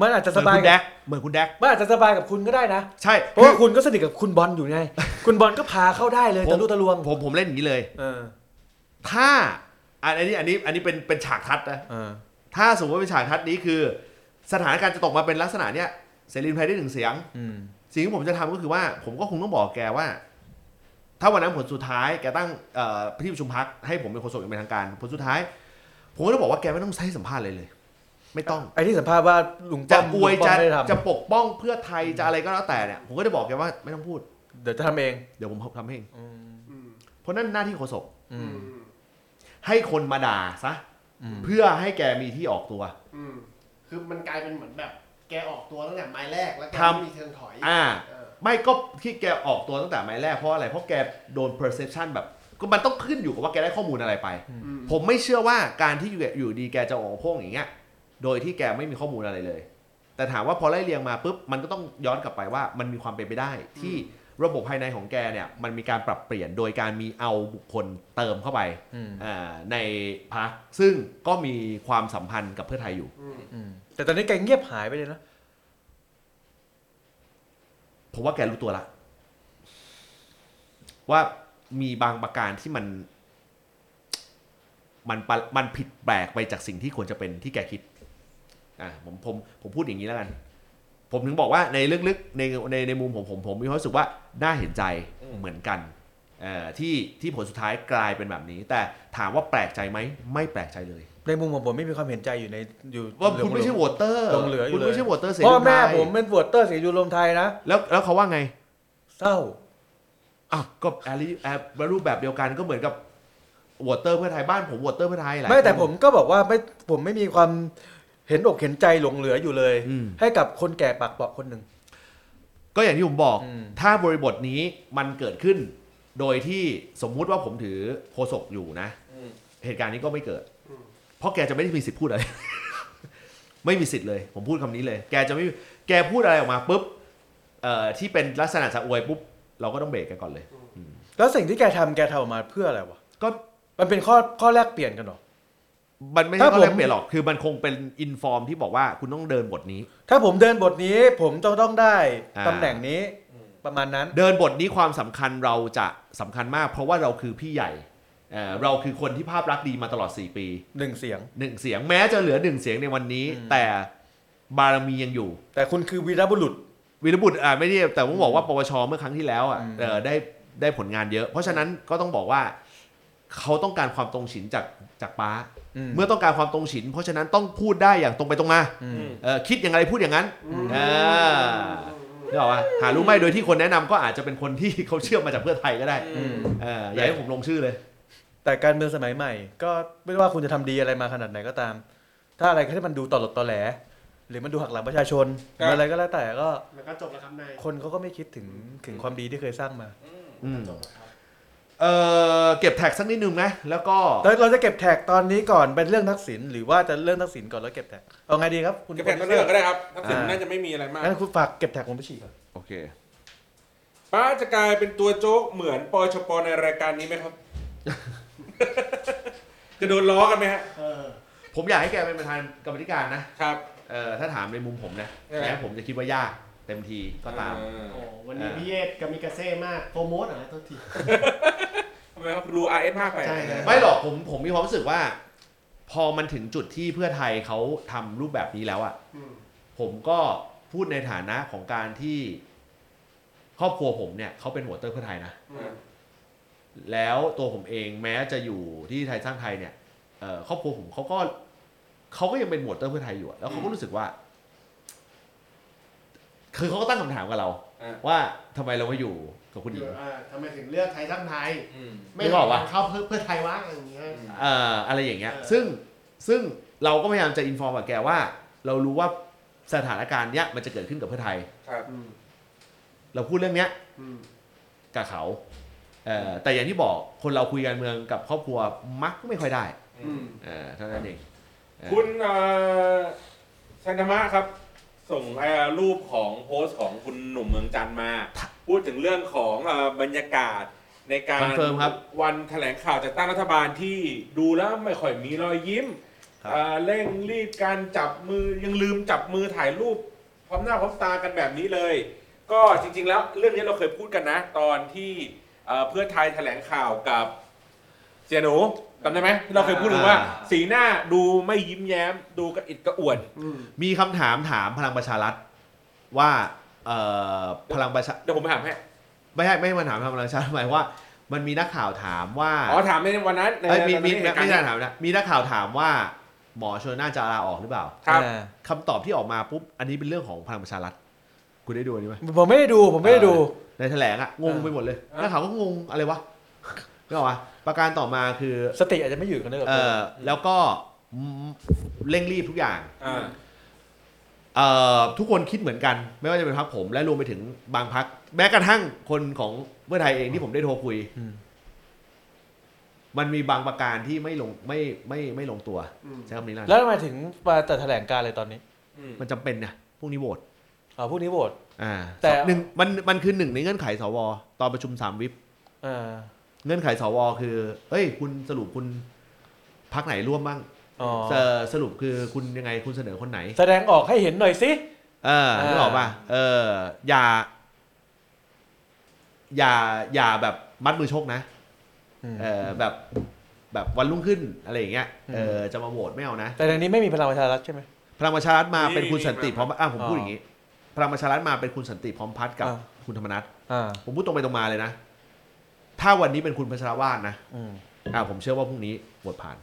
มันอาจจะเหสมือนบายคุณแดกเหมือนคุณแดกมันอาจจะสบายกับคุณก็ได้นะ ใช่เพราะว่าคุณก็สนิทกับคุณบอลอยู่ไง คุณบอลก็พาเข้าได้เลยผมตะลุตะลวง ผมผมเล่นอย่างนี้เลยเออถ้าอันอันนี้อันนี้อันนี้เป็นเป็นฉากทัดนะเออถ้าสมมติว่าเป็นฉากทัดนี้คือ สถานการณ์จะตกมาเป็นลักษณะเนี้ยเสรีรวมไทยได้หนึ่งเสียงอืมสิ่งที่ผมจะทำก็คือว่า ผมก็คงต้องบอกแกว่า ถ้าวันนั้นผลสุดท้ายแกตั้งเอ่อที่ประชุมพักให้ผมเป็นโฆษกอย่างเป็นทางการ ผลสุดท้าย ผมก็จะบอกว่าแกไม่ต้องให้สัมภาษณ์เลยเลย ไม่ต้องไอ้ที่สัมภาษณ์ว่าลุงป้จะอมอวยลุงป้จะอมไม่ได้ทจะปกป้องเพื่อไทยจะอะไรก็แล้วแต่เนี่ยผมก็จะบอกแกว่าไม่ต้องพูดำเดี๋ยวจะทำเองเดี๋ยวผมทำให้เองอืมอืมเพราะนั่นหน้าที่โฆษกอือืมมให้คนมาด่าซะอืมเพื่อให้แกมีที่ออกตัว อืมคือมันกลายเป็นเหมือนแบบ แกออกตัวตั้งแต่ไม้แรกแล้วแกทำ ไม่มีเชิงถอยอ่า เออไม่ก็ที่แกออกตัวตั้งแต่ไม้แรกเพราะอะไร เพราะแกโดน perception แบบก็มันต้องขึ้นอยู่กับว่าแกได้ข้อมูลอะไรไปผมไม่เชื่อว่าการที่อยู่อยู่ดีแกจะออกมาโพ่งอย่างเงี้ย โดยที่แกไม่มีข้อมูลอะไรเลย แต่ถามว่าพอไล่เรียงมาปุ๊บมันก็ต้องย้อนกลับไปว่ามันมีความเป็นไปได้ ที่ระบบภายในของแกเนี่ยมันมีการปรับเปลี่ยนโดยการมีเอาบุคคลเติมเข้าไปอืมอ่าในพักซึ่งก็มีความสัมพันธ์กับเพื่อไทยอยู่อืมแต่ตอนนี้แกเงียบหายไปเลยนะผมว่าแกรู้ตัวละ ว่ามีบางประการที่มัน มันปะมันผิดแปลกไปจากสิ่งที่ควรจะเป็นที่แกคิด อะผมผมผมพูดอย่างนี้แล้วกัน ผมถึงบอกว่าในลึกๆในในในมุมผมผมผมมีความรู้สึกว่าน่าเห็นใจเหมือนกันเอ่อที่ที่ผลสุดท้ายกลายเป็นแบบนี้ แต่ถามว่าแปลกใจไหมไม่แปลกใจเลย ในมุมของผมไม่มีความเห็นใจอยู่ในอยู่ว่าคุณไม่ใช่โหวตเตอร์ลงเหลืออยู่คุณเลยไม่ใช่โหวตเตอร์เสรีพ่อแม่ไทยผมเป็นโหวตเตอร์เสียยูรวมไทยนะแล้วแล้วเขาว่าไงเศร้าอะก็แอรีแอร์รูปแบบเดียวกันก็เหมือนกับโหวตเตอร์เพื่อไทยบ้านผมโหวตเตอร์เพื่อไทยหลายไม่แต่คนผมก็บอกว่าไม่ผมไม่มีความ เห็นอกเห็นใจหลงเหลืออยู่เลย อืม ให้กับคนแก่ปากเปราะคนหนึ่ง ก็อย่างที่ผมบอก อืม ถ้าบริบทนี้มันเกิดขึ้น โดยที่สมมุติว่าผมถือโคศกอยู่นะอืมเหตุการณ์นี้ก็ไม่เกิด เพราะแกจะไม่ได้มีสิทธิ์พูดอะไร ไม่มีสิทธิ์เลย ผมพูดคำนี้เลย แกจะไม่ แกพูดอะไรออกมาปุ๊บ เอ่อ ที่เป็นลักษณะสะอวยปุ๊บ เราก็ต้องเบรกกันก่อนเลย แล้วสิ่งที่แกทำแกทำออกมาเพื่ออะไรวะก็ มันเป็นข้อข้อแลกเปลี่ยนกันเหรอ มันไม่ถ้าใช่ข้อแรผกมเปลี่ยนหรอก คือมันคงเป็นอินฟอร์มที่บอกว่าคุณต้องเดินบทนี้ ถ้าผมเดินบทนี้ผมจะต้องได้อ่าตำแหน่งนี้ประมาณนั้น เดินบทนี้ความสำคัญเราจะสำคัญมาก เพราะว่าเราคือพี่ใหญ่เอ่อเราคือคนที่ภาพลักษณ์ดีมาตลอด 4 ปีหนึ่งเสียงหนึ่งเสียงแม้จะเหลือหนึ่งเสียงในวันนี้ แต่บารมียังอยู่ แต่คุณคือวีรบุรุษ วีรบุตรอ่าไม่ได้แต่ผมบอกว่าปปชเมื่อครั้งที่แล้วอะอืมเอ่อได้ได้ผลงานเยอะ เพราะฉะนั้นก็ต้องบอกว่าเขาต้องการความตรงฉินจากจากป้าม เมื่อต้องการความตรงฉิน เพราะฉะนั้นต้องพูดได้อย่างตรงไปตรงมาอืมเอ่อคิดอย่างไรพูดอย่างนั้นอ่านึกออกปะหารู้ไหมโดยที่คนแนะนำก็อาจจะเป็นคนที่เขาเชื่อมมาจากเพื่อไทยก็ได้อืมเอออย่าให้ผมลงชื่อเลย แต่การเมืองสมัยใหม่ ก็ไม่ว่าคุณจะทำดีอะไรมาขนาดไหนก็ตาม ถ้าอะไรที่มันดูต่อหลดต่อแหลหรือมันดูหักหลังประชาชนหรืออะไรก็แล้วแต่ก็มันก็จบแล้วครับนายคนเขาก็ไม่คิดถึงถึงความดีที่เคยสร้างมา เออเก็บแท็กสักนิดนึงนะแล้วก็แล้วเราจะเก็บแท็กตอนนี้ก่อนเป็นเรื่องทักษิณหรือว่าจะเรื่องทักษิณก่อนแล้วเก็บแท็กเอาไงดีครับคุณเก็บแผ่นก็เลือกก็ได้ครับทักษิณอ่าน่าจะไม่มีอะไรมากงั้นคุณฝากเก็บแท็กผมไปฉีกครับโอเคป้าจะกลายเป็นตัวโจ๊กเหมือนปอยชปในรายการนี้ไหมครับ จะโดนล้อกันไหมฮะเออผมอยากให้แกเป็นประธานกรรมธิการนะครับเออถ้าถามในมุมผมนะเออแม้ผมจะคิดว่ายาก เต็มทีก็ตามอ่โอ้วันนี้พี่เอสกามิกาเซ่มากโปรโมทเหรอโทษที ทำไมครับรู้ RS มากไปใช่ครับไม่หรอกผมผมมีความรู้สึกว่า พอมันถึงจุดที่เพื่อไทยเขาทำรูปแบบนี้แล้วอะ อืม ผมก็พูดในฐานะของการที่ครอบครัวผมเนี่ยเขาเป็นหัวเตอร์เพื่อไทยนะ อืม แล้วตัวผมเองแม้จะอยู่ที่ไทยสร้างไทยเนี่ยเอ่อครอบครัวผมเขาก็เขาก็ยังเป็นหมวดเตอร์เพื่อไทยอยู่อะแล้วเขาก็รู้สึกว่า คือเขาก็ตั้งคำถามกับเรา อ่า ว่าทำไมเรามาอยู่กับคุณหญิงอ่าทำไมถึงเลือกไทยทั้งไทย อืม ไม่นึกออกปะ เข้าเพื่อเพื่อไทยวะอะไรอย่างเงี้ยเอ่ออะไรอย่างเงี้ย เออ ซึ่งซึ่งเราก็พยายามจะอินฟอร์มกับแกว่า เรารู้ว่าสถานการณ์เนี้ยมันจะเกิดขึ้นกับเพื่อไทย ครับ อืมเราพูดเรื่องเนี้ยอืมกับเขาเอ่อแต่อย่างที่บอกคนเราคุยการเมืองกับครอบครัวมักไม่ค่อยได้อืม เอ่อเท่านั้นเองเอ่อคุณเอ่อชันธรรมะครับ ส่งเอ่อรูปของโพสต์ของคุณหนุ่มเมืองจันทร์มา พูดถึงเรื่องของเอ่อบรรยากาศในการ confirm ครับวันแถลงข่าวจัดตั้งรัฐบาลที่ดูแล้วไม่ค่อยมีรอยยิ้มครับ เอ่อเร่งรีบการจับมือยังลืมจับมือถ่ายรูป พร้อมหน้าพร้อมตากันแบบนี้เลย ก็จริงๆแล้วเรื่องนี้เราเคยพูดกันนะ ตอนที่เอ่อเพื่อไทยแถลงข่าวกับเสี่ยหนู จำได้ไหมที่เราเคยพูดถึงว่า สีหน้าดูไม่ยิ้มแย้ม ดูกระอิดกระอ่วนอืมมีคำถามถามพลังประชารัฐว่าเอ่อพลังประชาเดี๋ยวผมไปถามให้ ไม่ใช่ไม่ใช่มาถามพลังประชารัฐหมายว่า มันมีนักข่าวถามว่าอ๋อถามในวันนั้นในเอ้ยมีมีในเหตุการไม่ณ์ ใช่ถามนะมีนักข่าวถามว่า หมอชนน่านจะลาออกหรือเปล่าครับ อ่าคำตอบที่ออกมาปุ๊บอันนี้เป็นเรื่องของพลังประชารัฐคุณได้ดูอันนี้ไหม ผมไม่ได้ดูผมไม่ได้ดู ในแถลงอะงงอ่าไปหมดเลยอ่านักข่าวก็งงอะไรวะไม่ออกวะ ประการต่อมาคือสติอาจจะไม่อยู่กันด้วยกับเอตัวอแล้วก็อืมเร่งรีบทุกอย่างอ่าเอ่อทุกคนคิดเหมือนกัน ไม่ว่าจะเป็นพักผม และรวมไปถึงบางพัก แม้กระทั่งคนของเพื่อไทยเองที่ผมได้โทรคุย มันมีบางประการที่ไม่ลงไม่ไม่ไม่ลงตัวอืมใช้คำนี้แล้วแล้วทำไมถึงมาแต่แถลงการเลยตอนนี้ มันจำเป็นนะพรุ่งนี้โหวตอ่าพวกนี้โหวตอ่าแต่หนึ่งมันมันคือหนึ่งในเงื่อนไขสวตอนประชุมสามวิปอ่า เงื่อนไขสวคือ เอ้ย คุณสรุปคุณพักไหนร่วมบ้างอ๋อเออสรุปคือคุณยังไงคุณเสนอคนไหน แสดงออกให้เห็นหน่อยสิ เอออ่านึนึกออกป่ะเออ อย่า อย่า อย่าแบบมัดมือชกนะ เออแบบ แบบวันรุ่งขึ้นอะไรอย่างเงี้ย เออ จะมาโหวตไม่เอานะ แต่ในนี้ไม่มีพลังประชารัฐใช่ไหม พลังประชารัฐมามีเป็นคุณมีสันติมาพร้อมอะผมพูดอ๋อออย่างงี้ พลังประชารัฐมาเป็นคุณสันติพร้อมพัฒน์กับอ่า คุณธรรมนัฐอ่า ผมพูดตรงไปตรงมาเลยนะ ถ้าวันนี้เป็นคุณพัชรวาทนะอืมอ่าผมเชื่อว่าพรุ่งนี้โหวตผ่าน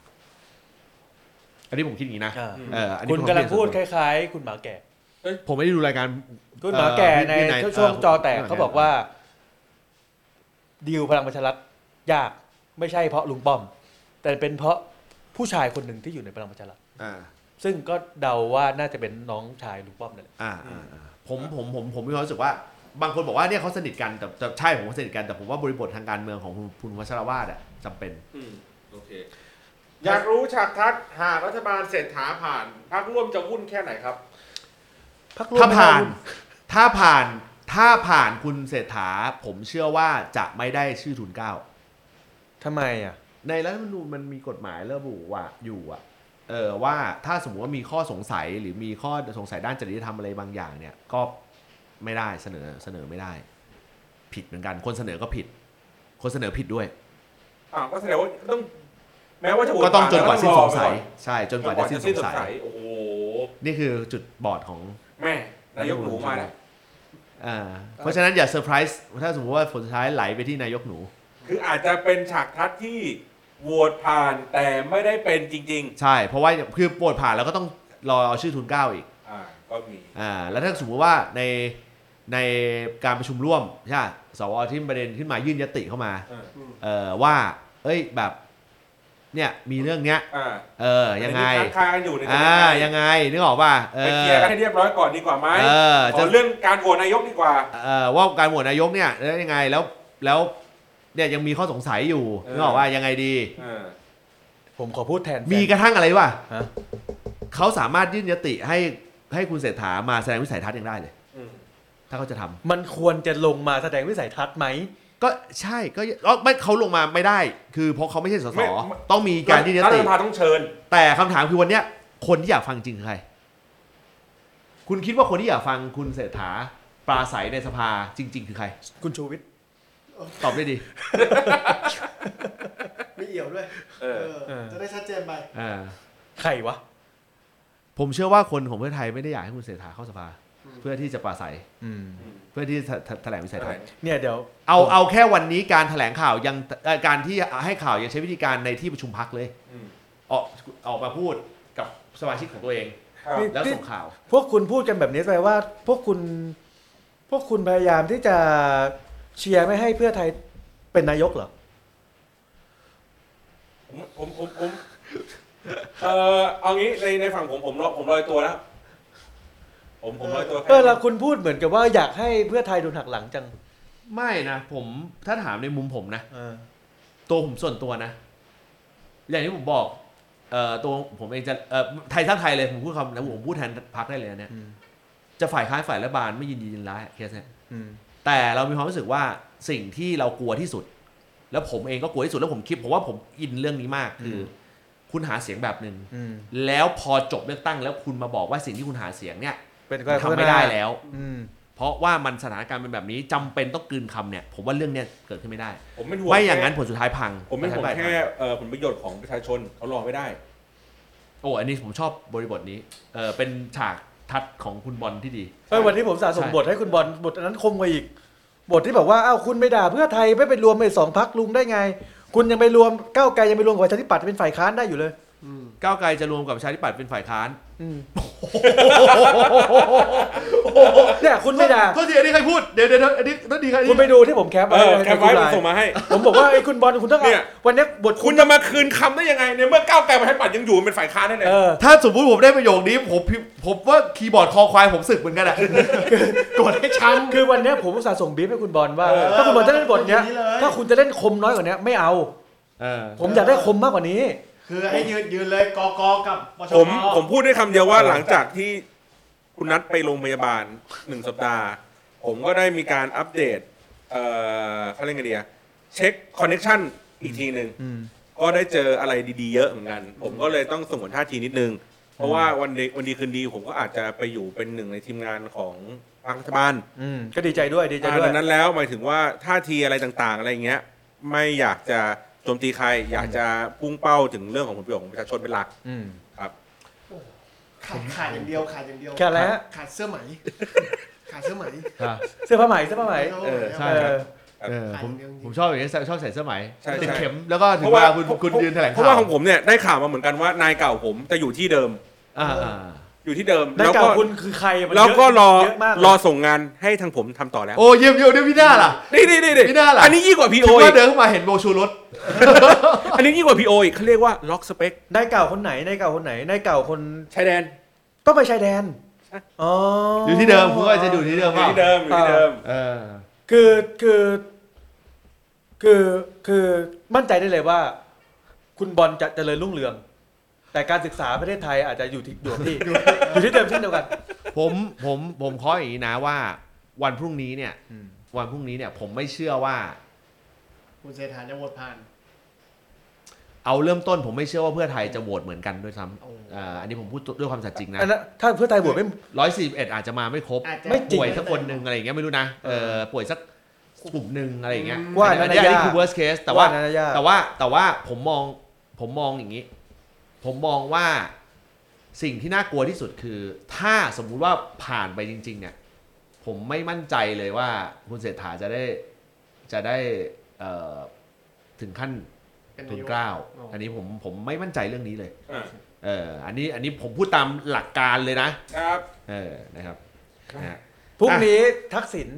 อันนี้ผมคิดอย่างนี้นะอ่าเอออันนี้คุณผมกำลังคิพูดส่วนคตัวล้ายๆ คุณหมาแก่ ผมไม่ได้ดูรายการ คุณหมาแก่ในเอ่อช่วงเอ่อจอแตกคุณหมาแก่เขาบอกว่า ดีลพลังประชารัฐยากไม่ใช่เพราะลุงป้อม แต่เป็นเพราะผู้ชายคนหนึ่งที่อยู่ในพลังประชารัฐอ่า ซึ่งก็เดาว่าน่าจะเป็นน้องชายลุงป้อมนั่นแหละ อ่าอ่าอ่าผมผมผมผมมีความรู้สึกว่า บางคนบอกว่าเนี่ยเขาสนิทกันแต่แต่ใช่ผมก็สนิทกันแต่ผมว่าบริบททางการเมืองของคุณคุณวัชรวาทอะจำเป็น อืมโอเค อยากรู้ฉากทัดหากรัฐบาลเศรษฐาผ่านพรรคร่วมจะวุ่นแค่ไหนครับ พักร่วมถ้าผ่านไม่ได้ถ้าผ่านถ้าผ่านคุณเศรษฐา ผมเชื่อว่าจะไม่ได้ชื่อทุนเกล้าทำไมอะ ในรัฐธรรมนูญมันมีกฎหมายระบุว่าอยู่อะเออว่าถ้าสมมติว่ามีข้อสงสัยหรือมีข้อสงสัยด้านจริยธรรมอะไรบางอย่างเนี่ย ก็ ไม่ได้เสนอเสนอไม่ได้ ผิดเหมือนกัน คนเสนอก็ผิด คนเสนอผิดด้วยอ่าก็แสดงว่าต้อง แม้ว่าจะโหวตก็ต้องจนกว่าสิ้นสงสัยผ่ใช่จนนกว่าจะสิ้นสงสัยโอ้โหนี่คือจุดบอดของแม่นายกหนูมาแล้วอ่าเพราะฉะนั้นอย่าเซอร์ไพรส์ถ้าสมมติว่าผลสุดท้ายไหลไปที่นายกหนู คืออาจจะเป็นฉากทัดที่โหวตผ่านแต่ไม่ได้เป็นจริงใช่ เพราะว่าคือโปรดผ่านแล้วก็ต้องรอเอาชื่อทุนเกล้าอีกๆอ่าก็มีอ่าแล้วถ้าสมมติว่าใน ในการประชุมร่วมใช่ปะสวที่ประเด็นขึ้นมายื่นยติเข้ามา เออเอ่อว่า เอ้ยแบบ เนี่ยมีเรื่องเนี้ย อ่าเออยังไงอันนี้ค้างคากันอยู่ในยจะอ่ายังไงนึกออกป่ะเอไปอเคลียร์กันให้เรียบร้อยก่อนดีกว่าไหมเออขจะอเรื่องการโหวตนายกดีกว่า เอ่อว่าการโหวตนายกเนี่ยแล้วยังไงแล้วแล้วเนี่ยยังมีข้อสงสัยอยู่เออ นึกออกว่ายังไงดี เออ ผมขอพูดแทนแฟน มีกระทั่งอะไรวะฮะ เขาสามารถยื่นยติให้ให้คุณเศรษฐามาแสดงวิสัยทัศน์ยังได้เลยอืม ถ้าเขาจะทำมันควรจะลงมาแสดงวิสัยทัศน์ไหมก็ใช่ก็เอ้าไม่เขาลงมาไม่ได้ คือเพราะเขาไม่ใช่สสไม่ต้องมีการยื่นยรัฐติสภาต้องเชิญ แต่คำถามคือวันเนี้ยคนที่อยากฟังจริงคือใคร คุณคิดว่าคนที่อยากฟังคุณเศรษฐาปราศัยในสภาจริง ๆ คือใคร คุณชูวิทย์ตอบได้ดี ไม่เอี่ยวด้วยเออเออจะได้ชัดเจนไปอ่าใครวะ ผมเชื่อว่าคนของเพื่อไทยไม่ได้อยากให้คุณเศรษฐาเข้าสภาอืม เพื่อที่จะปราศัยอืมเพื่อที่จะแถแถลงวิสัยทัศน์เนี่ยเดี๋ยวเอาเอาแค่วันนี้การแถลงข่าวยังเอ่อการที่ให้ข่าวยังใช้วิธีการในที่ประชุมพักเลยอืมออกออกมาพูดกับสมาชิกของตัวเองครับนี่แล้วส่งข่าว พวกคุณพูดกันแบบนี้แปลว่า พวกคุณพวกคุณพยายามที่จะเชียร์ไม่ให้เพื่อไทยเป็นนายกเหรอผมผมผมผมเออเอางี้ในในฝั่งผมผมรอผมลอยตัวแล้ว ผมผมลอยตัวแค่เออแล้วคุณพูดเหมือนกับว่าอยากให้เพื่อไทยโดนหักหลังจังไม่นะผมถ้าถามในมุมผมนะ เออตัวผมส่วนตัวนะ อย่างที่ผมบอกเอ่อตัวผมเองจะเอ่อไทยสร้างไทยเลยผมพูดคำนะผมพูดแทนพักได้เลยนะเนี่ย อืมจะฝ่ายค้านฝ่ายรัฐบาลไม่ยินดียินร้ายเคสเนี่ยอืมแต่เรามีความรู้สึกว่าสิ่งที่เรากลัวที่สุด แล้วผมเองก็กลัวที่สุดแล้วผมคิดผมว่าผมอินเรื่องนี้มากคืออคุณหาเสียงแบบหนึ่งอืมแล้วพอจบเลือกตั้งแล้วคุณมาบอกว่าสิ่งที่คุณหาเสียงเนี่ย เป็นมันทำไม่ได้แล้ว อืม เพราะว่ามันสถานการณ์เป็นแบบนี้จำเป็นต้องกลืนคำเนี่ย ผมว่าเรื่องเนี้ยเกิดขึ้นไม่ได้ ผมเป็นห่วงไม่อย่างนั้นแค่ผลสุดท้ายพังผมเป็นห่วงประชาธิปไตยแค่พังเอ่อผลประโยชน์ของประชาชนเขารอไม่ได้โอ้อันนี้ผมชอบบริบทนี้เออเป็นฉากทัดของคุณบอลที่ดี เออวันที่ผมสะสมใช่ บทให้คุณบอลบทอันนั้นคมกว่าอีก บทที่บอกว่าอ้าวคุณไม่ด่าเพื่อไทยไม่ไปรวมในสองพักลุงได้ไง คุณยังไปรวมก้าวไกลยังไปรวมกับประชาธิปัตย์เป็นฝ่ายค้านได้อยู่เลยอืมก้าวไกลจะรวมกับประชาธิปัตย์เป็นฝ่ายค้านอืม เนี่ยคุณไม่ด่า โทษทีอันนี้ใครพูด เดี๋ยวเดี๋ยวเดี๋ยวอันนี้โทษทีใครคุณไปดูที่ผม cap เออใน cap ไว้ในผมส่งมาให้ ผมบอกว่าไอ้คุณบอลคุณต้องเอาเนี่ย วันนี้บทคุณจะมาคืนคำได้ยังไงในเมื่อก้าวไกลประชาธิปัตย์ยังอยู่เป็นฝ่ายค้านได้เลยเออ ถ้าสมมติผมได้ประโยคนี้ผมพิมพ์ผมว่าคีย์บอร์ดคอควายผมสึกเหมือนกันอะ กดให้ช้ำ คือวันเนี้ยผมอุตส่าห์ส่งบีฟให้คุณบอลว่า เออถ้าคุณบอลจะเล่นบทเนี้ยอย่างนี้เลย ถ้าคุณจะเล่นคมน้อยกว่านี้ไม่เอาเออผมอยากได้คมมากกว่านี้ คือให้ยืนยืนเลยกกกับปชผมผมพูดได้คำเดียวว่าหลังจากที่คุณนัดไปโรงพยาบาลหนึ่งสัปดาห์ ผมก็ได้มีการอัปเดต เอ่อเขาเรียกไงเดียเช็คคอนเน็ชันอีกทีหนึ่งอืม ก็ได้เจออะไรดีๆเยอะเหมือนกัน ผมก็เลยต้องสงวนท่าทีนิดนึง เพราะว่าวันดีวันดีคืนดี ผมก็อาจจะไปอยู่เป็นหนึ่งในทีมงานของพรรครัฐบาล อืมก็ดีใจด้วยดีใจอ่าด้วย ดังนั้นแล้วหมายถึงว่าท่าทีอะไรต่างๆ อะไรเงี้ย ไม่อยากจะ โจมตีใครอยากจะพุ่งเป้าถึงเรื่องของผลประโยชน์ของประชาชนเป็นหลัก อืม ขาดขาดอย่างเดียวขาดอย่างเดียวแค่อะไรฮะ ขาดเสื้อไหม ขาดเสื้อไหมเสื้อผ้าไหมเสื้อผ้าไหมเออ ใช่ เออ เออผมขายอย่างเดียวผมชอบอย่างนี้ชอบใส่เสื้อไหมใช่ติดใช่ เข็มแล้วก็ถึงเพราะเวว่าลาคุณคุณยืนแถลงเพข่าราะว่าวของผมเนี่ยได้ข่าวมาเหมือนกันว่านายเก่าผมจะอยู่ที่เดิม อ่าอ่า อยู่ที่เดิมนายแล้วเก่าก็คุณคือใครมันแล้วก็เยะรอเยอะมากเลยรอส่งงานให้ทางผมทำต่อแล้ว โอ้เยี่ยมเยี่ยมเดี๋ยวพี่หน้าล่ะ นี่นี่นี่นี่ไม่น่าล่ะ อันนี้ยิ่งกว่าพีคิโอดว่าเดินเข้ามาเห็นโบชูรถอันนี้ยิ่งกว่าพีโออีกเขาเรียกว่าล็อกสเปคนายเก่าคนไหนนายเก่าคนไหนนายเก่าคนชายแดนต้องไปชายแดนใช่อ๋อออยู่ที่เดิมคุณก็จะอยู่ที่เดิมอเปยู่ล่าที่เดิมอยู่ที่เดิม เออ คือคือ คือคือมั่นใจได้เลยว่า คุณบอลจะเจริญรุ่งเรือง แต่การศึกษาประเทศไทยอาจจะอยู่ที่อยู่ที่อยู่ที่เดิมเช่นเดียวกัน ผมผมผมขออย่างนี้นะว่า วันพรุ่งนี้เนี่ย อืม วันพรุ่งนี้เนี่ย ผมไม่เชื่อว่า คุณเศรษฐาจะโหวตผ่าน เอาเริ่มต้นผมไม่เชื่อว่าเพื่อไทยจะโหวตเหมือนกันด้วยซ้โอ้ำเอ่ออันนี้ผมพูดด้วยความสัตย์จริงนะอันนั้นถ้าเพื่อไทยบวชไม่ ร้อยสี่สิบเอ็ดอาจจะมาไม่ครบ อาจจะไม่จริงป่วยสักคนหนึ่งอะไรอย่างเงี้ยไม่รู้นะเออป่วยสักกลุ่มหนึ่งอะไรอย่างเงี้ยว่าอันนี้อันนี้คือ worst case แต่ว่านันยากแต่ว่าแต่ว่าผมมองผมมองอย่างนี้ ผมมองว่าสิ่งที่น่ากลัวที่สุดคือ ถ้าสมมุติว่าผ่านไปจริง ๆ เนี่ย ผมไม่มั่นใจเลยว่าคุณเศรษฐาจะได้จะได้เอ่อถึงขั้นเป็นทุนานยกเกล้าอ๋ออัอันนี้ผมผมไม่มั่นใจเรื่องนี้เลยอ่าเอออันนี้อันนี้ผมพูดตามหลักการเลยนะครับเออนะครับนะฮะพรุ่งนี้ทักษิณ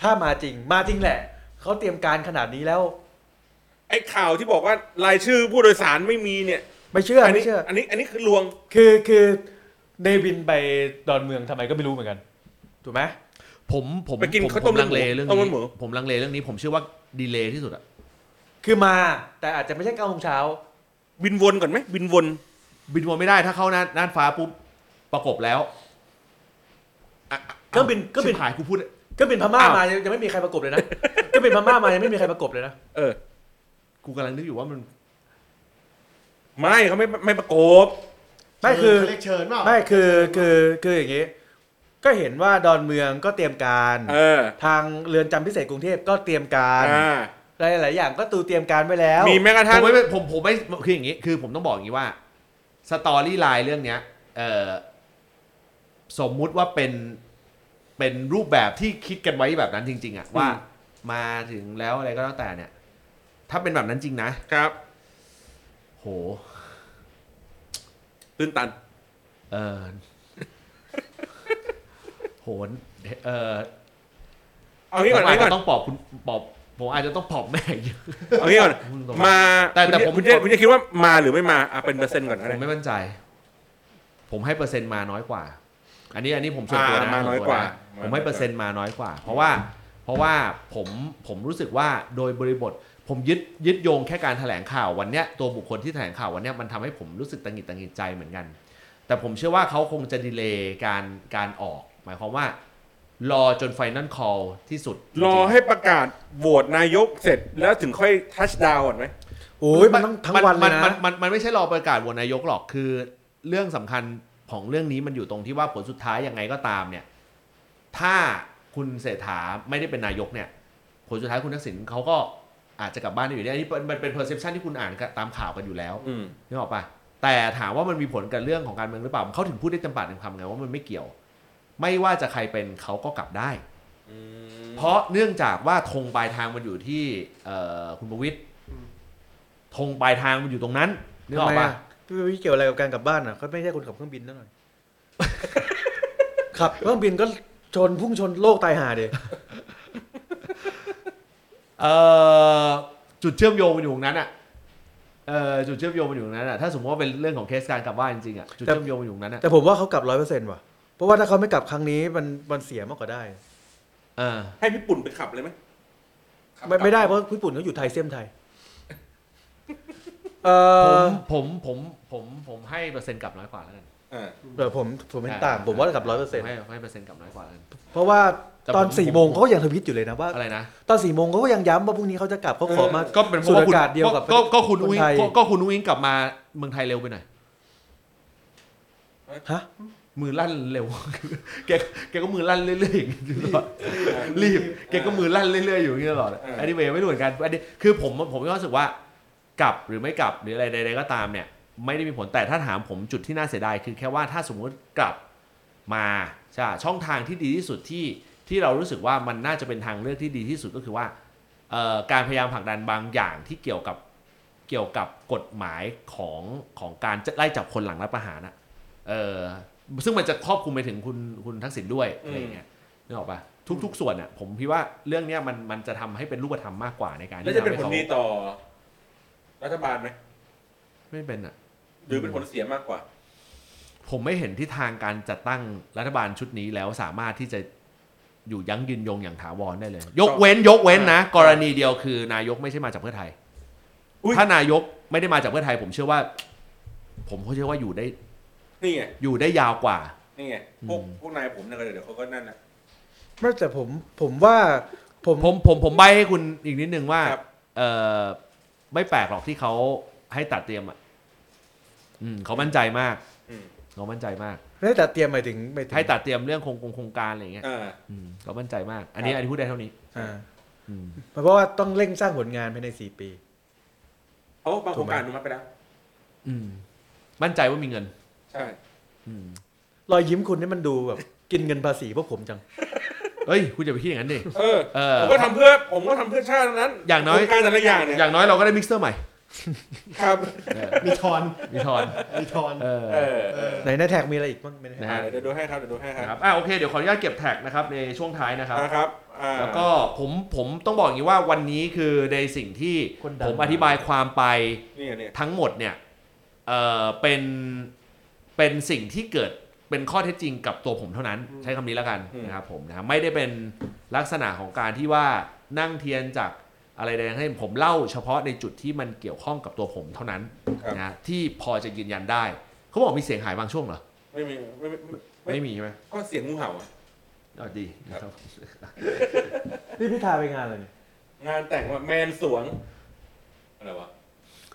ถ้ามาจริงมาจริงแหละเขาเตรียมการขนาดนี้แล้วไอ้ข่าวที่บอกว่ารายชื่อผู้โดยสารไม่มีเนี่ย ไม่เชื่อนี้ไม่เชื่อ อันนี้อันนี้คือลวง คือคือเนวินไปดอนเมืองทำไมก็ไม่รู้เหมือนกัน ถูกไหม ผมผมไปกินผมข้าวต้มผมลังเลเรื่องต้มนี้หมู ผมลังเลเรื่องนี้ผมเชื่อว่าดีเลย์ที่สุดอะคือมาแต่อาจจะไม่ใช่เก้าโมงเช้า บินวนก่อนไหมบินวน บินวนไม่ได้ถ้าเข้าน่านน่านฟ้าปุ๊บประกบแล้วอะเครื่องบินเครื่องบินชิบหายกูพูด ก็เป็นพม่าอ้าว มายังยังไม่มีใครประกบเลยนะ ก็เป็นพม่ามายังไม่มีใครประกบเลยนะ เออ กูกำลังนึกอยู่ว่ามัน ไม่เขาไม่ไม่ประกบ ไม่คือเขาเรียกเชิญเปล่าไม่คือคือคืออย่างนี้ ก็เห็นว่าดอนเมืองก็เตรียมการ เออทางเรือนจำพิเศษกรุงเทพก็เตรียมการอ่า หลายๆอย่างก็ตูเตรียมการไว้แล้ว มีแม้กระผทั่งมไม่ผมผมไม่คืออย่างนี้ คือผมต้องบอกอย่างนี้ว่าสตอรี่ไลน์เรื่องเนี้ยเออสมมุติว่าเป็นเป็นรูปแบบที่คิดกันไว้แบบนั้นจริง ๆอะว่ามาถึงแล้วอะไรก็แล้วแต่เนี่ย ถ้าเป็นแบบนั้นจริงนะครับ โห ตื้นตัน เออโหนเออเอางี้ก่อนผมเอาอาจงี้ก่อนจะต้องปอบคุณปอบผมอาจจะต้องปอบแม่อีกเยอะ เอางี้ก่อนมาแต่แต่ผม คุณจะคุณจะคิดว่ามาหรือไม่มาอะเป็นเปอร์เซ็นต์ก่อนก็ได้ ผมไม่มั่นใจ ผมให้เปอร์เซ็นต์มาน้อยกว่า อันนี้อันนี้ผมส่วนตัวอ่านะมาน้อยกว่า ส่วนตัวนะผมให้เปอร์เซ็นต์มาน้อยกว่า เพราะว่า เพราะว่าผมผมรู้สึกว่าโดยบริบท ผมยึดยึดโยงแค่การแถลงข่าววันเนี้ยตัวบุคคลที่แถลงข่าววันเนี้ยมันทำให้ผมรู้สึกตังหงิดตังหงิดใจเหมือนกัน แต่ผมเชื่อว่าเขาคงจะ delay การการออก หมายความว่ารอจนไฟน a ลคอลที่สุดรอให้ประกาศโหวตนายกเสร็จแล้วถึงค่อยทัชดาวก่อนไหมโอ้ยมันต้องทั้งวันเลยมันะมันมันมันไม่ใช่รอประกาศโหวตนายกหรอกคือเรื่องสำคัญของเรื่องนี้มันอยู่ตรงที่ว่าผลสุดท้ายยังไงก็ตามเนี่ย ถ้าคุณเศรษฐาไม่ได้เป็นนายกเนี่ย ผลสุดท้ายคุณทักษิณเขาก็ อาจจะกลับบ้านได้อยู่ดีอันนี้มันเป็น perception ที่คุณอ่านตามข่าวกันอยู่แล้วอืมนึกออกปะแต่ถามว่ามันมีผลกับเรื่องของการเมืองหรือเปล่าเขาถึงพูดได้เต็มปากเต็มคำไงว่ามันไม่เกี่ยว ไม่ว่าจะใครเป็นเขาก็กลับได้เพราะเนื่องจากว่าธงปลายทางมันอยู่ที่เอ่อคุณประวิตยธงปลายทางมันอยู่ตรงนั้นนึกออกทำไมปะอะพี่วิเกี่ยวอะไรกับการกลับบ้านอะเขาไม่ใช่คนขับเครื่องบินนั่นหน่อยขับเครื่องบินก็ชนพุ่งชนโลกตายห่าเดีย เอ่อจุดเชื่อมโยงมันอยู่ตรงนั้นอะเอ่อจุดเชื่อมโยงมันอยู่ตรงนั้นอะถ้าสมมติว่าเป็นเรื่องของเคสการกลับบ้านจริงๆอะจุดเชื่อมโยงมันอยู่ตรงนั้นอะแต่ผมว่าเขากลับร้อยเปอร์เซ็นต์ว่ะ เพราะว่าถ้าเขาไม่กลับครั้งนี้มันมันเสียมากกว่าได้ เออให้พี่ปุ่นไปขับเลยไหมขับไม่ไม่ได้เพราะญี่ปุ่นเขาอยู่ไทยเสียมไทย เอผมอผมผมผมผมให้เปอร์เซ็นต์กลับน้อยกว่าแล้วกัน อ่า เออผมผมเป็นต่างผมว่ากับร้อยเปอร์เซ็นต์ให้ให้เปอร์เซ็นต์กลับน้อยกว่าแล้วกัน เพราะว่าแต่ตอนผมสี่ผมโมงเขาก็ยังทวิตอยู่เลยนะว่า อะไรนะตอนสี่โมงเขาก็ยังย้ำว่าพรุ่งนี้เขาจะกลับเขาขอมา ก็เป็นเพสูราะดว่าอาคุณกาศเดียวกับก็ก็คุณคอุ้นงไทย ก็ก็คุณอุ้งกลับมาเมืองไทยเร็วไปหน่อยฮะมือลั่นเร็ว แกแกก็มือลั่นเรื่อยๆอย่างนี้ตลอด รีบแกก็มือลั่นเรื่อยๆอยู่อย่างนี้ตลอดเออ อัอันนี้เวไม่รู้เหมือนกันอันนี้คือผมผมก็รู้สึกว่ากลับหรือไม่กลับหรืออะไรใดๆก็ตามเนี่ย ไม่ได้มีผลแต่ถ้าถามผมจุดที่น่าเสียดายคือแค่ว่าถ้าสมมุติกลับมาใช่ช่องทางที่ดีที่สุดที่ที่เรารู้สึกว่ามันน่าจะเป็นทางเลือกที่ดีที่สุดก็คือว่าเอ่อการพยายามผลักดันบางอย่างที่เกี่ยวกับเกี่ยวกับกฎหมายของของการจะไล่จับคนหลังรัฐประหารนะเออซึ่งมันจะครอบคลุมไปถึงคุณคุณทักษิณด้วยอะไรอย่างเงี้ยนึกออกปะทุก ๆ ส่วนอะผมคิดว่าเรื่องเนี้ยมันมันจะทำให้เป็นรูปธรรมมากกว่าในการแล้วที่จะเป็นทำให้ผลเขาดีต่อรัฐบาลไหมไม่เป็นอะ หรือเป็นผลเสียมากกว่า ผมไม่เห็นทิศทางการจัดตั้งรัฐบาลชุดนี้แล้วสามารถที่จะอยู่ยั้งยืนยงอย่างถาวรได้เลย ยกเว้นยกเว้นนะ กรณีเดียวคือนายกไม่ใช่มาจากเพื่อไทยอุ๊ยถ้านายกไม่ได้มาจากเพื่อไทย ผมเชื่อว่า ผมก็เชื่อว่าอยู่ได้ นี่ไงอยู่ได้ยาวกว่า นี่ไงพวกอืมพวกนายผมเนี่ยก็เดี๋ยวเขาก็นั่นนะไม่แต่ผมผมว่าผมผมผมผมใบให้คุณอีกนิดนึงว่าครับเออไม่แปลกหรอกที่เขาให้ตัดเตรียม อะอืมเขามั่นใจมากอืม เขามั่นใจมาก ให้แต่เตรียมหมายถึงหมายถึงให้ตัดเตรียมเรื่องโครงโครงการอะไรอย่างเงี้ยอ่า อืมเขามั่นใจมาก อันนี้ครับ อันนี้พูดได้เท่านี้อ่าอืมเพราะว่าต้องเร่งสร้างผลงานภายในสี่ปี เพราะว่าบางโครงการอนุมัติไปแล้ว อืมมั่นใจว่ามีเงิน ใช่ อืมรอยยิ้มคุณนี่มันดูแบบ กินเงินภาษีพวกผมจัง เอ้ย คุณอย่าไปคิดอย่างนั้นดิเออ เออ ผมก็ทำเพื่อ ผมก็ทำเพื่อชาติทั้งนั้นอย่างน้อย โครงการแต่ละอย่างเนี่ย อย่างน้อยเราก็ได้มิกเซอร์ใหม่ ครับเออมีทอนมีทอนมีทอนเออเออเออไหนในแท็กมีอะไรอีกบ้างไม่ได้นะอ่าฮะเดี๋ยวดูให้ครับเดี๋ยวดูให้คนะครัรับบอ่าโอเคเดี๋ยวขออนุญาตเก็บแท็กนะครับในช่วงท้ายนะครับ นะครับอ่า แล้วก็ผมผมต้องบอกอย่างนี้ว่าวันนี้คือในสิ่งที่คนดัง ผมอธิบายความไปนี่เนี่ยทั้งหมดเนี่ยเออเป็นเป็นสิ่งที่เกิดเป็นข้อเท็จจริงกับตัวผมเท่านั้น ใช้คำนี้แล้วกันนะครับผมนะครับไม่ได้เป็นลักษณะของการที่ว่านั่งเทียนจาก อะไรใดๆให้ผมเล่าเฉพาะในจุดที่มันเกี่ยวข้องกับตัวผมเท่านั้นครับนะที่พอจะยืนยันได้ เขาบอกมีเสียงหายบางช่วงเหรอไม่มีไม่ไม่ไม่ไม่ไม่มีใช่ไหมก็เสียงงูเห่าอะอ๋อดีครับนี่พี่ทาไปงานอะไรเนี่ยงานแต่งว่าแมนสวงอะไรวะ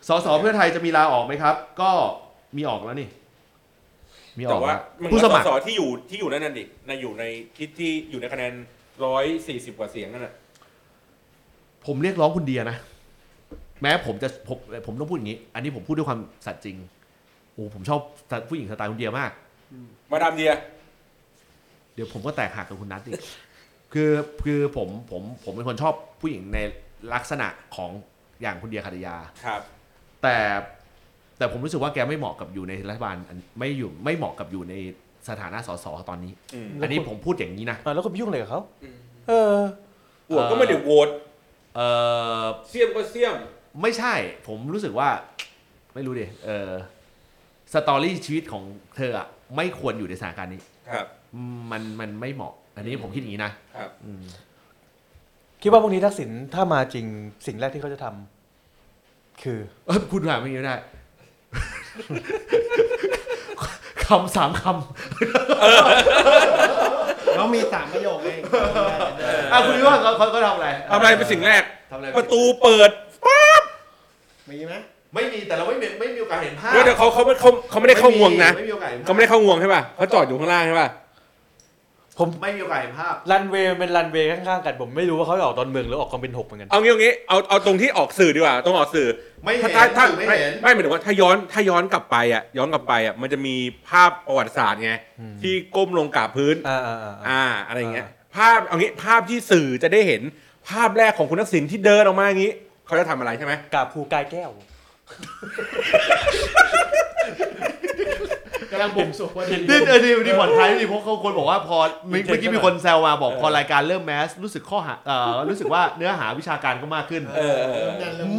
สสเพื่อไทยจะมีลาออกไหมครับ ก็มีออกแล้วนี่ มีอแต่อกว่าแล้วมันผู้สมัครสที่อยู่ที่อยู่นั่นน่ะดิในอยู่ในที่ที่อยู่ในคะแนนร้อยสี่สิบกว่าเสียงนั่นน่ะ ผมเรียกร้องคุณเดียนะ แม้ผมจะผมผมต้องพูดอย่างนี้ อันนี้ผมพูดด้วยความสัตย์จริงโอ้ผมชอบผู้หญิงสไตล์คุณเดียมาก มาดามเดีย เดี๋ยวผมก็แตกหักกับคุณนัทอีกคือคือผมผมผมเป็นคนชอบผู้หญิงในลักษณะของอย่างคุณเดียคาตยา ครับ แต่แต่ผมรู้สึกว่าแกไม่เหมาะกับอยู่ในรัฐบาลอันไม่อยู่ไม่เหมาะกับอยู่ในสถานะสสตอนนี้ อืม อันนี้ผมพูดอย่างนี้นะ อ่าแล้วคุณไปยุ่งอะไรกับเขาอืมเออโหวตก็ไม่ได้โหวต เออเสียมก็เสียม ไม่ใช่ ผมรู้สึกว่า ไม่รู้ดิเออสตอรี่ชีวิตของเธออะไม่ควรอยู่ในสถานการณ์นี้ ครับอืมมันมันไม่เหมาะ อันนี้ผมคิดอย่างนี้นะครับ อืมคิดว่าพรุ่งนี้ทักษิณถ้ามาจริงสิ่งแรกที่เขาจะทำคือ เออคุณถามอย่างนี้ไม่ได้ คำสามค เรามีสามประโยคเองำอะคุณคิดว่าเขาเขาเขาทำอะไรทำอะไรเป็นสิ่งแรก ทำอะไรประตูเปิดมีไหมไม่มีแต่เราไม่มีไม่มีโอกาสเห็นภาพเดี๋ยวเขาเขาไม่เขาเขาไม่ได้เข้างวงนะ ไม่มีโอกาสห็นภพ เขาไม่ได้เข้างวงใช่ป่ะเขาจอดอยู่ข้างล่างใช่ป่ะ ผมไม่มีโอกาสเห็นภาพ รันเวย์เป็นรันเวย์ข้างๆกันผมไม่รู้ว่าเขาจะออกตอนเมืองหรือออกกองบินหกเหมือนกัน เอางี้เอางี้เอาเอาตรงที่ออกสื่อดีกว่าต้องออกสื่อไม่เห็นถ้าถ้าไม่ไม่เห็น ไม่หมายถึงว่าถ้าย้อนถ้าย้อนกลับไปอะย้อนกลับไปอะมันจะมีภาพประวัติศาสตร์ไงอืมที่ก้มลงกราบพื้น อ่าอ่าอ่า อ่าอะไรอย่างเงี้ย ภาพเอางี้ภาพที่สื่อจะได้เห็นภาพแรกของคุณทักษิณที่เดินออกมาอย่างงี้ เขาจะทำอะไรใช่ไหมกราบครูกายแก้วกำลังบ่มสุขว่านี่เออดีดีผ่อนคลายดีเพราะเขาคนบอกว่าพอเมื่อเมื่อกี้มีคนแซวมาบอกพอรายการเริ่มแมสรู้สึกข้อหาเอ่อรู้สึกว่าเนื้อหาวิชาการก็มากขึ้น เออเออเออ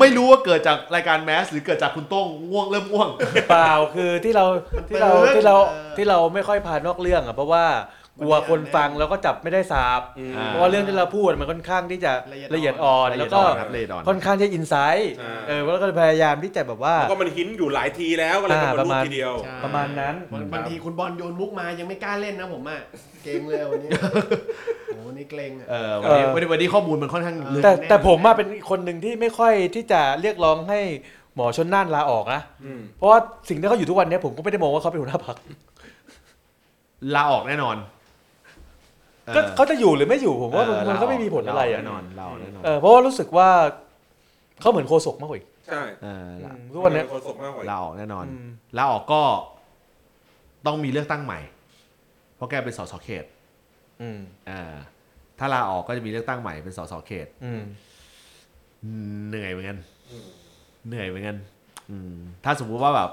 ไม่รู้ว่าเกิดจากรายการแมสหรือเกิดจากคุณโต้งง่วงเริ่มง่วง เปล่าคือที่เราที่เรามันเปิดที่เราเออที่เราไม่ค่อยพานอกเรื่องอะเพราะว่า กลัวคนฟังแล้วก็จับไม่ได้สาบอืมอ่าเพราะว่าเรื่องที่เราพูดมันค่อนข้างที่จะละละเอีเอียยดดอ่อ่ออนนละเอียดแล้วก็อ่อนครับละเอียดอ่อน ค่อนข้างจะอินไซต์อ่า เออแล้วก็พยายามที่จะแบบว่า แล้วก็มันหินอยู่หลายทีแล้วก็เลยอ่ามาประรูมาปณทีเดียว ใช่ ประมาณนั้น บางบางทีคุณบอลโยนมุกมายังไม่กล้าเล่นนะผมอะเกรงเลยวันนี้ โอ้โหนี่เกรงอะ เออวันนี้วันนี้วันนี้ข้อมูลมันค่อนข้างลึก แต่แน่ แต่ผมอะเป็นคนหนึ่งที่ไม่ค่อยที่จะเรียกร้องให้หมอชนน่านลาออกนะอืม เพราะว่าสิ่งที่เขาอยู่ทุกวันเนี้ยผมก็ไม่ได้มองว่าเขาเป็นหัวหน้าพรรคลาออกแน่นอน ก็เขาจะอยู่หรือไม่อยู่ผมว่าเออมันก็ไม่มีผลอะไรลาอะแน่นอนลาออกแน่นอนเออเพราะว่ารู้สึกว่าเขาเหมือนโคศกมากกว่าอีกใช่เออลาอืมทุกวันเนี้ยโฆษกมากกว่าลาออกแน่นอนอืม ลาออกก็ต้องมีเลือกตั้งใหม่ เพราะแกเป็นสสเขตอืมอ่าถ้าลาออกก็จะมีเลือกตั้งใหม่เป็นสสเขต อืมอืมเหนื่อยเหมือนกันอืมเหนื่อยเหมือนกันอืมถ้าสมมุติว่าแบบ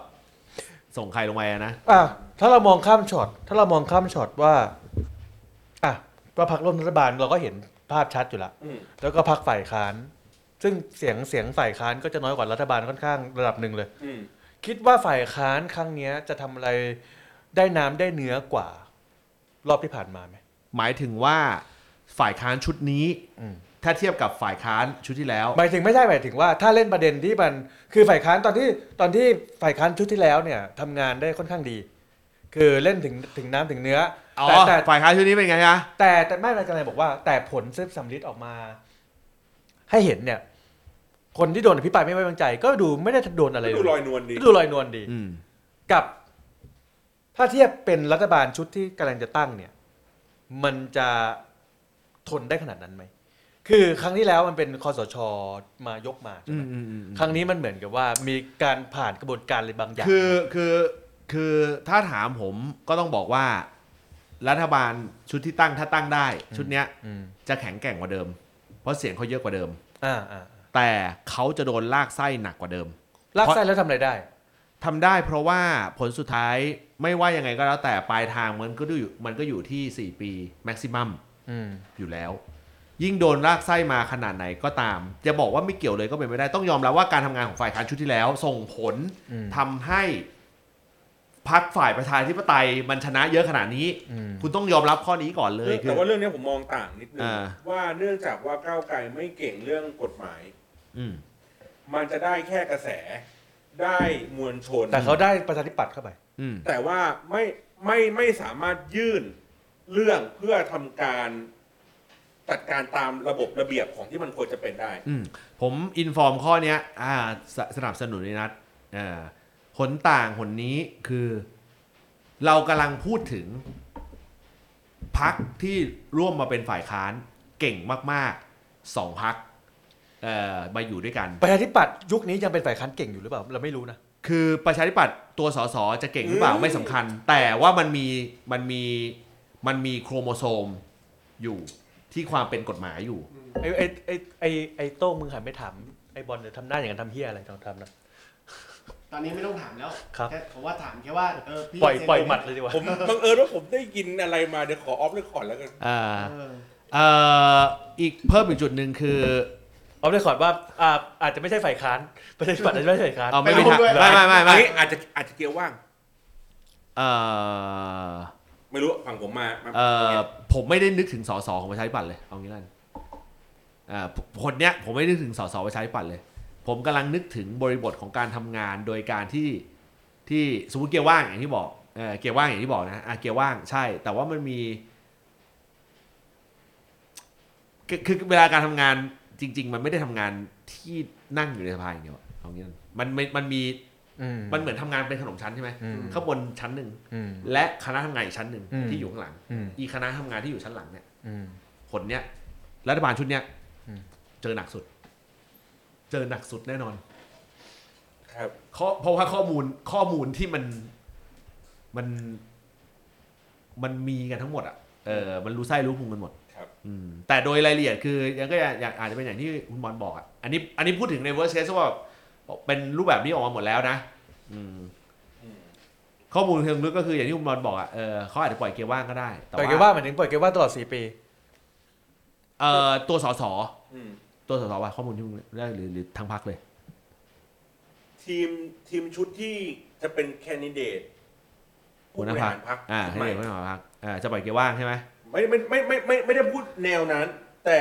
ส่งใครลงไปอะนะ อะถ้าเรามองข้ามช็อตถ้าเรามองข้ามช็อตว่าอะ ว่าพรรคร่วมรัฐบาลเราก็เห็นภาพชัดอยู่ละอืมแล้วก็พรรคฝ่ายค้าน ซึ่งเสียงเสียงฝ่ายค้านก็จะน้อยกว่ารัฐบาลค่อนข้างระดับหนึ่งเลยอืมคิดว่าฝ่ายค้านครั้งเนี้ยจะทำอะไรได้น้ำได้เนื้อกว่า รอบที่ผ่านมาไหมหมายถึงว่าฝ่ายค้านชุดนี้อืมถ้าเทียบกับฝ่ายค้านชุดที่แล้ว หมายถึงไม่ใช่หมายถึงว่าถ้าเล่นประเด็นที่มันคือฝ่ายค้านตอนที่ตอนที่ฝ่ายค้านชุดที่แล้วเนี่ยทำงานได้ค่อนข้างดี คือเล่นถึงถึงน้ำถึงเนื้อ อ๋อแต่แต่ฝ่ายค้านชุดนี้เป็นไงฮะแต่แต่ไม่เป็นไรบอกว่า แต่ผลซึ่งสำลิดออกมา ให้เห็นเนี่ย คนที่โดนอภิปรายไม่ไว้วางใจ ก็ดูไม่ได้โดนอะไรเลดูยลอยนวลดีดูลอยนวลดี อืมกับ ถ้าเทียบเป็นรัฐบาลชุดที่กำลังจะตั้งเนี่ย มันจะทนได้ขนาดนั้นไหม คือครั้งที่แล้วมันเป็นคอสชมายกมาใช่อืไหมมอืมอืมอืมครั้งนี้มันเหมือนกับว่ามีการผ่านกระบวนการอะไรบางอย่าง คือคือคือถ้าถามผมก็ต้องบอกว่า รัฐบาลชุดที่ตั้งถ้าตั้งได้ ชุดเนี้ยอืมจะแข็งแกร่งกว่าเดิม เพราะเสียงเขาเยอะกว่าเดิม อ่าอ่าแต่เขาจะโดนลากไส้หนักกว่าเดิมลากไส้แล้วทำอะไรได้ทำได้เพราะว่าผลสุดท้ายไม่ว่ายังไงก็แล้วแต่ปลายทางมันก็อยู่มันก็อยู่ที่ 4 ปีแม็กซิมัมอืมอยู่แล้ว ยิ่งโดนลากไส้มาขนาดไหนก็ตาม จะบอกว่าไม่เกี่ยวเลยก็เป็นไม่ได้ต้องยอมรับว่าการทำงานของฝ่ายค้านชุดที่แล้ว ส่งผลอืมทำให้ พักฝ่ายประชาธิปไตยมันชนะเยอะขนาดนี้อืมคุณต้องยอมรับข้อนี้ก่อนเลยคืแต่อว่าเรื่องนี้ผมมองต่างนิดนึงอ่าว่าเนื่องจากว่าก้าวไกลไม่เก่งเรื่องกฎหมาย อืมมันจะได้แค่กระแสได้มวลชน แต่เขาได้ประชาธิปัตย์เข้าไปอืมแต่ว่าไม่ไม่ไม่สามารถยื่นเรื่องเพื่อทำการจัดการตามระบบระเบียบของที่มันควรจะเป็นได้อืมผมอินฟอร์มข้อเนี้ยอ่าสสนับสนุนในนัดอ่า ผลต่างผลนี้คือ เรากำลังพูดถึงพักที่ร่วมมาเป็นฝ่ายค้านเก่งมากๆสองพักเอ่อมาอยู่ด้วยกัน ประชาธิปัตย์ยุคนี้ยังเป็นฝ่ายค้านเก่งอยู่หรือเปล่าเราไม่รู้นะคือประชาธิปัตย์ตัวสสจะเก่งหรือเปล่าอืมไม่สำคัญ แต่ว่ามันมีมันมีมันมีโครโมโซมอยู่ที่ความเป็นกฎหมายอยู่ไอ้ไอ้ไอ้ไอ้ไอ้โต้งมึงหันไปถามไอ้บอลเดี๋ยวทำหน้าอย่างนั้นทำเฮียอะไรลองทำนะ ตอนนี้ไม่ต้องถามแล้วครับแผมว่าถามแค่ว่าเออพี่ปล่อยเซ็นปล่อยหมัดเลยดีกว่า ผมบังเอิญว่าผมได้ยินอะไรมาเดี๋ยวขอออฟเรคคอร์ดแล้วกัน อ่าเออเอ่ออีกเพิ่มอีกจุดหนึ่งคือเอาเลยขอดว่าอ่าอาจจะไม่ใช่ฝ่ายค้านประชาธิปัตย์อาจจะไม่ใช่ฝ่ายค้าน เอาไม่ไม่ไม่รู้ด้วยไม่ไม่ไม่อันไม่นี้อาจจะอาจจะเกียวว่าง เอ่อไม่รู้ฝั่งผมมามาเอ่อผมไม่ได้นึกถึงสสของประชาธิปัตย์เลยเอางี้แล้วกันอ่าคนเนี้ยผมไม่ได้นึกถึงสสประชาธิปัตย์เลย ผมกำลังนึกถึงบริบทของการทำงานโดยการที่ที่สมมติเกียร์ว่างอย่างที่บอกเออเกียร์ว่างอย่างที่บอกนะอะเกียร์ว่างใช่ แต่ว่ามันมีคือคือเวลาการทำงานจริง ๆ มันไม่ได้ทำงานที่นั่งอยู่ในสภาอย่างเดียวอะเอางี้แล้วกันมันมันมันมีอืมมันเหมือนทำงานเป็นขนมชั้นใช่ไหมอืมข้างบนชั้นหนึ่งอืมและคณะทำงานอีกชั้นหนึ่งอืมที่อยู่ข้างหลังอืมอีคณะทำงานที่อยู่ชั้นหลังเนี่ยอืมผลเนี้ยรัฐบาลชุดเนี้ยอืมเจอหนักสุด เจอหนักสุดแน่นอน ครับข้อเพราะว่าข้อมูลข้อมูลที่มันมันมันมีกันทั้งหมดอะเออมันรู้ไส้รู้พุงกันหมดครับ อืมแต่โดยรายละเอียดคือยังก็อยากอาจจะเป็นอย่างที่คุณบอลบอกอะอันนี้อันนี้พูดถึงในเวอร์ c เคสว่าเป็นรูปแบบนี้ออกมาหมดแล้วนะอืมอืมข้อมูลเชิงลึกก็คืออย่างที่คุณบอลบอกอะเออเขาอาจจะปล่อยเกียร์ว่างก็ได้แต่ปล่อยเกียร์ว่างหมายถึงปล่อยเกียร์ว่างตลอดสี่ปี เอ่อตัวสสอืม ตัวสสว่าข้อมูลที่มึงได้หรือหรือทั้งพักเลย ทีมทีมชุดที่จะเป็นแคนดิเดตหัวหน้าพรรคพรรคอ่าชุดให้ใหม่เด็กไม่มาพักอ่าจะปล่อยเกียร์ว่างใช่ไหมไม่ไม่ไม่ไม่ไม่ไม่ได้พูดแนวนั้น แต่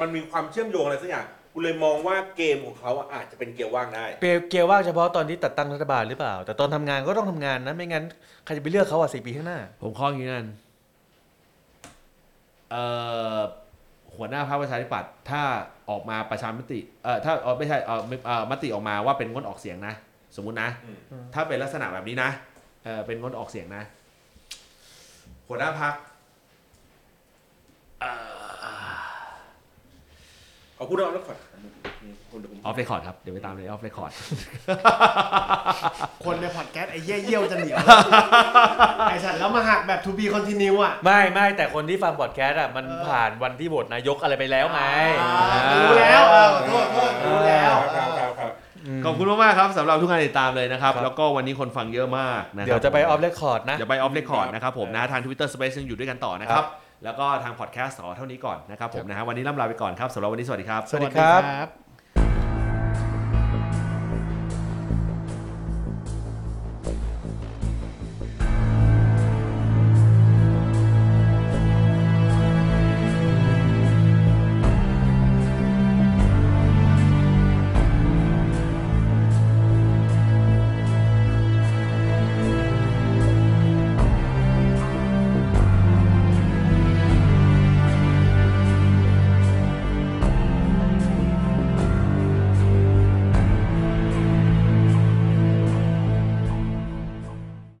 มันมีความเชื่อมโยงอะไรสักอย่างกูเลยมองว่าเกมของเขาอะอาจจะเป็นเกียร์ว่างได้เปรียบเกียร์ว่างเฉพาะตอนที่ตัดตั้งรัฐบาลหรือเปล่า แต่ตอนทำงานก็ต้องทำงานนะไม่งั้นใครจะไปเลือกเขาอะสี่ปีข้างหน้า ผมข้ออย่างนี้กันเอ่อ หัวหน้าพรรคประชาธิปัตย์ถ้าออกมาประชามติเอ่อถ้าเออไม่ใช่เอ่อไม่เอ่อมติออกมาว่าเป็นงดออกเสียงนะ สมมุตินะ อืม ถ้าเป็นลักษณะแบบนี้นะเออเป็นงดออกเสียงนะ หัวหน้าพรรคเอาพูดเอาแล้วก่อน คุณเดี๋ยวผม off recordร์ดครับ เดี๋ยวไปตามเลย off record คนในพอดแคสต์ไอ้เยี่ยเยี่ยวจะเหนียว ไอ้สัตว์แล้วมาหักแบบ to be continue อะ ไม่ไม่แต่คนที่ฟังพอดแคสต์อะมันผ่านวันที่โหวตนายกอะไรไปแล้วไงอ่ารู้แล้วเออขอโทษขอโทษรู้แล้ว ครับครับครับขอบคุณมากๆครับสำหรับทุกการติดตามเลยนะครับ ครับ แล้วก็วันนี้คนฟังเยอะมากนะครับเดี๋ยวจะไป off record นะ เดี๋ยวไป off record นะครับผมนะทาง Twitter Space ยังอยู่ด้วยกันต่อนะครับแล้วก็ทางพอดแคสต์ต่อเท่านี้ก่อนนะครับผมนะฮะวันนี้ล่ำลาไปก่อนครับสำหรับวันนี้สวัสดีครับ สวัสดีครับครับ